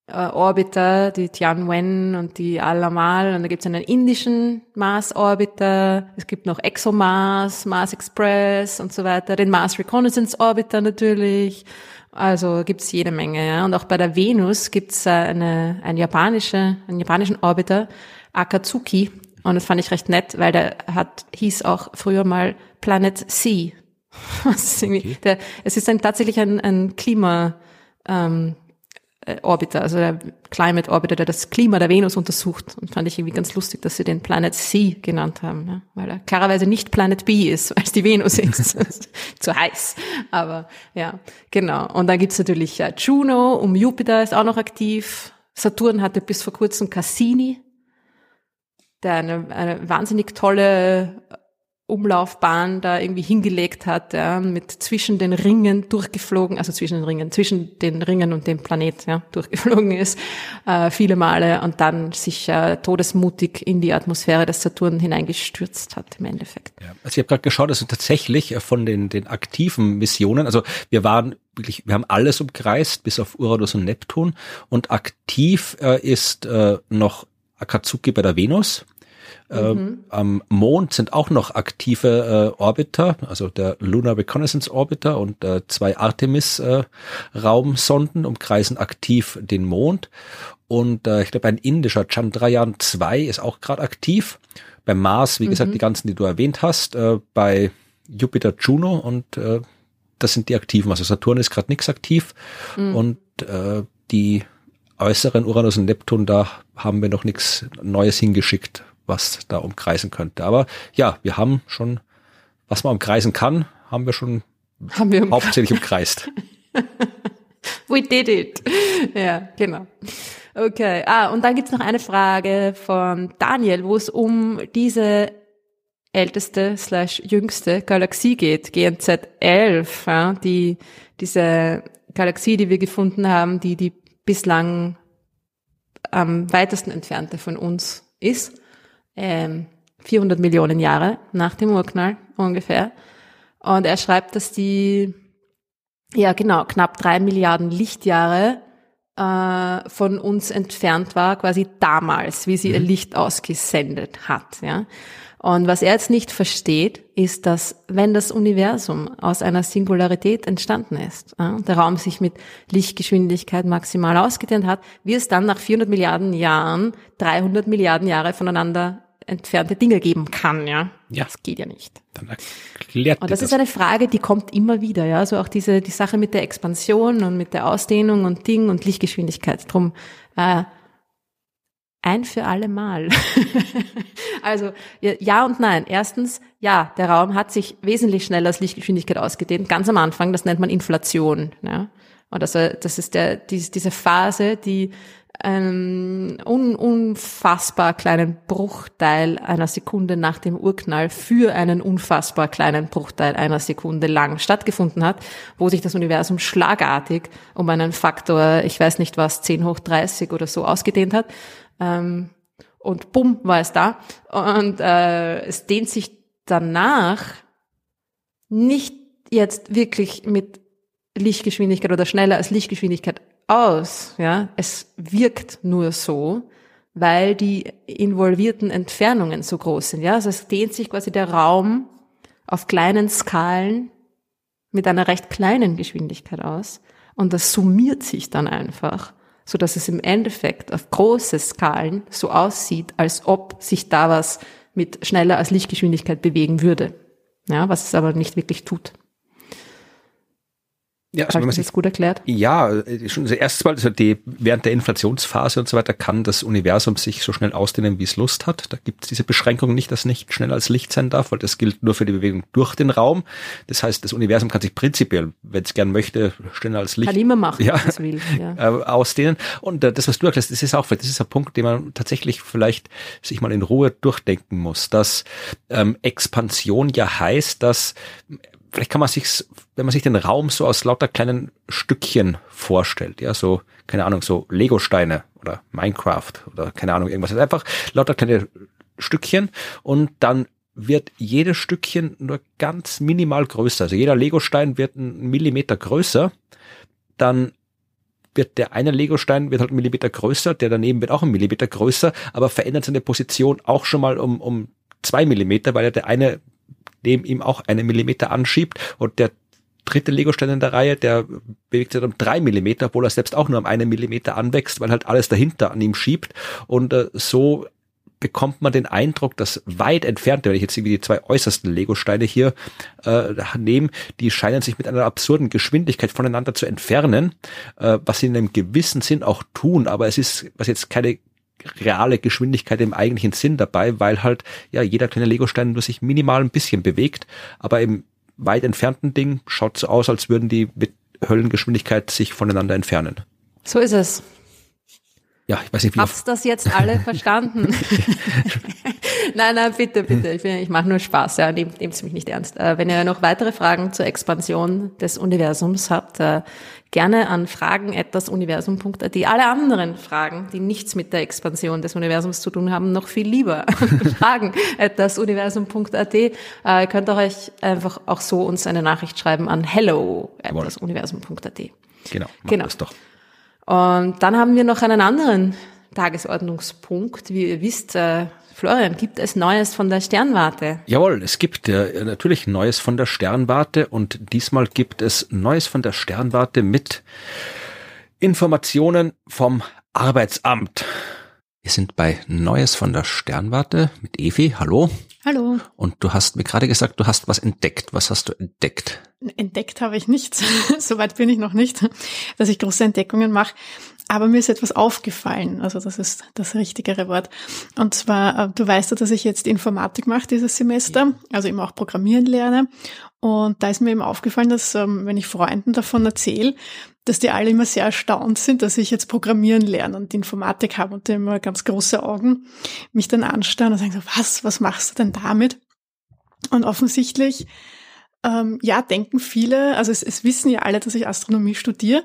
äh, Orbiter, die Tianwen und die Alamal und da gibt es einen indischen Mars-Orbiter, es gibt noch ExoMars, Mars Express und so weiter, den Mars Reconnaissance Orbiter natürlich, also gibt's jede Menge. Ja. Und auch bei der Venus gibt's äh, eine, eine japanische, einen japanischen Orbiter, Akatsuki und das fand ich recht nett, weil der hat, hieß auch früher mal Planet C. okay. der, es ist ein, tatsächlich ein, ein Klima, ähm, äh, Orbiter, also der Climate Orbiter, der das Klima der Venus untersucht. Und fand ich irgendwie ganz lustig, dass sie den Planet C genannt haben, ja? weil er klarerweise nicht Planet B ist, weil es die Venus ist. Zu heiß. Aber ja, genau. Und dann gibt's natürlich ja, Juno, um Jupiter ist auch noch aktiv. Saturn hatte bis vor kurzem Cassini, der eine, eine wahnsinnig tolle Umlaufbahn da irgendwie hingelegt hat, ja, mit zwischen den Ringen durchgeflogen, also zwischen den Ringen, zwischen den Ringen und dem Planet, ja, durchgeflogen ist, äh, viele Male und dann sich äh, todesmutig in die Atmosphäre des Saturn hineingestürzt hat im Endeffekt. Ja, also ich habe gerade geschaut, also tatsächlich äh, von den, den aktiven Missionen, also wir waren wirklich, wir haben alles umkreist, bis auf Uranus und Neptun und aktiv äh, ist äh, noch Akatsuki bei der Venus mhm. am Mond sind auch noch aktive äh, Orbiter, also der Lunar Reconnaissance Orbiter und äh, zwei Artemis-Raumsonden äh, umkreisen aktiv den Mond. Und äh, ich glaube, ein indischer Chandrayaan 2 ist auch gerade aktiv. Beim Mars, wie mhm. gesagt, die ganzen, die du erwähnt hast, äh, bei Jupiter, Juno und das sind die aktiven. Also Saturn ist gerade nichts aktiv mhm. und die äußeren Uranus und Neptun, da haben wir noch nichts Neues hingeschickt, was da umkreisen könnte. Aber ja, wir haben schon, was man umkreisen kann, haben wir schon haben wir hauptsächlich umkreist. We did it. Ja, genau. Okay. Ah, und dann gibt's noch eine Frage von Daniel, wo es um diese älteste slash jüngste Galaxie geht, GNZ 11, ja, die, diese Galaxie, die wir gefunden haben, die die bislang am weitesten entfernte von uns ist ähm, 400 Millionen Jahre nach dem Urknall ungefähr. Und er schreibt, dass die, ja genau, knapp drei Milliarden Lichtjahre äh, von uns entfernt war, quasi damals, wie sie ihr mhm. Licht ausgesendet hat. Ja. Und was er jetzt nicht versteht, ist, dass wenn das Universum aus einer Singularität entstanden ist, ja, der Raum sich mit Lichtgeschwindigkeit maximal ausgedehnt hat, wie es dann nach 400 Milliarden Jahren 300 Milliarden Jahre voneinander entfernte Dinge geben kann, ja. Ja. Das geht ja nicht. Dann erklärt und das, das ist eine Frage, die kommt immer wieder, ja. Also auch diese, die Sache mit der Expansion und mit der Ausdehnung und Ding und Lichtgeschwindigkeit. Drum, äh, ein für alle Mal. also ja und nein. Erstens, ja, der Raum hat sich wesentlich schneller als Lichtgeschwindigkeit ausgedehnt. Ganz am Anfang, das nennt man Inflation. Ja. Und also das ist der, diese Phase, die einen un unfassbar kleinen Bruchteil einer Sekunde nach dem Urknall für einen unfassbar kleinen Bruchteil einer Sekunde lang stattgefunden hat, wo sich das Universum schlagartig um einen Faktor, ich weiß nicht was, 10 hoch 30 oder so ausgedehnt hat. Ähm, und bumm, war es da. Und äh, es dehnt sich danach nicht jetzt wirklich mit Lichtgeschwindigkeit oder schneller als Lichtgeschwindigkeit aus, ja. Es wirkt nur so, weil die involvierten Entfernungen so groß sind, ja. Also es dehnt sich quasi der Raum auf kleinen Skalen mit einer recht kleinen Geschwindigkeit aus und das summiert sich dann einfach, so dass es im Endeffekt auf große Skalen so aussieht, als ob sich da was mit schneller als Lichtgeschwindigkeit bewegen würde. Ja, was es aber nicht wirklich tut. Ja, also wenn man sich gut erklärt. Ja, äh, schon das erste Mal, also die, während der Inflationsphase und so weiter kann das Universum sich so schnell ausdehnen, wie es Lust hat. Da gibt es diese Beschränkung nicht, dass nicht schneller als Licht sein darf, weil das gilt nur für die Bewegung durch den Raum. Das heißt, das Universum kann sich prinzipiell, wenn es gern möchte, schneller als Licht. Kann immer machen, ja, was will. Ja. Äh, ausdehnen. Und äh, das, was du erklärst, das ist auch, das ist ein Punkt, den man tatsächlich vielleicht sich mal in Ruhe durchdenken muss, dass ähm, Expansion ja heißt, dass vielleicht kann man sich, wenn man sich den Raum so aus lauter kleinen Stückchen vorstellt, ja, so, keine Ahnung, so Lego-Steine oder Minecraft oder keine Ahnung, irgendwas. Also einfach lauter kleine Stückchen und dann wird jedes Stückchen nur ganz minimal größer. Also jeder Lego-Stein wird einen Millimeter größer. Dann wird der eine Lego-Stein wird halt einen Millimeter größer, der daneben wird auch einen Millimeter größer, aber verändert seine Position auch schon mal um, um zwei Millimeter, weil ja der eine neben ihm auch einen Millimeter anschiebt. Und der dritte Lego-Stein in der Reihe, der bewegt sich um drei Millimeter, obwohl er selbst auch nur um einen Millimeter anwächst, weil halt alles dahinter an ihm schiebt. Und äh, so bekommt man den Eindruck, dass weit entfernte, wenn ich jetzt irgendwie die zwei äußersten Lego-Steine hier äh, nehme, die scheinen sich mit einer absurden Geschwindigkeit voneinander zu entfernen, äh, was sie in einem gewissen Sinn auch tun, aber es ist, was jetzt keine reale Geschwindigkeit im eigentlichen Sinn dabei, weil halt ja jeder kleine Legostein nur sich minimal ein bisschen bewegt, aber im weit entfernten Ding schaut so aus, als würden die mit Höllengeschwindigkeit sich voneinander entfernen. So ist es. Ja, ich weiß nicht, wie. Habt das jetzt alle verstanden? nein, nein, bitte, bitte. Ich, ich mache nur Spaß, ja, nehmt, nehmt mich nicht ernst. Äh, wenn ihr noch weitere Fragen zur Expansion des Universums habt, äh, gerne an fragen.universum.at. Alle anderen Fragen, die nichts mit der Expansion des Universums zu tun haben, noch viel lieber. fragen.universum.at. Äh, ihr könnt auch euch einfach auch so uns eine Nachricht schreiben an hello.universum.at. Genau, genau. das doch. Und dann haben wir noch einen anderen Tagesordnungspunkt. Wie ihr wisst, äh, Florian, gibt es Neues von der Sternwarte? Jawohl, es gibt äh, natürlich Neues von der Sternwarte und diesmal gibt es Neues von der Sternwarte mit Informationen vom Arbeitsamt. Wir sind bei Neues von der Sternwarte mit Evi. Hallo. Hallo. Und du hast mir gerade gesagt, du hast was entdeckt. Was hast du entdeckt? Entdeckt habe ich nichts. Soweit bin ich noch nicht, dass ich große Entdeckungen mache. Aber mir ist etwas aufgefallen. Also das ist das richtigere Wort. Und zwar, äh, du weißt ja, dass ich jetzt Informatik mache dieses Semester, also eben auch Programmieren lerne. Und da ist mir eben aufgefallen, dass ähm, wenn ich Freunden davon erzähle, dass die alle immer sehr erstaunt sind, dass ich jetzt Programmieren lerne und Informatik habe und die immer ganz große Augen mich dann anstarren und sagen so, was, was machst du denn damit? Und offensichtlich, ähm, ja, denken viele, also es, es wissen ja alle, dass ich Astronomie studiere,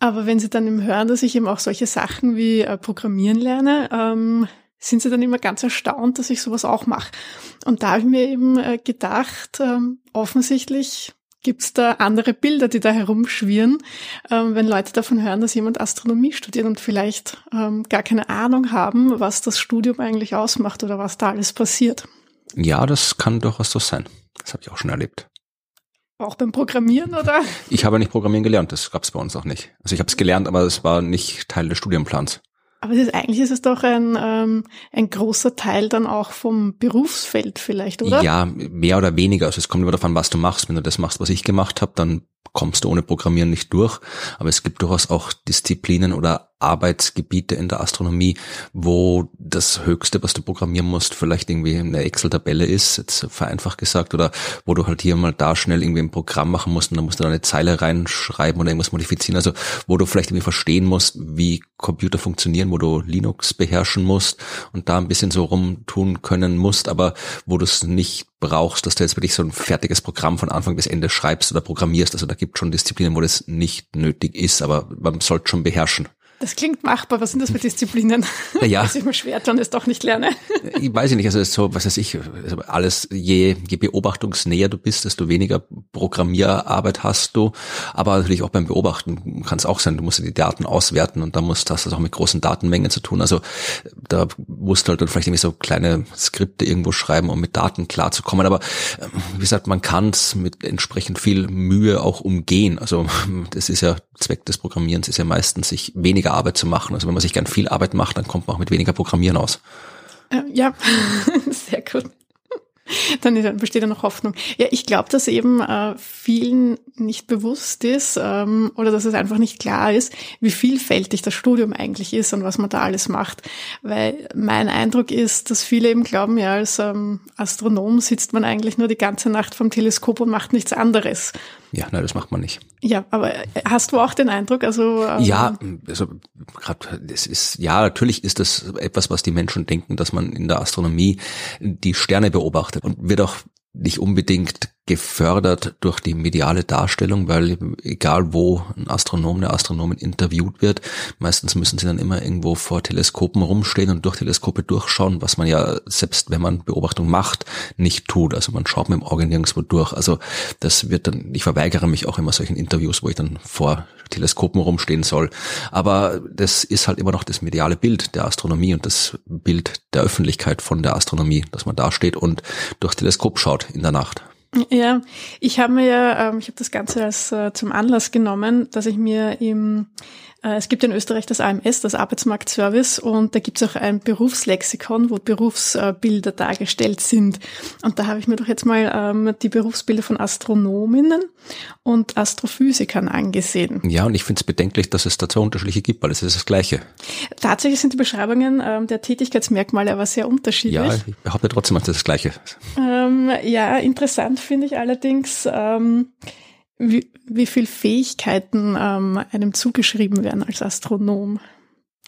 aber wenn sie dann eben hören, dass ich eben auch solche Sachen wie äh, Programmieren lerne, ähm, sind sie dann immer ganz erstaunt, dass ich sowas auch mache. Und da habe ich mir eben äh, gedacht, ähm, offensichtlich Gibt's da andere Bilder, die da herumschwirren, ähm, wenn Leute davon hören, dass jemand Astronomie studiert und vielleicht ähm, gar keine Ahnung haben, was das Studium eigentlich ausmacht oder was da alles passiert? Ja, das kann durchaus so sein. Das habe ich auch schon erlebt. Auch beim Programmieren, oder? Ich habe nicht Programmieren gelernt, das gab es bei uns auch nicht. Also ich habe es gelernt, aber es war nicht Teil des Studienplans. Aber ist, eigentlich ist es doch ein, ähm, ein großer Teil dann auch vom Berufsfeld vielleicht, oder? Ja, mehr oder weniger. Also es kommt immer davon, was du machst. Wenn du das machst, was ich gemacht habe, dann kommst du ohne Programmieren nicht durch. Aber es gibt durchaus auch Disziplinen oder Arbeitsgebiete in der Astronomie, wo das Höchste, was du programmieren musst, vielleicht irgendwie eine Excel-Tabelle ist, jetzt vereinfacht gesagt, oder wo du halt hier mal da schnell irgendwie ein Programm machen musst und dann musst du da eine Zeile reinschreiben oder irgendwas modifizieren. Also wo du vielleicht irgendwie verstehen musst, wie Computer funktionieren, wo du Linux beherrschen musst und da ein bisschen so rumtun können musst, aber wo du es nicht brauchst, dass du jetzt wirklich so ein fertiges Programm von Anfang bis Ende schreibst oder programmierst. Also da gibt schon Disziplinen, wo das nicht nötig ist, aber man sollte schon beherrschen. Das klingt machbar. Was sind das für Disziplinen? Ja, ja. Dass ich mir schwer tun, es doch nicht lerne. Ich weiß nicht, also so, was weiß ich, also alles, je, je beobachtungsnäher du bist, desto weniger Programmierarbeit hast du. Aber natürlich auch beim Beobachten kann es auch sein, du musst die Daten auswerten und da musst, hast du das auch mit großen Datenmengen zu tun. Also da musst du halt dann vielleicht irgendwie so kleine Skripte irgendwo schreiben, um mit Daten klarzukommen. Aber ähm, wie gesagt, man kann es mit entsprechend viel Mühe auch umgehen. Also das ist ja Zweck des Programmierens ist ja meistens, sich weniger Arbeit zu machen. Also wenn man sich gern viel Arbeit macht, dann kommt man auch mit weniger Programmieren aus. Ja, sehr gut. dann besteht ja noch Hoffnung. Ja, ich glaube, dass eben äh, vielen nicht bewusst ist ähm, oder dass es einfach nicht klar ist, wie vielfältig das Studium eigentlich ist und was man da alles macht. Weil mein Eindruck ist, dass viele eben glauben, ja, als ähm, Astronom sitzt man eigentlich nur die ganze Nacht vom Teleskop und macht nichts anderes. Ja, nein, das macht man nicht. Ja, aber hast du auch den Eindruck, also ähm ja, also gerade es ist ja natürlich ist das etwas, was die Menschen denken, dass man in der Astronomie die Sterne beobachtet und wird auch nicht unbedingt gefördert durch die mediale Darstellung, weil egal wo ein Astronom, eine Astronomin interviewt wird, meistens müssen sie dann immer irgendwo vor Teleskopen rumstehen und durch Teleskope durchschauen, was man ja selbst, wenn man Beobachtung macht, nicht tut. Also man schaut mit dem Auge nirgendwo durch. Also das wird dann, ich verweigere mich auch immer solchen Interviews, wo ich dann vor Teleskopen rumstehen soll. Aber das ist halt immer noch das mediale Bild der Astronomie und das Bild der Öffentlichkeit von der Astronomie, dass man da steht und durchs Teleskop schaut in der Nacht. Ja, ich habe mir ja, ähm, ich habe das Ganze als äh, zum Anlass genommen, dass ich mir im es gibt in Österreich das AMS, das Arbeitsmarktservice, und da gibt es auch ein Berufslexikon, wo Berufsbilder dargestellt sind. Und da habe ich mir doch jetzt mal ähm, die Berufsbilder von Astronominnen und Astrophysikern angesehen. Ja, und ich finde es bedenklich, dass es dazu unterschiedliche gibt, weil es ist das Gleiche. Tatsächlich sind die Beschreibungen ähm, der Tätigkeitsmerkmale aber sehr unterschiedlich. Ja, ich behaupte trotzdem, dass das das Gleiche ist. Ähm, ja, interessant finde ich allerdings, ähm, wie, wie viel Fähigkeiten ähm, einem zugeschrieben werden als Astronom.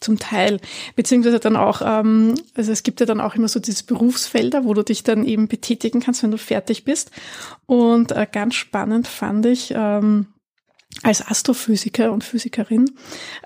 Zum Teil. Beziehungsweise dann auch, ähm, also es gibt ja dann auch immer so diese Berufsfelder, wo du dich dann eben betätigen kannst, wenn du fertig bist. Und äh, ganz spannend fand ich, ähm, als Astrophysiker und Physikerin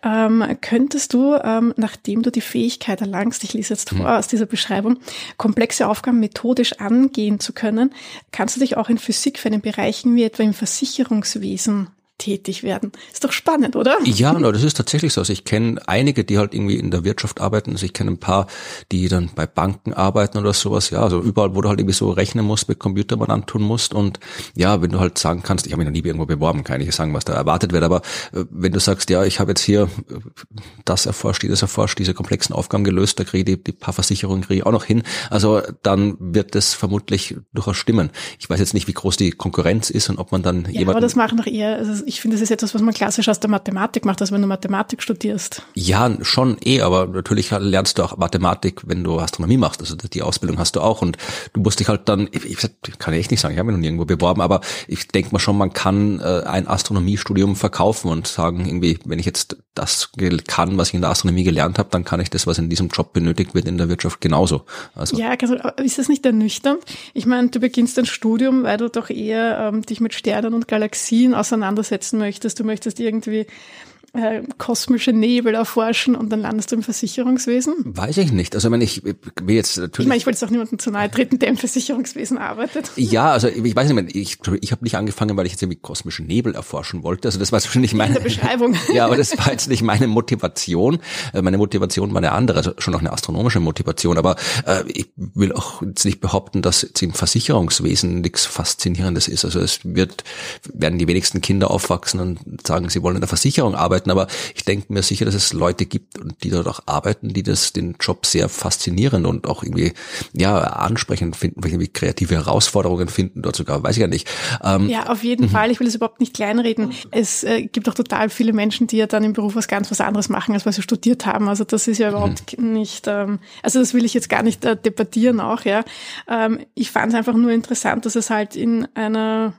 ähm, könntest du, ähm, nachdem du die Fähigkeit erlangst, ich lese jetzt vor mhm. aus dieser Beschreibung, komplexe Aufgaben methodisch angehen zu können, kannst du dich auch in Physik für einen Bereichen wie etwa im Versicherungswesen tätig werden. Ist doch spannend, oder? Ja, no, das ist tatsächlich so. Also ich kenne einige, die halt irgendwie in der Wirtschaft arbeiten. Also ich kenne ein paar, die dann bei Banken arbeiten oder sowas. Ja, also überall, wo du halt irgendwie so rechnen musst, mit Computer man antun musst. Und ja, wenn du halt sagen kannst, ich habe mich noch nie irgendwo beworben, kann ich nicht sagen, was da erwartet wird. Aber äh, wenn du sagst, ja, ich habe jetzt hier äh, das erforscht, dieses erforscht, diese komplexen Aufgaben gelöst, da kriege ich die, die paar Versicherungen kriege ich auch noch hin. Also dann wird das vermutlich durchaus stimmen. Ich weiß jetzt nicht, wie groß die Konkurrenz ist und ob man dann ja, aber das machen doch eher, also ich finde, das ist etwas, was man klassisch aus der Mathematik macht, also wenn du Mathematik studierst. Ja, schon eh, aber natürlich lernst du auch Mathematik, wenn du Astronomie machst. Also die Ausbildung hast du auch und du musst dich halt dann, ich, kann ich echt nicht sagen, ich habe mich noch nirgendwo beworben, aber ich denke mal schon, man kann äh, ein Astronomiestudium verkaufen und sagen, irgendwie, wenn ich jetzt das kann, was ich in der Astronomie gelernt habe, dann kann ich das, was in diesem Job benötigt wird, in der Wirtschaft genauso. Also. Ja, also, ist das nicht ernüchternd? Ich meine, du beginnst ein Studium, weil du doch eher ähm, dich mit Sternen und Galaxien auseinandersetzen möchtest. Du möchtest irgendwie äh, kosmische Nebel erforschen und dann landest du im Versicherungswesen? Weiß ich nicht. Also ich meine, ich will jetzt natürlich. Ich meine, ich wollte jetzt auch niemandem zu nahe treten, der im Versicherungswesen arbeitet. Ja, also ich weiß nicht, ich, ich habe nicht angefangen, weil ich jetzt irgendwie kosmische Nebel erforschen wollte. Also das war schon nicht meine. In der Beschreibung. ja, aber das war jetzt nicht meine Motivation. Äh, meine Motivation war eine andere, also schon auch eine astronomische Motivation. Aber äh, ich will auch jetzt nicht behaupten, dass jetzt im Versicherungswesen nichts Faszinierendes ist. Also es wird, werden die wenigsten Kinder aufwachsen und sagen, sie wollen in der Versicherung arbeiten arbeiten, aber ich denke mir sicher, dass es Leute gibt und die dort auch arbeiten, die das den Job sehr faszinierend und auch irgendwie ja ansprechend finden, irgendwie kreative Herausforderungen finden dort sogar, weiß ich ja nicht. Ähm, ja, auf jeden mhm. Fall. Ich will es überhaupt nicht kleinreden. Es äh, gibt auch total viele Menschen, die ja dann im Beruf was ganz was anderes machen, als was sie studiert haben. Also das ist ja überhaupt mhm. nicht. Ähm, also das will ich jetzt gar nicht äh, debattieren auch. Ja, ähm, ich fand es einfach nur interessant, dass es halt in einer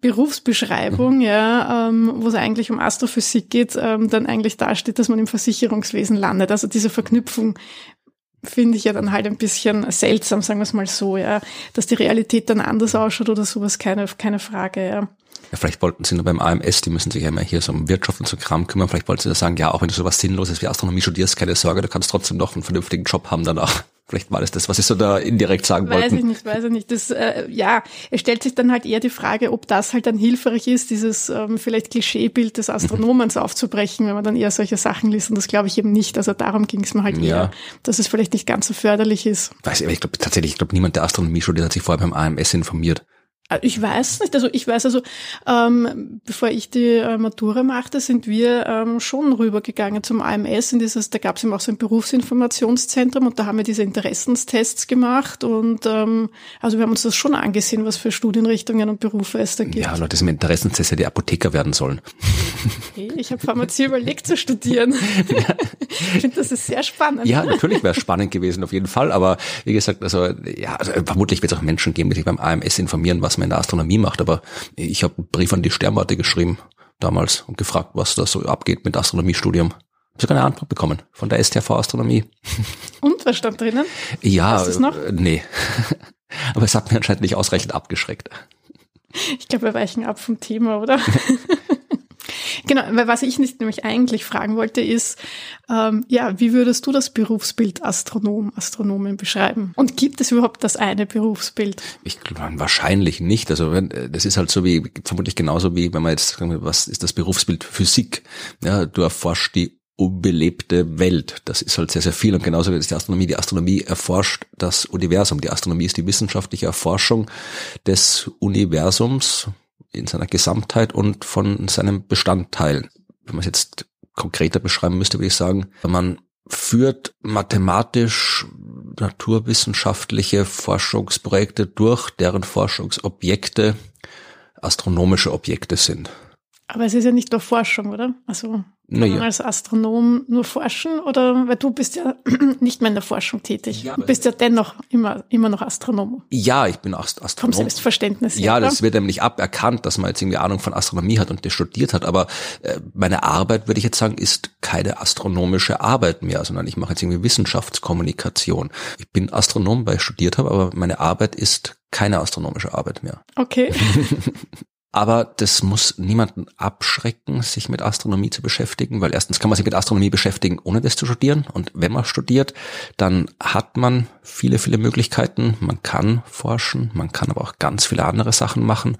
Berufsbeschreibung, mhm. ja, ähm, wo es eigentlich um Astrophysik geht, ähm, dann eigentlich dasteht, dass man im Versicherungswesen landet. Also diese Verknüpfung finde ich ja dann halt ein bisschen seltsam, sagen wir es mal so, ja. Dass die Realität dann anders ausschaut oder sowas, keine, keine Frage, ja. Ja, vielleicht wollten sie nur beim AMS, die müssen sich ja immer hier so um Wirtschaft und so Kram kümmern, vielleicht wollten sie da sagen, ja, auch wenn du sowas Sinnloses wie Astronomie studierst, keine Sorge, du kannst trotzdem noch einen vernünftigen Job haben danach. Vielleicht war das das, was Sie so da indirekt sagen weiß wollten. Weiß ich nicht, weiß ich nicht. Das, äh, ja, es stellt sich dann halt eher die Frage, ob das halt dann hilfreich ist, dieses ähm, vielleicht Klischeebild des Astronomens mhm. aufzubrechen, wenn man dann eher solche Sachen liest. Und das glaube ich eben nicht. Also darum ging es mir halt ja. eher, dass es vielleicht nicht ganz so förderlich ist. Weiß ich, aber ich glaube tatsächlich, ich glaube, niemand, der Astronomie studiert, hat sich vorher beim AMS informiert. Äh, ich weiß nicht, also ich weiß also, ähm, bevor ich die äh, Matura machte, sind wir ähm, schon rübergegangen zum AMS in dieses, da gab es eben auch so ein Berufsinformationszentrum und da haben wir diese Interessenstests gemacht und ähm, also wir haben uns das schon angesehen, was für Studienrichtungen und Berufe es da gibt. Ja, Leute, das im Interessenstest hätte Apotheker werden sollen. Okay, ich habe Pharmazie überlegt zu studieren. Ja. Ich finde, das ist sehr spannend. Ja, natürlich wäre es spannend gewesen, auf jeden Fall, aber wie gesagt, also ja, also, vermutlich wird es auch Menschen geben, die sich beim AMS informieren, was man in der Astronomie macht, aber ich habe einen Brief an die Sternwarte geschrieben damals und gefragt, was da so abgeht mit Astronomiestudium. Ich sogar eine Antwort bekommen von der STV Astronomie. Und was stand drinnen? Ja, noch? Äh, nee. Aber es hat mir anscheinend nicht ausreichend abgeschreckt. Ich glaube, wir weichen ab vom Thema, oder? Genau, weil was ich nicht nämlich eigentlich fragen wollte, ist, ähm, ja, wie würdest du das Berufsbild Astronom, Astronomin beschreiben? Und gibt es überhaupt das eine Berufsbild? Ich glaube, wahrscheinlich nicht. Also wenn, äh, das ist halt so wie, vermutlich genauso wie, wenn man jetzt, was ist das Berufsbild Physik? Ja, du erforscht die unbelebte Welt. Das ist halt sehr, sehr viel. Und genauso wie ist die Astronomie. Die Astronomie erforscht das Universum. Die Astronomie ist die wissenschaftliche Erforschung des Universums in seiner Gesamtheit und von seinen Bestandteilen. Wenn man es jetzt konkreter beschreiben müsste, würde ich sagen, man führt mathematisch naturwissenschaftliche Forschungsprojekte durch, deren Forschungsobjekte astronomische Objekte sind. Aber es ist ja nicht nur Forschung, oder? Also kann naja. man als Astronom nur forschen oder weil du bist ja nicht mehr in der Forschung tätig. Ja, du bist ja dennoch immer, immer noch Astronom. Ja, ich bin Ast Astronom. Vom Selbstverständnis her. Ja, das wird nämlich aberkannt, dass man jetzt irgendwie Ahnung von Astronomie hat und das studiert hat. Aber äh, meine Arbeit, würde ich jetzt sagen, ist keine astronomische Arbeit mehr, sondern ich mache jetzt irgendwie Wissenschaftskommunikation. Ich bin Astronom, weil ich studiert habe, aber meine Arbeit ist keine astronomische Arbeit mehr. Okay. Aber das muss niemanden abschrecken, sich mit Astronomie zu beschäftigen, weil erstens kann man sich mit Astronomie beschäftigen, ohne das zu studieren. Und wenn man studiert, dann hat man viele, viele Möglichkeiten. Man kann forschen, man kann aber auch ganz viele andere Sachen machen.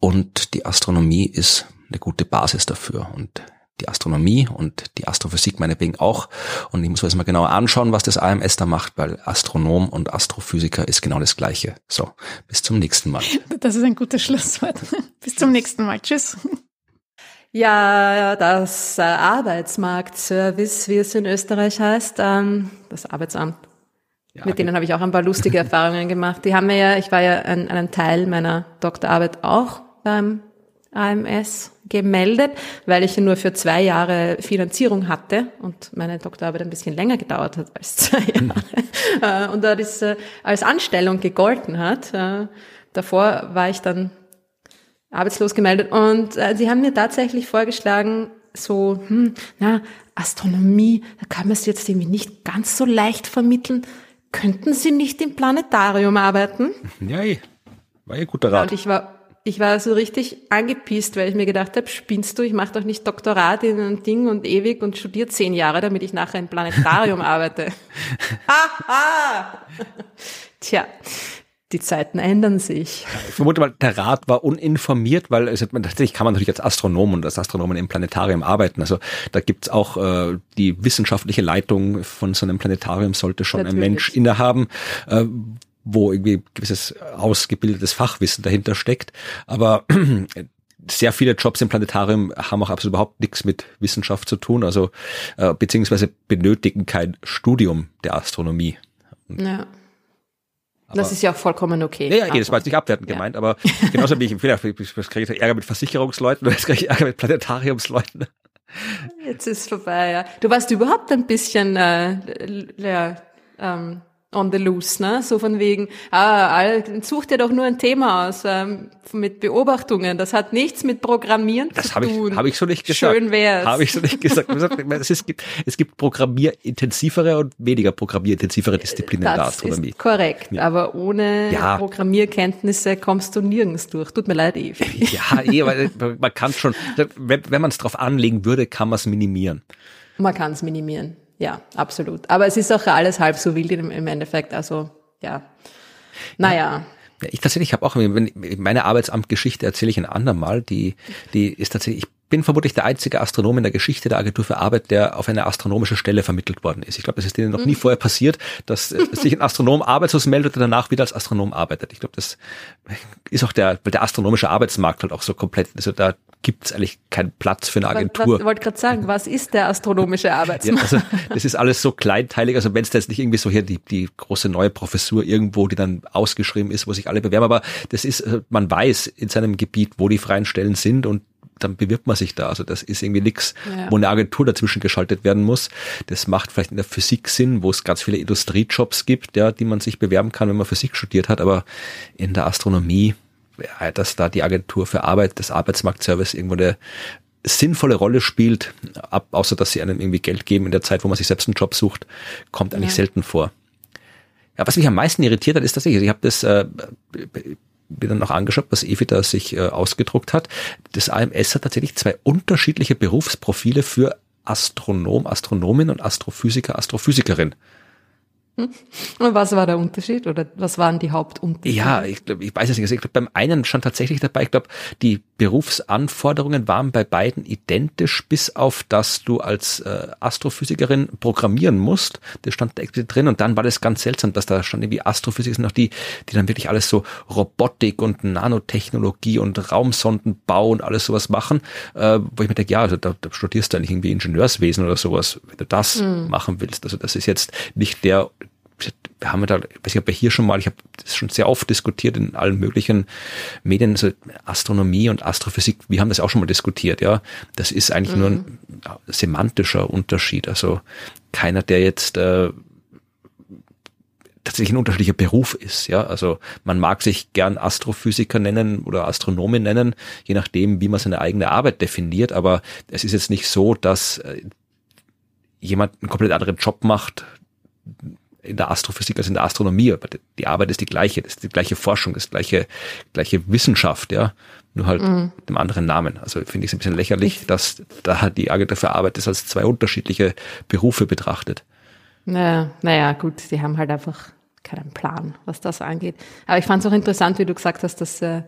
Und die Astronomie ist eine gute Basis dafür. Und die Astronomie und die Astrophysik meinetwegen auch. Und ich muss mir jetzt mal genauer anschauen, was das AMS da macht, weil Astronom und Astrophysiker ist genau das Gleiche. So, bis zum nächsten Mal. Das ist ein gutes Schlusswort. bis zum nächsten Mal. Tschüss. Ja, das äh, Arbeitsmarktservice, wie es in Österreich heißt, ähm, das Arbeitsamt. Ja, Mit denen habe ich auch ein paar lustige Erfahrungen gemacht. Die haben mir ja, ich war ja ein, einen Teil meiner Doktorarbeit auch beim AMS gemeldet, weil ich nur für zwei Jahre Finanzierung hatte und meine Doktorarbeit ein bisschen länger gedauert hat als zwei mhm. Jahre äh, und da das äh, als Anstellung gegolten hat. Äh, davor war ich dann arbeitslos gemeldet und sie haben mir tatsächlich vorgeschlagen, so, hm, na, Astronomie, da kann man es jetzt irgendwie nicht ganz so leicht vermitteln. Könnten Sie nicht im Planetarium arbeiten? Ja, eh. war ja guter Rat. und ich war ich war so richtig angepisst, weil ich mir gedacht habe, spinnst du, ich mache doch nicht Doktorat in ein Ding und ewig und studiere zehn Jahre, damit ich nachher im Planetarium arbeite. Haha! Tja, die Zeiten ändern sich. Ich vermute mal, der Rat war uninformiert, weil also, tatsächlich kann man natürlich als Astronom und als Astronomen im Planetarium arbeiten. Also da gibt's auch äh, die wissenschaftliche Leitung von so einem Planetarium sollte schon natürlich. ein Mensch innehaben. Äh, wo irgendwie gewisses ausgebildetes Fachwissen dahinter steckt. Aber sehr viele Jobs im Planetarium haben auch absolut überhaupt nichts mit Wissenschaft zu tun, also äh, beziehungsweise benötigen kein Studium der Astronomie. Ja. Aber das ist ja auch vollkommen okay. Ja, ja das war jetzt nicht abwertend ja. gemeint, aber genauso wie ich, vielleicht kriege ich Ärger mit Versicherungsleuten oder jetzt kriege ich Ärger mit Planetariumsleuten. Jetzt ist vorbei, ja. Du warst überhaupt ein bisschen äh, ja, ähm, on the loose, ne? So von wegen, ah, such dir doch nur ein Thema aus ähm, mit Beobachtungen. Das hat nichts mit Programmieren das zu hab tun. Das habe ich so nicht gesagt. Schön wär's. Habe ich so nicht gesagt. es, gibt, es gibt programmierintensivere und weniger programmierintensivere Disziplinen das in der Astronomie. Ist korrekt, ja. aber ohne ja. Programmierkenntnisse kommst du nirgends durch. Tut mir leid, Eve. Ja, eh, weil man kann schon, wenn, wenn man es drauf anlegen würde, kann man es minimieren. Man kann es minimieren ja, absolut. Aber es ist auch alles halb so wild im, Endeffekt. Also ja, naja. Ja, ich tatsächlich habe auch meine Arbeitsamtgeschichte erzähle ich ein andermal. Die die ist tatsächlich ich bin vermutlich der einzige Astronom in der Geschichte der Agentur für Arbeit, der auf eine astronomische Stelle vermittelt worden ist. Ich glaube, das ist denen noch nie mhm. vorher passiert, dass, dass sich ein Astronom arbeitslos meldet und danach wieder als Astronom arbeitet. Ich glaube, das ist auch der, weil der astronomische Arbeitsmarkt halt auch so komplett, also da gibt es eigentlich keinen Platz für eine Agentur. Ich wollte gerade sagen, was ist der astronomische Arbeitsmarkt? Ja, also das ist alles so kleinteilig, also wenn es da jetzt nicht irgendwie so hier die, die große neue Professur irgendwo, die dann ausgeschrieben ist, wo sich alle bewerben, aber das ist, äh, man weiß in seinem Gebiet, wo die freien Stellen sind und dann bewirbt man sich da. Also das ist irgendwie nichts, ja. wo eine Agentur dazwischen geschaltet werden muss. Das macht vielleicht in der Physik Sinn, wo es ganz viele Industriejobs gibt, ja, die man sich bewerben kann, wenn man Physik studiert hat, aber in der Astronomie, ja, dass da die Agentur für Arbeit, das Arbeitsmarktservice irgendwo eine sinnvolle Rolle spielt, ab, außer dass sie einem irgendwie Geld geben in der Zeit, wo man sich selbst einen Job sucht, kommt eigentlich ja. selten vor. Ja, was mich am meisten irritiert hat, ist tatsächlich, ich habe das äh, mir dann noch angeschaut, was Evi da sich äh, ausgedruckt hat. Das AMS hat tatsächlich zwei unterschiedliche Berufsprofile für Astronom, Astronomin und Astrophysiker, Astrophysikerin. Und was war der Unterschied oder was waren die Hauptunterschiede? Ja, ich, ich weiß es nicht. Also ich glaube, beim einen stand tatsächlich dabei, ich glaube, die Berufsanforderungen waren bei beiden identisch, bis auf dass du als äh, Astrophysikerin programmieren musst. Das stand da drin und dann war das ganz seltsam, dass da stand irgendwie Astrophysik sind noch die, die dann wirklich alles so Robotik und Nanotechnologie und Raumsondenbau und alles sowas machen, äh, wo ich mir denke, ja, also da, da studierst du eigentlich irgendwie Ingenieurswesen oder sowas, wenn du das mhm. machen willst. Also das ist jetzt nicht der wir haben da, weiß ich, ob wir hier schon mal, ich habe das schon sehr oft diskutiert in allen möglichen Medien, so Astronomie und Astrophysik, wir haben das auch schon mal diskutiert, ja. Das ist eigentlich mhm. nur ein semantischer Unterschied. Also keiner, der jetzt äh, tatsächlich ein unterschiedlicher Beruf ist. Ja, also man mag sich gern Astrophysiker nennen oder Astronomen nennen, je nachdem, wie man seine eigene Arbeit definiert. Aber es ist jetzt nicht so, dass äh, jemand einen komplett anderen Job macht in der Astrophysik als in der Astronomie. Aber die Arbeit ist die gleiche, das ist die gleiche Forschung, das gleiche, gleiche Wissenschaft, ja. Nur halt mhm. mit einem anderen Namen. Also finde ich es ein bisschen lächerlich, dass da die Agentur für Arbeit das als zwei unterschiedliche Berufe betrachtet. Naja, naja, gut, die haben halt einfach keinen Plan, was das angeht. Aber ich fand es auch interessant, wie du gesagt hast, dass äh,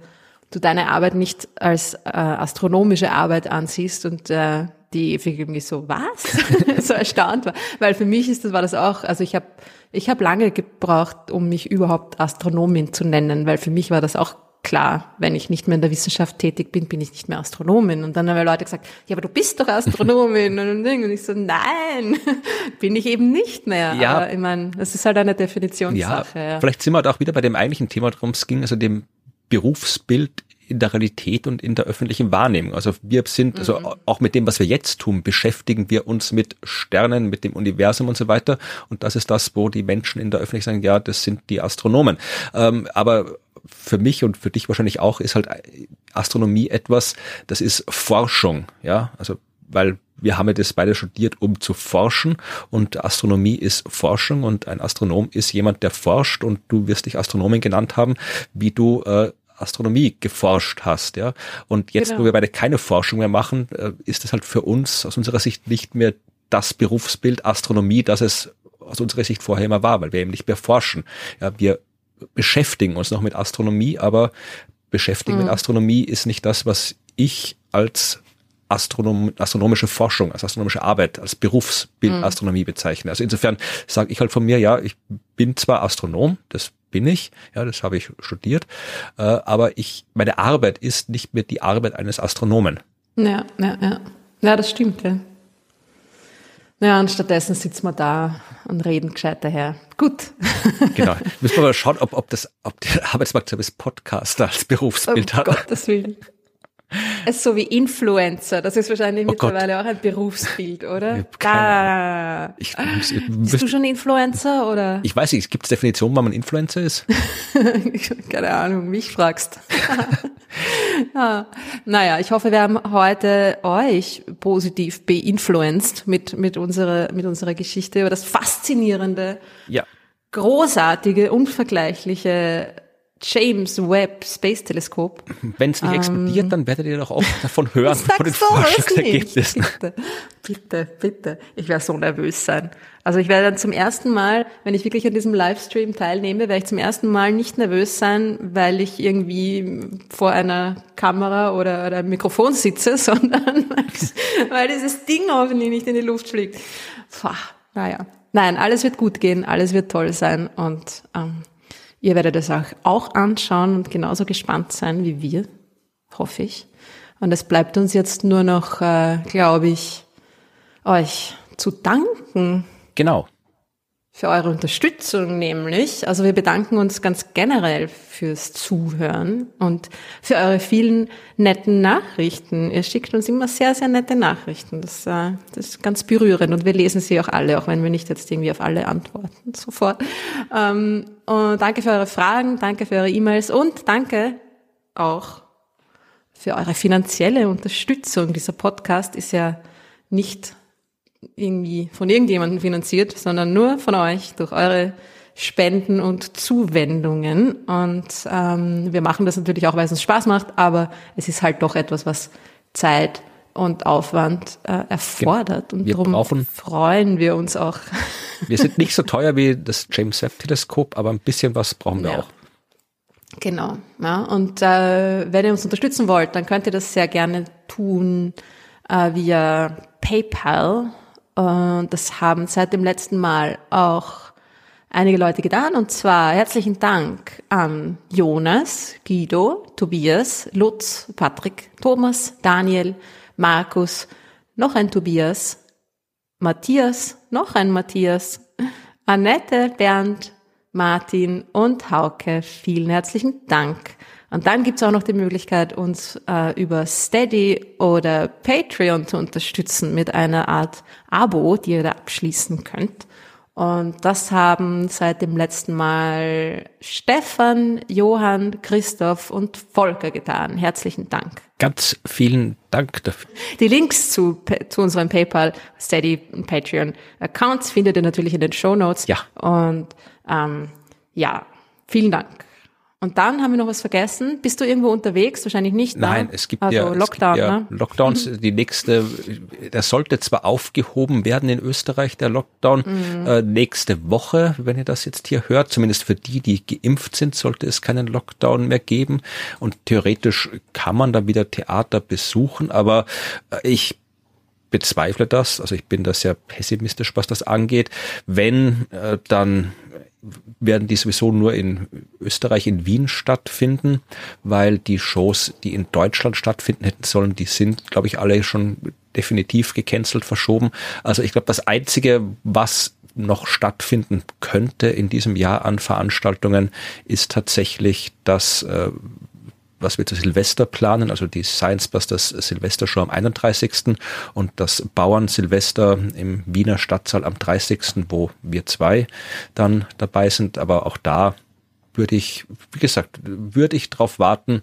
du deine Arbeit nicht als äh, astronomische Arbeit ansiehst und äh, die irgendwie so, was? so erstaunt war. Weil für mich ist das, war das auch, also ich habe ich hab lange gebraucht, um mich überhaupt Astronomin zu nennen, weil für mich war das auch klar, wenn ich nicht mehr in der Wissenschaft tätig bin, bin ich nicht mehr Astronomin. Und dann haben Leute gesagt, ja, aber du bist doch Astronomin. und ich so, nein, bin ich eben nicht mehr. Ja. Aber ich meine, das ist halt eine Definitionssache. Ja, ja. Vielleicht sind wir da auch wieder bei dem eigentlichen Thema, darum es ging, also dem Berufsbild in der Realität und in der öffentlichen Wahrnehmung. Also wir sind, also mhm. auch mit dem, was wir jetzt tun, beschäftigen wir uns mit Sternen, mit dem Universum und so weiter. Und das ist das, wo die Menschen in der Öffentlichkeit sagen, ja, das sind die Astronomen. Ähm, aber für mich und für dich wahrscheinlich auch ist halt Astronomie etwas, das ist Forschung, ja, also weil wir haben ja das beide studiert, um zu forschen und Astronomie ist Forschung und ein Astronom ist jemand, der forscht und du wirst dich Astronomin genannt haben, wie du äh, Astronomie geforscht hast, ja. Und jetzt, genau. wo wir beide keine Forschung mehr machen, äh, ist es halt für uns aus unserer Sicht nicht mehr das Berufsbild Astronomie, das es aus unserer Sicht vorher immer war, weil wir eben nicht mehr forschen. Ja, wir beschäftigen uns noch mit Astronomie, aber beschäftigen mhm. mit Astronomie ist nicht das, was ich als Astronom astronomische Forschung, als astronomische Arbeit, als Berufsbild mhm. Astronomie bezeichne. Also insofern sage ich halt von mir, ja, ich bin zwar Astronom, das bin ich, ja, das habe ich studiert, äh, aber ich, meine Arbeit ist nicht mehr die Arbeit eines Astronomen. Ja, ja, ja. Ja, das stimmt, ja. Ja, und stattdessen sitzen wir da und reden gescheit daher. Gut. Genau. Müssen wir mal schauen, ob, ob das, ob der Arbeitsmarktservice Podcaster als Berufsbild um hat. Gottes Willen. Es ist so wie Influencer. Das ist wahrscheinlich oh mittlerweile Gott. auch ein Berufsbild, oder? Da. Ich, ich, Bist du schon Influencer oder? Ich weiß nicht, gibt es Definition, wann man Influencer ist? Keine Ahnung, mich fragst. ja. Naja, ich hoffe, wir haben heute euch positiv beinfluenced mit, mit unserer, mit unserer Geschichte über das faszinierende, ja. großartige, unvergleichliche James Webb Space Teleskop. Wenn es nicht ähm, explodiert, dann werdet ihr doch auch davon hören, von den Forschungsergebnissen. Bitte, bitte, bitte. Ich werde so nervös sein. Also ich werde dann zum ersten Mal, wenn ich wirklich an diesem Livestream teilnehme, werde ich zum ersten Mal nicht nervös sein, weil ich irgendwie vor einer Kamera oder, oder einem Mikrofon sitze, sondern weil dieses Ding hoffentlich nicht in die Luft fliegt. Puh, naja. Nein, alles wird gut gehen, alles wird toll sein und ähm, Ihr werdet es auch, auch anschauen und genauso gespannt sein wie wir, hoffe ich. Und es bleibt uns jetzt nur noch, äh, glaube ich, euch zu danken. Genau für eure Unterstützung nämlich. Also wir bedanken uns ganz generell fürs Zuhören und für eure vielen netten Nachrichten. Ihr schickt uns immer sehr, sehr nette Nachrichten. Das, äh, das ist ganz berührend und wir lesen sie auch alle, auch wenn wir nicht jetzt irgendwie auf alle antworten sofort. Ähm, danke für eure Fragen, danke für eure E-Mails und danke auch für eure finanzielle Unterstützung. Dieser Podcast ist ja nicht irgendwie von irgendjemandem finanziert, sondern nur von euch durch eure Spenden und Zuwendungen. Und ähm, wir machen das natürlich auch, weil es uns Spaß macht, aber es ist halt doch etwas, was Zeit und Aufwand äh, erfordert. Und wir darum brauchen, freuen wir uns auch. Wir sind nicht so teuer wie das James Webb Teleskop, aber ein bisschen was brauchen wir ja. auch. Genau. Ja, und äh, wenn ihr uns unterstützen wollt, dann könnt ihr das sehr gerne tun äh, via PayPal und das haben seit dem letzten Mal auch einige Leute getan. Und zwar herzlichen Dank an Jonas, Guido, Tobias, Lutz, Patrick, Thomas, Daniel, Markus, noch ein Tobias, Matthias, noch ein Matthias, Annette, Bernd, Martin und Hauke, vielen herzlichen Dank. Und dann gibt's auch noch die Möglichkeit, uns äh, über Steady oder Patreon zu unterstützen mit einer Art Abo, die ihr da abschließen könnt. Und das haben seit dem letzten Mal Stefan, Johann, Christoph und Volker getan. Herzlichen Dank. Ganz vielen Dank dafür. Die Links zu, zu unserem PayPal, Steady und Patreon Accounts findet ihr natürlich in den Show Notes. Ja. Und ähm, ja, vielen Dank. Und dann haben wir noch was vergessen. Bist du irgendwo unterwegs? Wahrscheinlich nicht. Ne? Nein, ne? es gibt also ja, Lockdown. Gibt ja ne? Lockdowns. Mhm. Die nächste, das sollte zwar aufgehoben werden in Österreich, der Lockdown, mhm. äh, nächste Woche, wenn ihr das jetzt hier hört. Zumindest für die, die geimpft sind, sollte es keinen Lockdown mehr geben. Und theoretisch kann man da wieder Theater besuchen, aber äh, ich bezweifle das. Also ich bin da sehr pessimistisch, was das angeht. Wenn, äh, dann werden die sowieso nur in Österreich, in Wien stattfinden, weil die Shows, die in Deutschland stattfinden hätten sollen, die sind, glaube ich, alle schon definitiv gecancelt, verschoben. Also ich glaube, das Einzige, was noch stattfinden könnte in diesem Jahr an Veranstaltungen, ist tatsächlich das äh, was wir zu Silvester planen, also die Science Busters Silvester Show am 31. und das Bauern Silvester im Wiener Stadtsaal am 30., wo wir zwei dann dabei sind. Aber auch da würde ich, wie gesagt, würde ich drauf warten,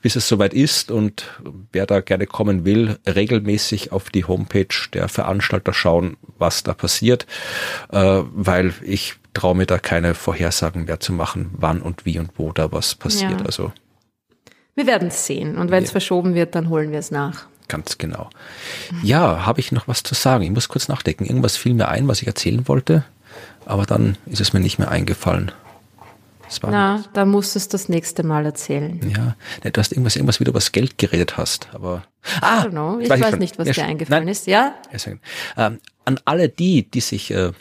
bis es soweit ist und wer da gerne kommen will, regelmäßig auf die Homepage der Veranstalter schauen, was da passiert, äh, weil ich traue mir da keine Vorhersagen mehr zu machen, wann und wie und wo da was passiert. Ja. Also wir werden es sehen. Und wenn es ja. verschoben wird, dann holen wir es nach. Ganz genau. Ja, habe ich noch was zu sagen? Ich muss kurz nachdenken. Irgendwas fiel mir ein, was ich erzählen wollte, aber dann ist es mir nicht mehr eingefallen. Na, da musst du es das nächste Mal erzählen. Ja, du hast irgendwas, irgendwas wieder über das Geld geredet hast, aber. Ah, ich weiß, weiß nicht, was ja, dir eingefallen nein. ist. Ja. Ähm, an alle die, die sich äh,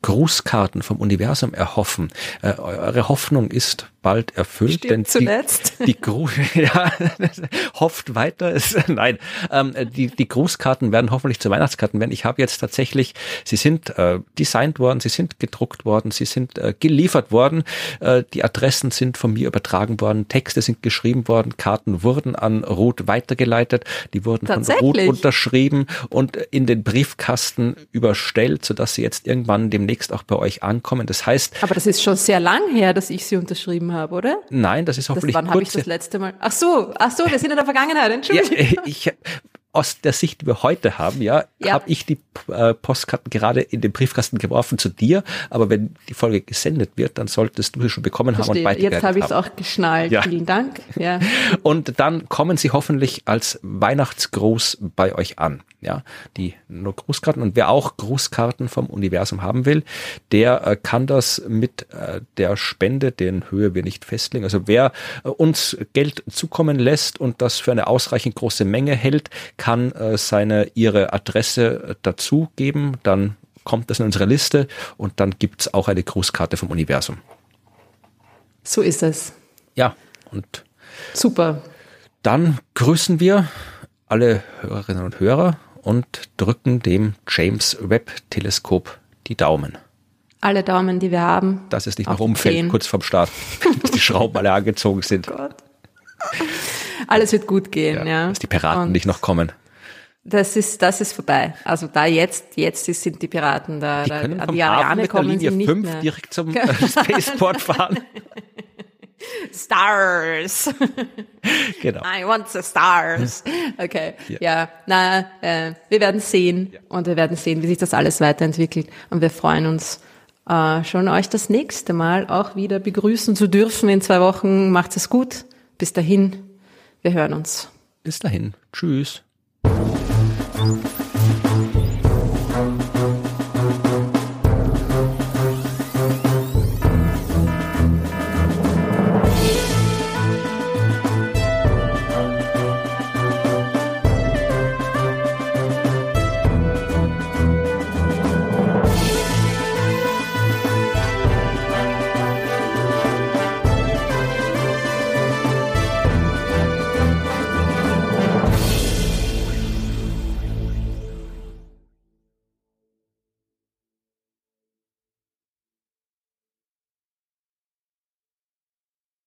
Grußkarten vom Universum erhoffen. Äh, eure Hoffnung ist bald erfüllt. Stimmt denn zuletzt. Die, die Gru ja, hofft weiter. Ist, nein, ähm, die, die Grußkarten werden hoffentlich zu Weihnachtskarten werden. Ich habe jetzt tatsächlich, sie sind äh, designt worden, sie sind gedruckt worden, sie sind äh, geliefert worden, äh, die Adressen sind von mir übertragen worden, Texte sind geschrieben worden, Karten wurden an Ruth weitergeleitet, die wurden von Ruth unterschrieben und in den Briefkasten überstellt, sodass sie jetzt irgendwann demnächst demnächst auch bei euch ankommen. Das heißt. Aber das ist schon sehr lang her, dass ich sie unterschrieben habe, oder? Nein, das ist hoffentlich das, Wann habe ich das letzte Mal? Ach so, ach so, wir sind in der Vergangenheit. Entschuldigung. Ja, ich, aus der Sicht, die wir heute haben, ja, ja. habe ich die äh, Postkarten gerade in den Briefkasten geworfen zu dir, aber wenn die Folge gesendet wird, dann solltest du sie schon bekommen Verstehe. haben und Jetzt habe ich es auch geschnallt. Ja. Vielen Dank. Ja. Und dann kommen sie hoffentlich als Weihnachtsgruß bei euch an. Ja, die nur Grußkarten und wer auch Grußkarten vom Universum haben will, der äh, kann das mit äh, der Spende, deren Höhe wir nicht festlegen. Also wer äh, uns Geld zukommen lässt und das für eine ausreichend große Menge hält, kann äh, seine ihre Adresse äh, dazugeben, dann kommt das in unsere Liste und dann gibt's auch eine Grußkarte vom Universum. So ist es. Ja, und super. Dann grüßen wir alle Hörerinnen und Hörer und drücken dem James Webb Teleskop die Daumen. Alle Daumen, die wir haben. Dass es nicht noch umfällt, kurz vorm Start, dass die Schrauben alle angezogen sind. Oh Gott. Alles wird gut gehen, ja. ja. Dass die Piraten und nicht noch kommen. Das ist, das ist vorbei. Also da jetzt, jetzt sind die Piraten da. Die können da, vom die Ariane kommen Linie sie nicht 5 mehr. direkt zum äh, Spaceport fahren. Stars. Genau. I want the stars. Okay. Ja, ja na, äh, wir werden sehen ja. und wir werden sehen, wie sich das alles weiterentwickelt und wir freuen uns äh, schon euch das nächste Mal auch wieder begrüßen zu dürfen in zwei Wochen. Macht es gut. Bis dahin. Wir hören uns. Bis dahin. Tschüss.